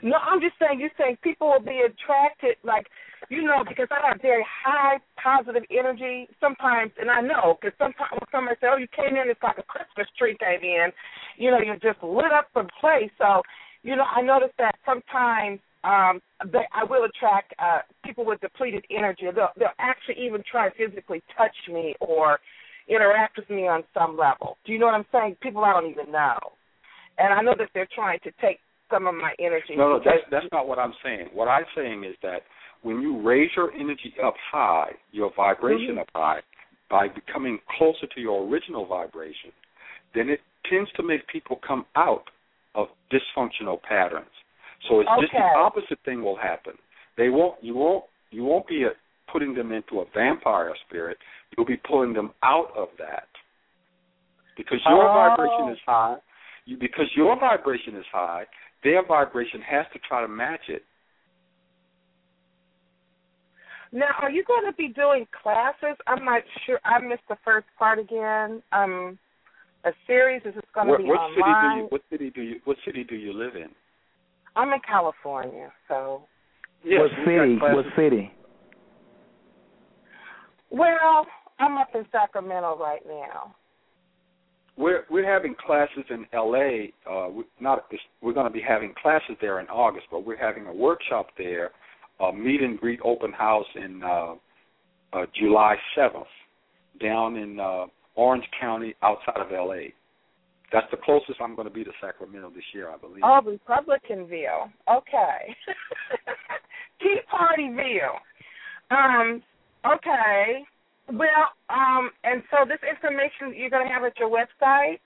No, I'm just saying you're saying people will be attracted like you know, because I have very high positive energy sometimes, and I know because sometimes when somebody says, "Oh, you came in, it's like a Christmas tree came in," you know, you're just lit up the place. So, you know, I notice that sometimes um they, I will attract uh people with depleted energy. They'll they'll actually even try to physically touch me or interact with me on some level. Do you know what I'm saying? People I don't even know, and I know that they're trying to take some of my energy. No, no, that's that's not what I'm saying. What I'm saying is that when you raise your energy up high, your vibration mm-hmm. up high, by becoming closer to your original vibration, then it tends to make people come out of dysfunctional patterns. So it's okay. just the opposite thing will happen. They won't. You won't. You won't be a, putting them into a vampire spirit. You'll be pulling them out of that because your oh. vibration is high. You, because your vibration is high, their vibration has to try to match it. Now, are you going to be doing classes? I'm not sure. I missed the first part again. Um, a series is this going to be what online? City do you, what city do you What city do you live in? I'm in California, so. Yes, what city? What city? Well, I'm up in Sacramento right now. We're we're having classes in L.A. Uh, we, not we're going to be having classes there in August, but we're having a workshop there, a meet and greet open house in uh, uh, July 7th, down in uh, Orange County, outside of L.A. That's the closest I'm going to be to Sacramento this year, I believe. Oh, Republicanville. Okay. *laughs* Tea Partyville. Um. Okay. Well, um, and so this information you're going to have at your website.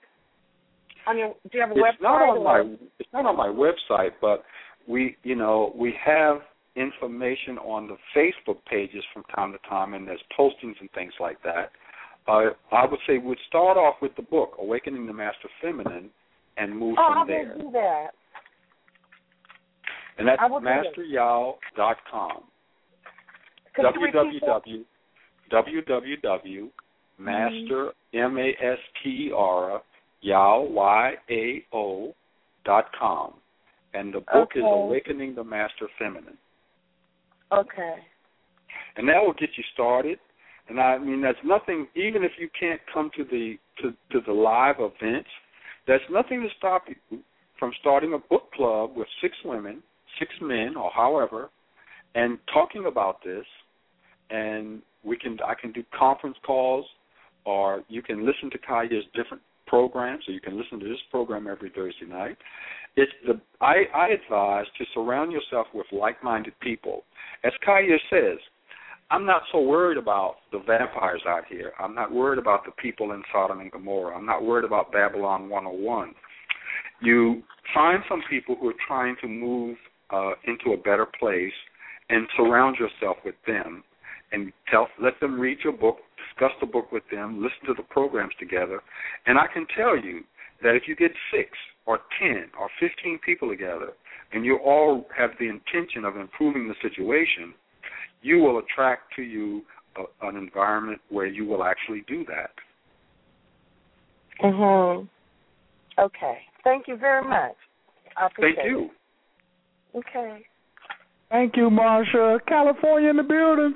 On your, do you have a it's website? Not on my, it's not on my website, but we, you know, we have information on the Facebook pages from time to time, and there's postings and things like that. Uh, I would say we'd start off with the book, Awakening the Master Feminine, and move oh, from I there. will do that. And that's I masteryao.com. www www master m a s t e r yao y a o dot com, and the book okay. is Awakening the Master Feminine. Okay. And that will get you started. And I mean, that's nothing. Even if you can't come to the to to the live events, there's nothing to stop you from starting a book club with six women, six men, or however, and talking about this and we can I can do conference calls, or you can listen to Khayr's different programs, or you can listen to this program every Thursday night. It's the I, I advise to surround yourself with like-minded people. As Khayr says, I'm not so worried about the vampires out here. I'm not worried about the people in Sodom and Gomorrah. I'm not worried about Babylon 101. You find some people who are trying to move uh, into a better place and surround yourself with them and tell let them read your book, discuss the book with them, listen to the programs together, and I can tell you that if you get six or ten or fifteen people together, and you all have the intention of improving the situation, you will attract to you a, an environment where you will actually do that. Mhm. Okay. Thank you very much. I appreciate Thank you. It. Okay. Thank you, Marsha. California in the building.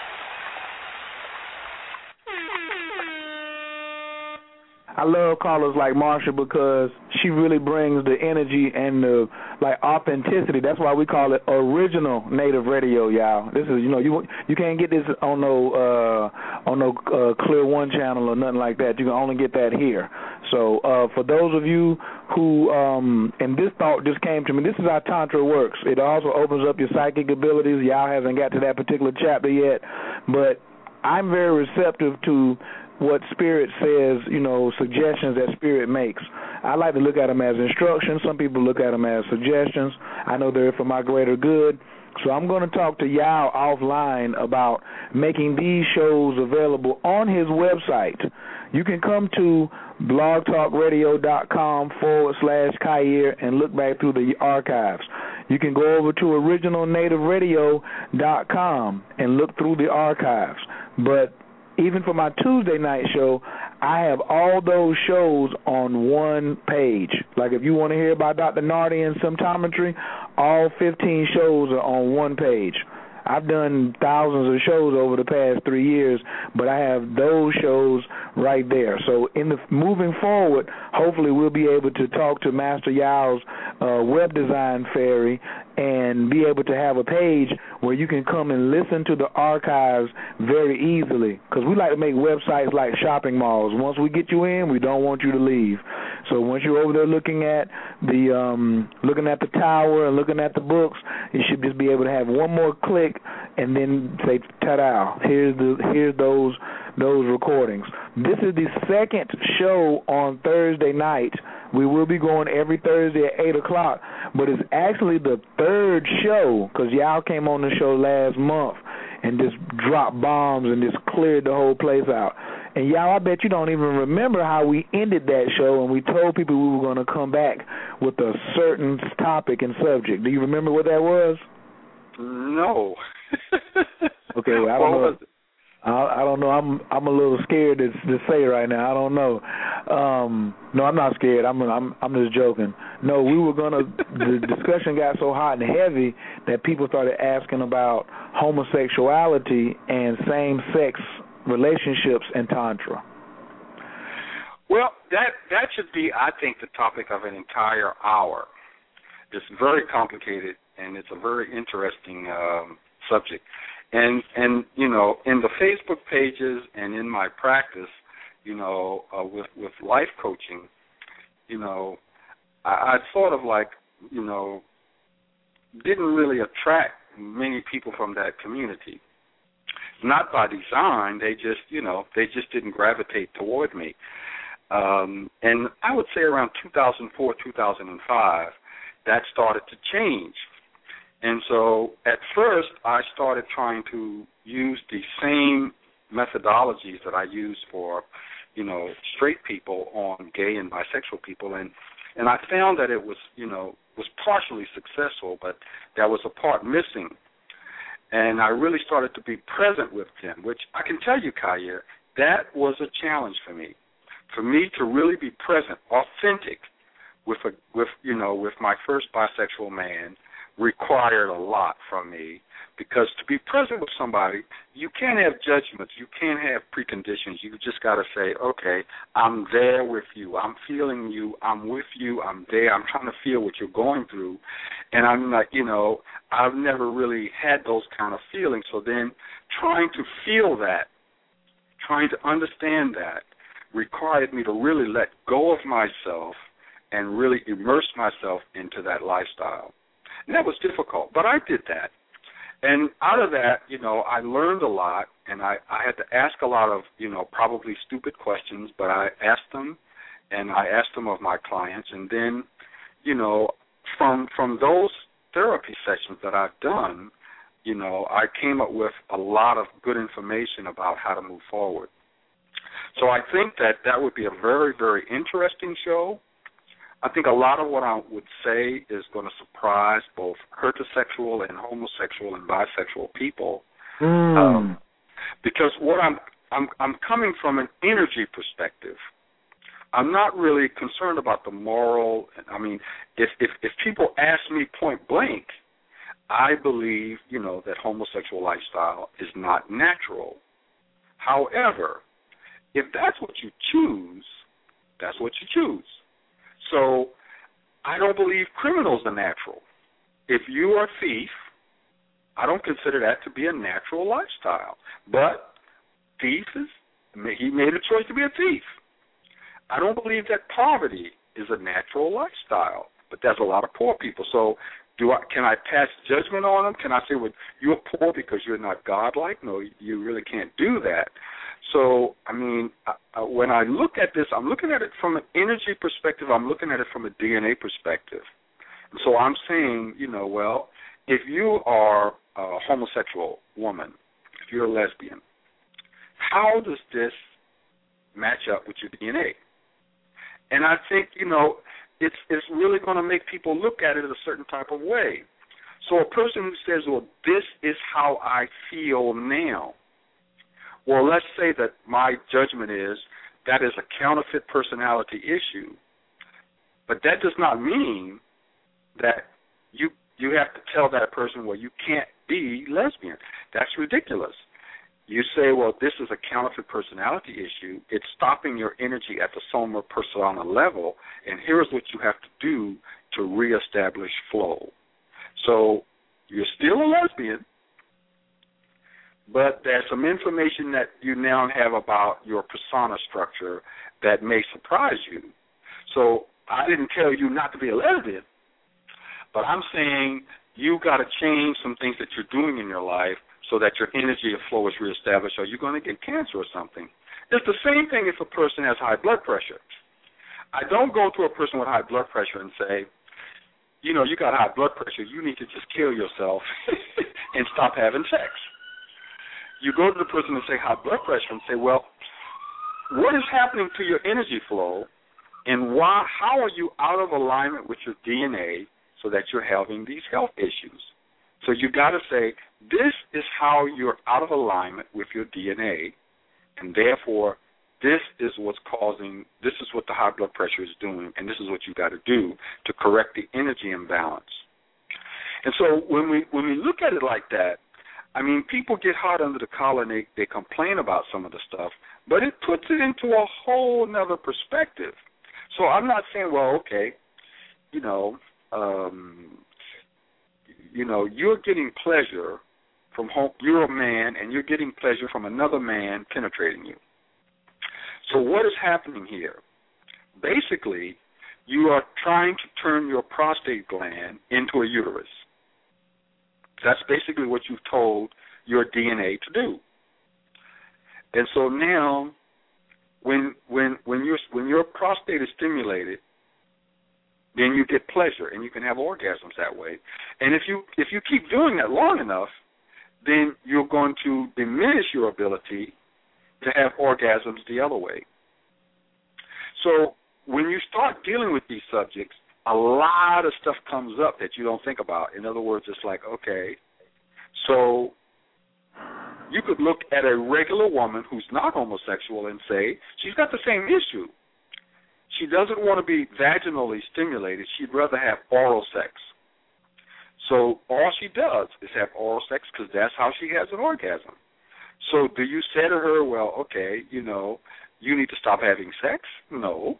I love callers like Marsha because she really brings the energy and the like authenticity. That's why we call it original native radio, y'all. This is you know you you can't get this on no uh on no uh, clear one channel or nothing like that. You can only get that here. So uh for those of you who um and this thought just came to me, this is how tantra works. It also opens up your psychic abilities. Y'all haven't got to that particular chapter yet, but I'm very receptive to what Spirit says, you know, suggestions that Spirit makes. I like to look at them as instructions. Some people look at them as suggestions. I know they're for my greater good. So I'm going to talk to Yao offline about making these shows available on his website. You can come to blogtalkradio.com forward slash Khayr and look back through the archives. You can go over to originalnativeradio.com and look through the archives. But even for my Tuesday night show, I have all those shows on one page. Like if you want to hear about Dr. Nardi and symptometry, all 15 shows are on one page. I've done thousands of shows over the past three years, but I have those shows right there. So in the moving forward, hopefully we'll be able to talk to Master Yao's uh, web design fairy and be able to have a page where you can come and listen to the archives very easily. Because we like to make websites like shopping malls. Once we get you in, we don't want you to leave. So once you're over there looking at the um, looking at the tower and looking at the books, you should just be able to have one more click and then say, "Ta-da! Here's the here's those those recordings." This is the second show on Thursday night. We will be going every Thursday at eight o'clock, but it's actually the third show because y'all came on the show last month and just dropped bombs and just cleared the whole place out. And y'all, I bet you don't even remember how we ended that show and we told people we were going to come back with a certain topic and subject. Do you remember what that was? No. *laughs* okay, well, I don't know. I, I don't know. I'm I'm a little scared to, to say right now. I don't know. Um, no, I'm not scared. I'm I'm I'm just joking. No, we were gonna. the *laughs* discussion got so hot and heavy that people started asking about homosexuality and same-sex relationships and tantra. Well, that that should be, I think, the topic of an entire hour. It's very complicated and it's a very interesting um, subject. And and you know, in the Facebook pages and in my practice, you know, uh, with with life coaching, you know, I, I sort of like, you know, didn't really attract many people from that community. Not by design, they just, you know, they just didn't gravitate toward me. Um, and I would say around 2004, 2005, that started to change. And so at first, I started trying to use the same methodologies that I use for, you know, straight people on gay and bisexual people, and and I found that it was, you know, was partially successful, but there was a part missing. And I really started to be present with them, which I can tell you, Khayr, that was a challenge for me. For me to really be present, authentic, with a with you know with my first bisexual man required a lot from me because to be present with somebody, you can't have judgments, you can't have preconditions. You just got to say, okay, I'm there with you, I'm feeling you, I'm with you, I'm there, I'm trying to feel what you're going through, and I'm like, you know, I've never really had those kind of feelings. So then, trying to feel that, trying to understand that, required me to really let go of myself and really immerse myself into that lifestyle. And that was difficult, but I did that. And out of that, you know, I learned a lot, and I, I had to ask a lot of, you know, probably stupid questions, but I asked them, and I asked them of my clients, and then, you know, from from those therapy sessions that I've done, you know, I came up with a lot of good information about how to move forward. So I think that that would be a very, very interesting show. I think a lot of what I would say is going to surprise both heterosexual and homosexual and bisexual people, mm. um, because what I'm I'm I'm coming from an energy perspective. I'm not really concerned about the moral. I mean, if if if people ask me point blank, I believe you know that homosexual lifestyle is not natural. However, if that's what you choose, that's what you choose. So I don't believe criminals are natural. If you are a thief, I don't consider that to be a natural lifestyle. But thief is he made a choice to be a thief. I don't believe that poverty is a natural lifestyle, but there's a lot of poor people. So do I can I pass judgment on them? Can I say well you're poor because you're not godlike? No, you really can't do that. So, I mean, uh, when I look at this, I'm looking at it from an energy perspective. I'm looking at it from a DNA perspective. And So I'm saying, you know, well, if you are a homosexual woman, if you're a lesbian, how does this match up with your DNA? And I think, you know, it's it's really going to make people look at it a certain type of way. So a person who says, "Well, this is how I feel now," Well, let's say that my judgment is that is a counterfeit personality issue, but that does not mean that you you have to tell that person, well, you can't be lesbian. That's ridiculous. You say, well, this is a counterfeit personality issue. It's stopping your energy at the soma persona level, and here's what you have to do. to reestablish flow. So you're still a lesbian, but there's some information that you now have about your persona structure that may surprise you. So I didn't tell you not to be a lesbian, but I'm saying you got to change some things that you're doing in your life so that your energy of flow is reestablished, or you're going to get cancer or something. It's the same thing if a person has high blood pressure. I don't go to a person with high blood pressure and say, you know, you got high blood pressure, you need to just kill yourself *laughs* and stop having sex. You go to the person and say high blood pressure and say, well, what is happening to your energy flow and why how are you out of alignment with your DNA so that you're having these health issues? So you got to say this is how you're out of alignment with your DNA and therefore this is what's causing this is what the high blood pressure is doing and this is what you got to do to correct the energy imbalance and so when we when we look at it like that i mean people get hot under the collar and they they complain about some of the stuff but it puts it into a whole another perspective so i'm not saying well okay you know um you know you're getting pleasure from home you're a man and you're getting pleasure from another man penetrating you so what is happening here? Basically, you are trying to turn your prostate gland into a uterus. That's basically what you've told your DNA to do. And so now when when when your when your prostate is stimulated, then you get pleasure and you can have orgasms that way. And if you if you keep doing that long enough, then you're going to diminish your ability to have orgasms the other way. So when you start dealing with these subjects, a lot of stuff comes up that you don't think about. In other words, it's like, okay, so you could look at a regular woman who's not homosexual and say she's got the same issue. She doesn't want to be vaginally stimulated. She'd rather have oral sex. So all she does is have oral sex because that's how she has an orgasm. So do you say to her, well, okay, you know, you need to stop having sex? No.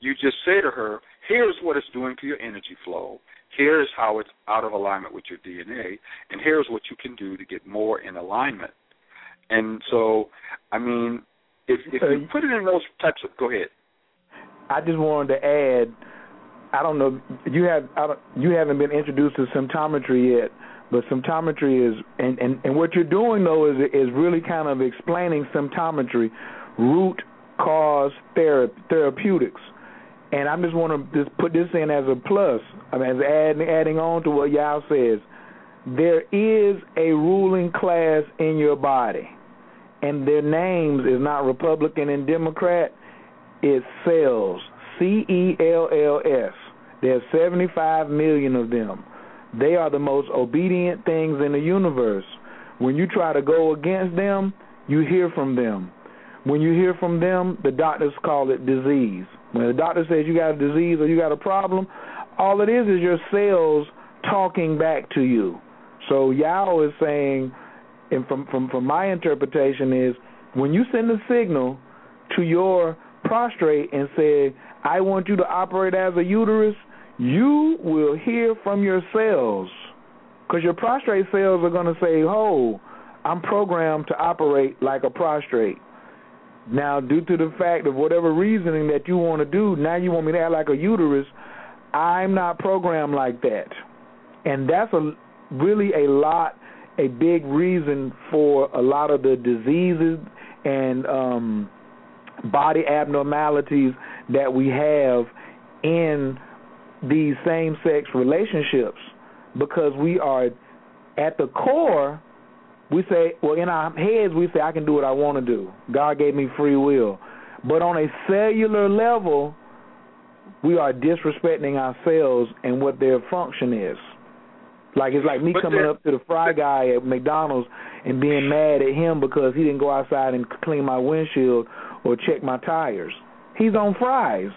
You just say to her, here's what it's doing to your energy flow. Here's how it's out of alignment with your DNA, and here's what you can do to get more in alignment. And so, I mean, if if you put it in those types of, go ahead. I just wanted to add. I don't know. You have I don't, you haven't been introduced to symptometry yet, but symptometry is and, and and what you're doing though is is really kind of explaining symptometry, root cause therapeutics, and I just want to just put this in as a plus. I mean, as adding adding on to what Yao says, there is a ruling class in your body, and their names is not Republican and Democrat. It's cells. C E L L S. There's 75 million of them they are the most obedient things in the universe. When you try to go against them, you hear from them. When you hear from them, the doctors call it disease. When the doctor says you got a disease or you got a problem, all it is is your cells talking back to you. So Yao is saying, and from from from my interpretation is, when you send a signal to your prostrate and say, "I want you to operate as a uterus," you will hear from your cells because your prostrate cells are going to say, "Oh, I'm programmed to operate like a prostrate." Now, due to the fact of whatever reasoning that you want to do, now you want me to act like a uterus. I'm not programmed like that, and that's a really a lot, a big reason for a lot of the diseases and um, body abnormalities that we have in these same sex relationships because we are at the core we say well in our heads we say I can do what I want to do. God gave me free will. But on a cellular level we are disrespecting ourselves and what their function is. Like it's like me but coming up to the fry guy at McDonald's and being mad at him because he didn't go outside and clean my windshield or check my tires. He's on fries.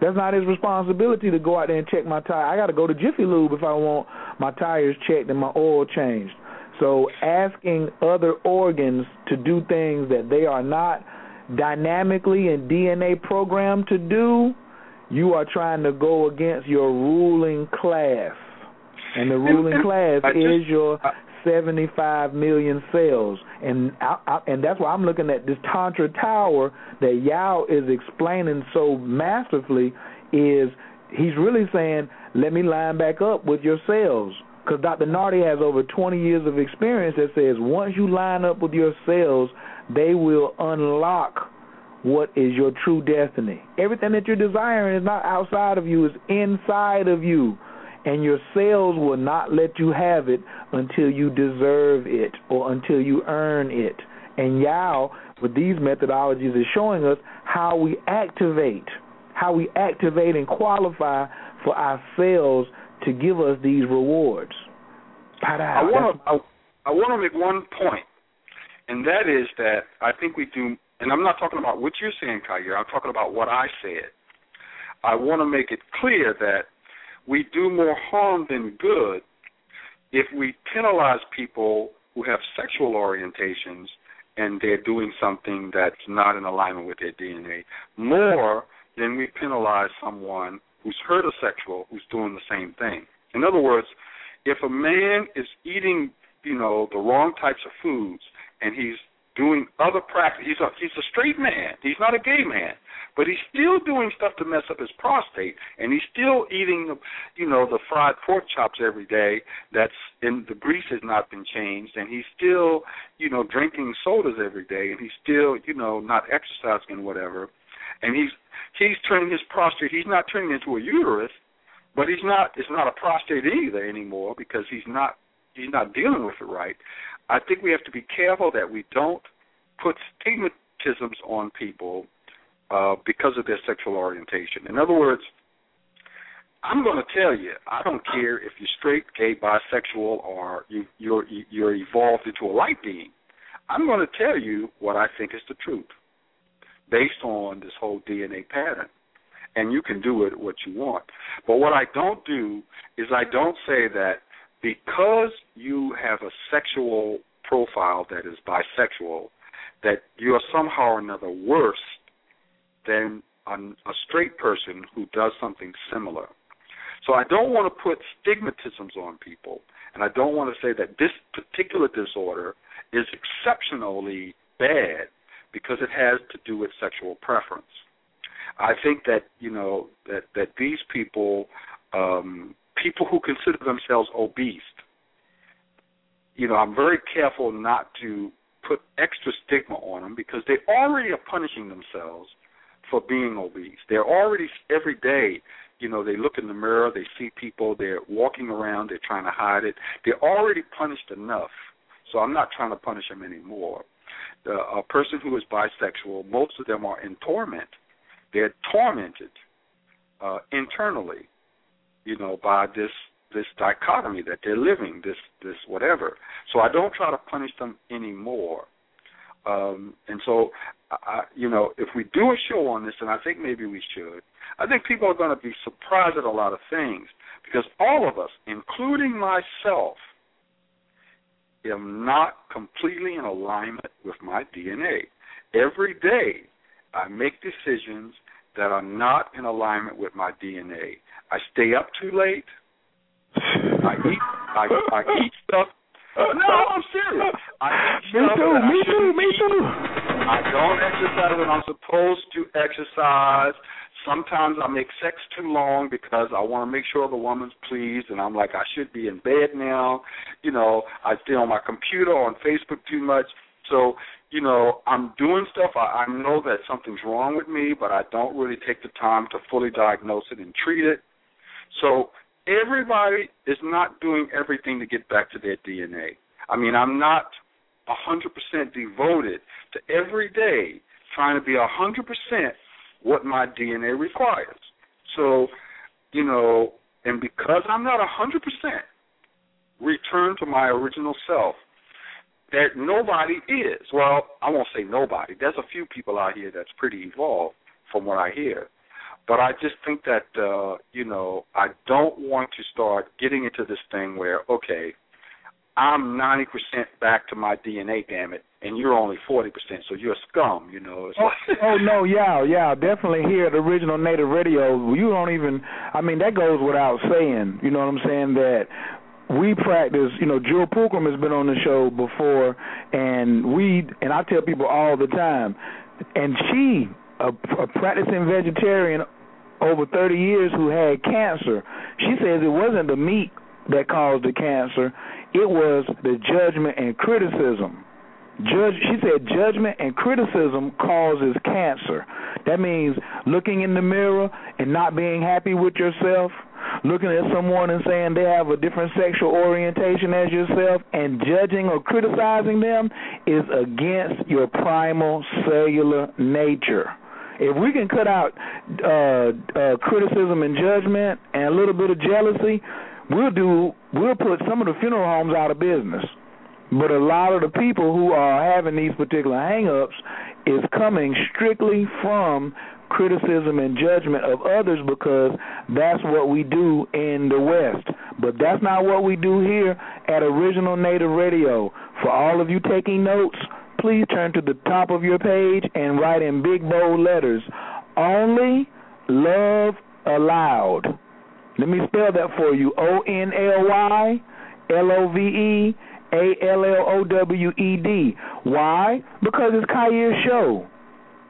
That's not his responsibility to go out there and check my tire. I got to go to Jiffy Lube if I want my tires checked and my oil changed. So asking other organs to do things that they are not dynamically and DNA programmed to do you are trying to go against your ruling class. And the ruling class just, is your 75 million cells. And I, I, and that's why I'm looking at this Tantra Tower that Yao is explaining so masterfully is he's really saying, let me line back up with your cells. Because Dr. Nardi has over 20 years of experience that says once you line up with your cells, they will unlock what is your true destiny. Everything that you're desiring is not outside of you, it's inside of you. And your cells will not let you have it until you deserve it or until you earn it. And Yao, with these methodologies, is showing us how we activate, how we activate and qualify for our cells to give us these rewards. I want to I, I want to make one point, and that is that I think we do, and I'm not talking about what you're saying, Khayr. I'm talking about what I said. I want to make it clear that we do more harm than good if we penalize people who have sexual orientations and they're doing something that's not in alignment with their DNA, more than we penalize someone who's heterosexual who's doing the same thing. In other words, if a man is eating, you know, the wrong types of foods and he's doing other practice, he's a he's a straight man. He's not a gay man, but he's still doing stuff to mess up his prostate, and he's still eating, you know, the fried pork chops every day. That's in the grease has not been changed, and he's still, you know, drinking sodas every day, and he's still, you know, not exercising and whatever, and he's he's turning his prostate. He's not turning into a uterus but he's not. It's not a prostate either anymore because he's not. He's not dealing with it right. I think we have to be careful that we don't put stigmatisms on people uh, because of their sexual orientation. In other words, I'm going to tell you, I don't care if you're straight, gay, bisexual, or you, you're you're evolved into a light being. I'm going to tell you what I think is the truth, based on this whole DNA pattern and you can do it what you want. But what I don't do is I don't say that because you have a sexual profile that is bisexual, that you are somehow or another worse than a, a straight person who does something similar. So I don't want to put stigmatisms on people, and I don't want to say that this particular disorder is exceptionally bad because it has to do with sexual preference. I think that you know that that these people, um, people who consider themselves obese, you know, I'm very careful not to put extra stigma on them because they already are punishing themselves for being obese. They're already every day, you know, they look in the mirror, they see people, they're walking around, they're trying to hide it. They're already punished enough. So I'm not trying to punish them anymore. The, a person who is bisexual, most of them are in torment they're tormented uh, internally, you know, by this this dichotomy that they're living, this this whatever. So I don't try to punish them anymore. Um, and so, I, you know, if we do a show on this, and I think maybe we should, I think people are going to be surprised at a lot of things because all of us, including myself, am not completely in alignment with my DNA. Every day, I make decisions that are not in alignment with my DNA. I stay up too late. I eat I, I eat stuff. No, I'm serious. I eat me too, me too, me too. I don't exercise when I'm supposed to exercise. Sometimes I make sex too long because I want to make sure the woman's pleased, and I'm like, I should be in bed now. You know, I stay on my computer on Facebook too much. So you know, I'm doing stuff. I, I know that something's wrong with me, but I don't really take the time to fully diagnose it and treat it. So everybody is not doing everything to get back to their DNA. I mean, I'm not a 100% devoted to every day trying to be a 100% what my DNA requires. So, you know, and because I'm not a 100% return to my original self, that nobody is. Well, I won't say nobody. There's a few people out here that's pretty evolved, from what I hear. But I just think that uh, you know I don't want to start getting into this thing where okay, I'm 90% back to my DNA, damn it, and you're only 40%, so you're a scum, you know. oh, oh no, yeah, yeah, definitely here at Original Native Radio, you don't even, I mean, that goes without saying, you know what I'm saying, that we practice, you know, Jewel Pookrum has been on the show before, and we, and I tell people all the time, and she, a, a practicing vegetarian over 30 years who had cancer, she says it wasn't the meat that caused the cancer, it was the judgment and criticism. Judge, she said judgment and criticism causes cancer. That means looking in the mirror and not being happy with yourself, looking at someone and saying they have a different sexual orientation as yourself, and judging or criticizing them is against your primal cellular nature. If we can cut out uh, uh, criticism and judgment and a little bit of jealousy, we'll do we'll put some of the funeral homes out of business. But a lot of the people who are having these particular hangups is coming strictly from criticism and judgment of others because that's what we do in the West. But that's not what we do here at Original Native Radio. For all of you taking notes, please turn to the top of your page and write in big bold letters only love allowed. Let me spell that for you. O N L Y L O V E A L L O W E D. Why? Because it's Khayr's show.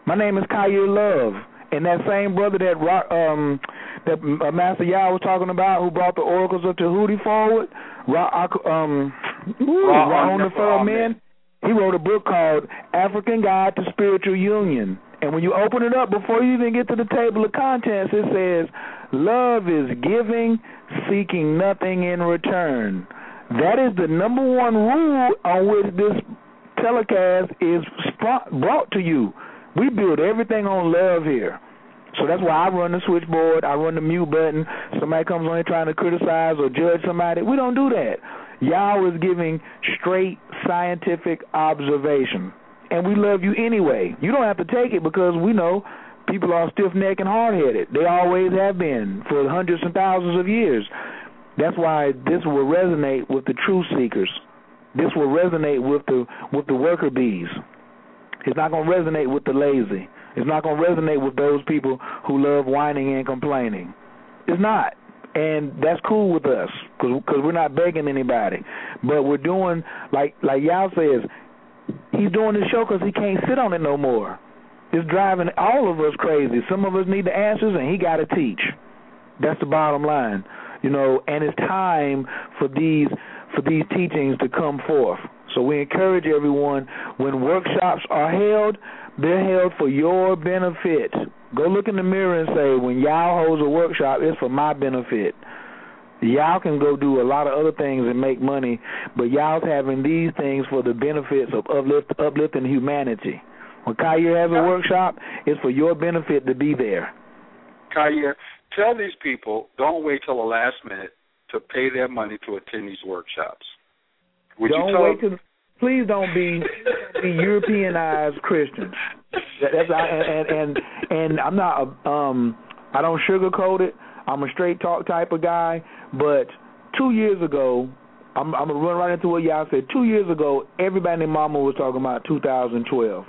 My name is Khayr Love, and that same brother that um that uh, Master Yao was talking about, who brought the oracles of Tahuti forward, Ra, um, Ra the Men. He wrote a book called African Guide to Spiritual Union. And when you open it up, before you even get to the table of contents, it says, Love is giving, seeking nothing in return. That is the number one rule on which this telecast is brought to you. We build everything on love here. So that's why I run the switchboard, I run the mute button. Somebody comes on here trying to criticize or judge somebody. We don't do that. Y'all is giving straight scientific observation. And we love you anyway. You don't have to take it because we know people are stiff necked and hard headed. They always have been for hundreds and thousands of years. That's why this will resonate with the truth seekers. This will resonate with the with the worker bees. It's not going to resonate with the lazy. It's not going to resonate with those people who love whining and complaining. It's not. And that's cool with us because because we're not begging anybody. But we're doing, like like Yao says, he's doing the show because he can't sit on it no more. It's driving all of us crazy. Some of us need the answers, and he got to teach. That's the bottom line, you know. And it's time for these for these teachings to come forth. So we encourage everyone when workshops are held, they're held for your benefit. Go look in the mirror and say, when Yao holds a workshop, it's for my benefit. Yao can go do a lot of other things and make money, but Yao's having these things for the benefits of uplift, uplifting humanity. When Kaya has a workshop, it's for your benefit to be there. Kaya, tell these people don't wait till the last minute to pay their money to attend these workshops. Would don't you tell wait till. Please don't be be Europeanized Christians. That's and and and I'm not um I don't sugarcoat it. I'm a straight talk type of guy. But two years ago, I'm, I'm gonna run right into what y'all said. Two years ago, everybody in Mama was talking about 2012.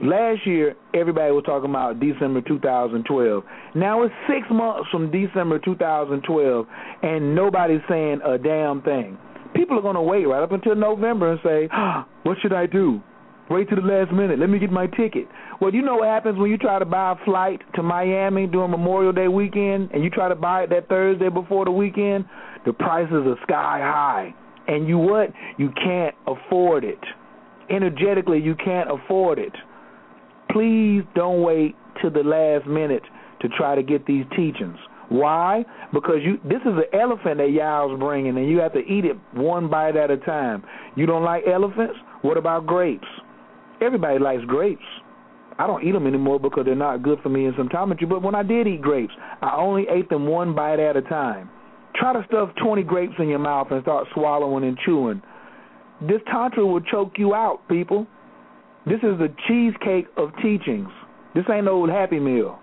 Last year, everybody was talking about December 2012. Now it's six months from December 2012, and nobody's saying a damn thing. People are to wait right up until November and say, *gasps* What should I do? Wait to the last minute. Let me get my ticket. Well, you know what happens when you try to buy a flight to Miami during Memorial Day weekend and you try to buy it that Thursday before the weekend? The prices are sky high. And you what? You can't afford it. Energetically, you can't afford it please don't wait to the last minute to try to get these teachings. Why? Because you this is an elephant that Yao's bringing, and you have to eat it one bite at a time. You don't like elephants? What about grapes? Everybody likes grapes. I don't eat them anymore because they're not good for me in symptometry. But when I did eat grapes, I only ate them one bite at a time. Try to stuff 20 grapes in your mouth and start swallowing and chewing. This tantra will choke you out, people. This is the cheesecake of teachings. This ain't no Happy Meal.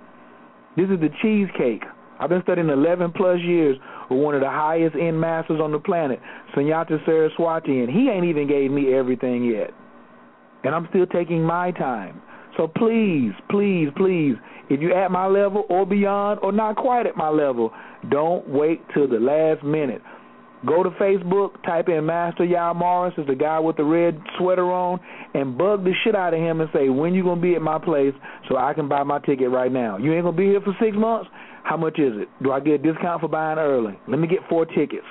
This is the cheesecake I've been studying 11 plus years with one of the highest end masters on the planet, Sunyata Saraswati, and he ain't even gave me everything yet. And I'm still taking my time. So please, please, please, if you're at my level or beyond or not quite at my level, don't wait till the last minute. Go to Facebook, type in Master Yao Morris, is the guy with the red sweater on, and bug the shit out of him and say, when you going to be at my place so I can buy my ticket right now? You ain't going to be here for six months? How much is it? Do I get a discount for buying early? Let me get four tickets.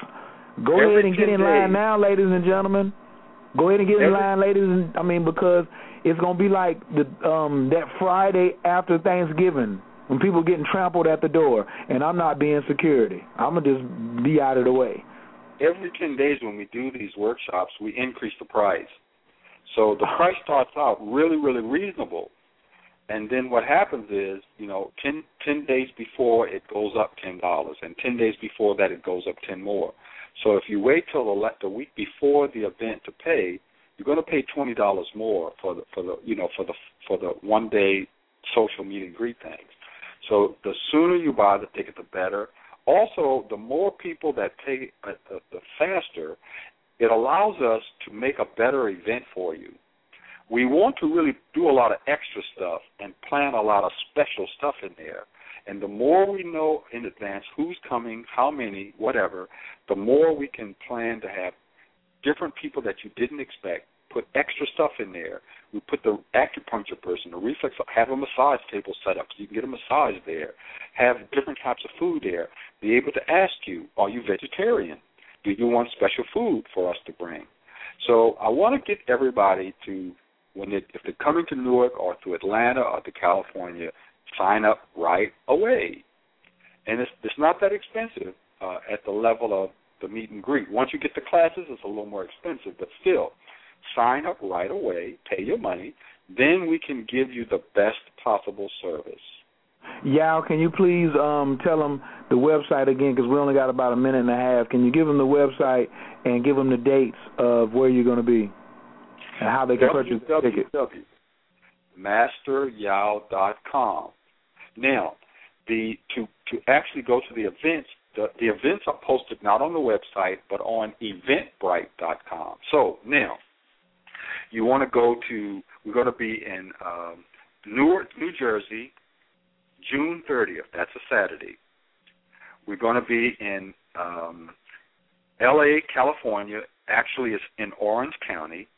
Go Every ahead and get in days. line now, ladies and gentlemen. Go ahead and get in line, ladies. I mean, because it's gonna be like the um that Friday after Thanksgiving when people getting trampled at the door, and I'm not being security. I'm gonna just be out of the way. Every 10 days when we do these workshops, we increase the price. So the price starts out really, really reasonable. And then what happens is, you know, 10, 10 days before it goes up $10, and 10 days before that it goes up 10 more. So if you wait till the, the week before the event to pay, you're going to pay twenty dollars more for the for the you know for the for the one day social meet and greet things. So the sooner you buy the ticket, the better. Also, the more people that pay, uh, the, the faster. It allows us to make a better event for you. We want to really do a lot of extra stuff and plan a lot of special stuff in there. And the more we know in advance who's coming, how many, whatever, the more we can plan to have different people that you didn't expect. Put extra stuff in there. We put the acupuncture person, the reflex, have a massage table set up so you can get a massage there. Have different types of food there. Be able to ask you, are you vegetarian? Do you want special food for us to bring? So I want to get everybody to when they, if they're coming to Newark or to Atlanta or to California, sign up right away. And it's it's not that expensive uh, at the level of the meet and greet. Once you get the classes, it's a little more expensive, but still, sign up right away, pay your money, then we can give you the best possible service. Yao, can you please um tell them the website again? Because we only got about a minute and a half. Can you give them the website and give them the dates of where you're going to be and how they can w- purchase the ticket? www.masteryao.com. Now, the to to actually go to the events, the, the events are posted not on the website but on eventbrite.com. So now, you want to go to we're going to be in um, Newark, New Jersey, June 30th. That's a Saturday. We're going to be in um, L.A., California. Actually, it's in Orange County,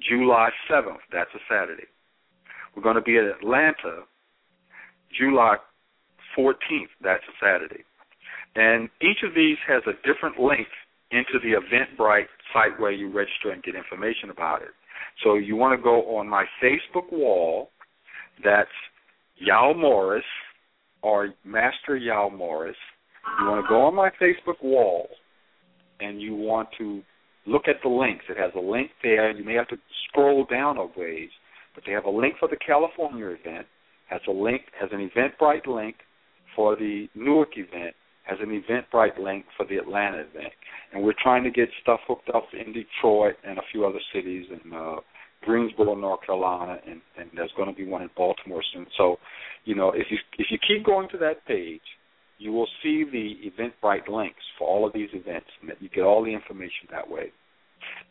July 7th. That's a Saturday. We're going to be in Atlanta, July 14th. That's a Saturday. And each of these has a different link into the Eventbrite site where you register and get information about it. So you want to go on my Facebook wall. That's Yao Morris or Master Yao Morris. You want to go on my Facebook wall and you want to look at the links. It has a link there. You may have to scroll down a ways, but they have a link for the California event, has a link, has an Eventbrite link for the Newark event, has an Eventbrite link for the Atlanta event. And we're trying to get stuff hooked up in Detroit and a few other cities and uh Greensboro, North Carolina, and, and there's going to be one in Baltimore soon. So, you know, if you if you keep going to that page, you will see the Eventbrite links for all of these events, and that you get all the information that way.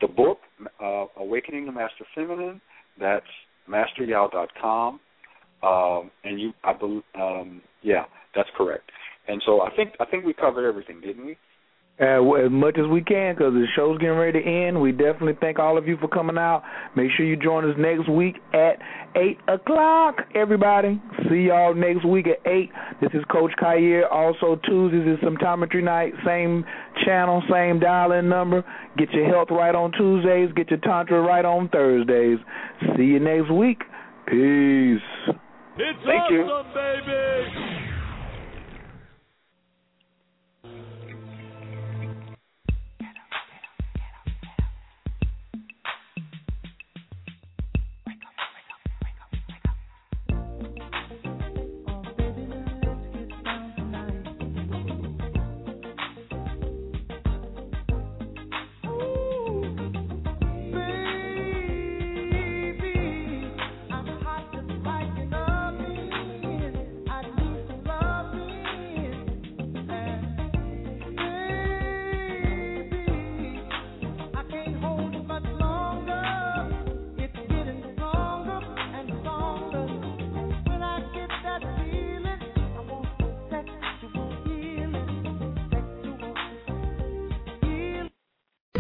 The book, uh, Awakening the Master Feminine, that's masteryao.com, um, and you, I believe, um, yeah, that's correct. And so I think I think we covered everything, didn't we? Uh, as much as we can, because the show's getting ready to end. We definitely thank all of you for coming out. Make sure you join us next week at 8 o'clock, everybody. See y'all next week at 8. This is Coach Khayr. Also, Tuesdays is Symptometry Night. Same channel, same dial-in number. Get your health right on Tuesdays. Get your Tantra right on Thursdays. See you next week. Peace. It's Thank awesome, baby. Baby,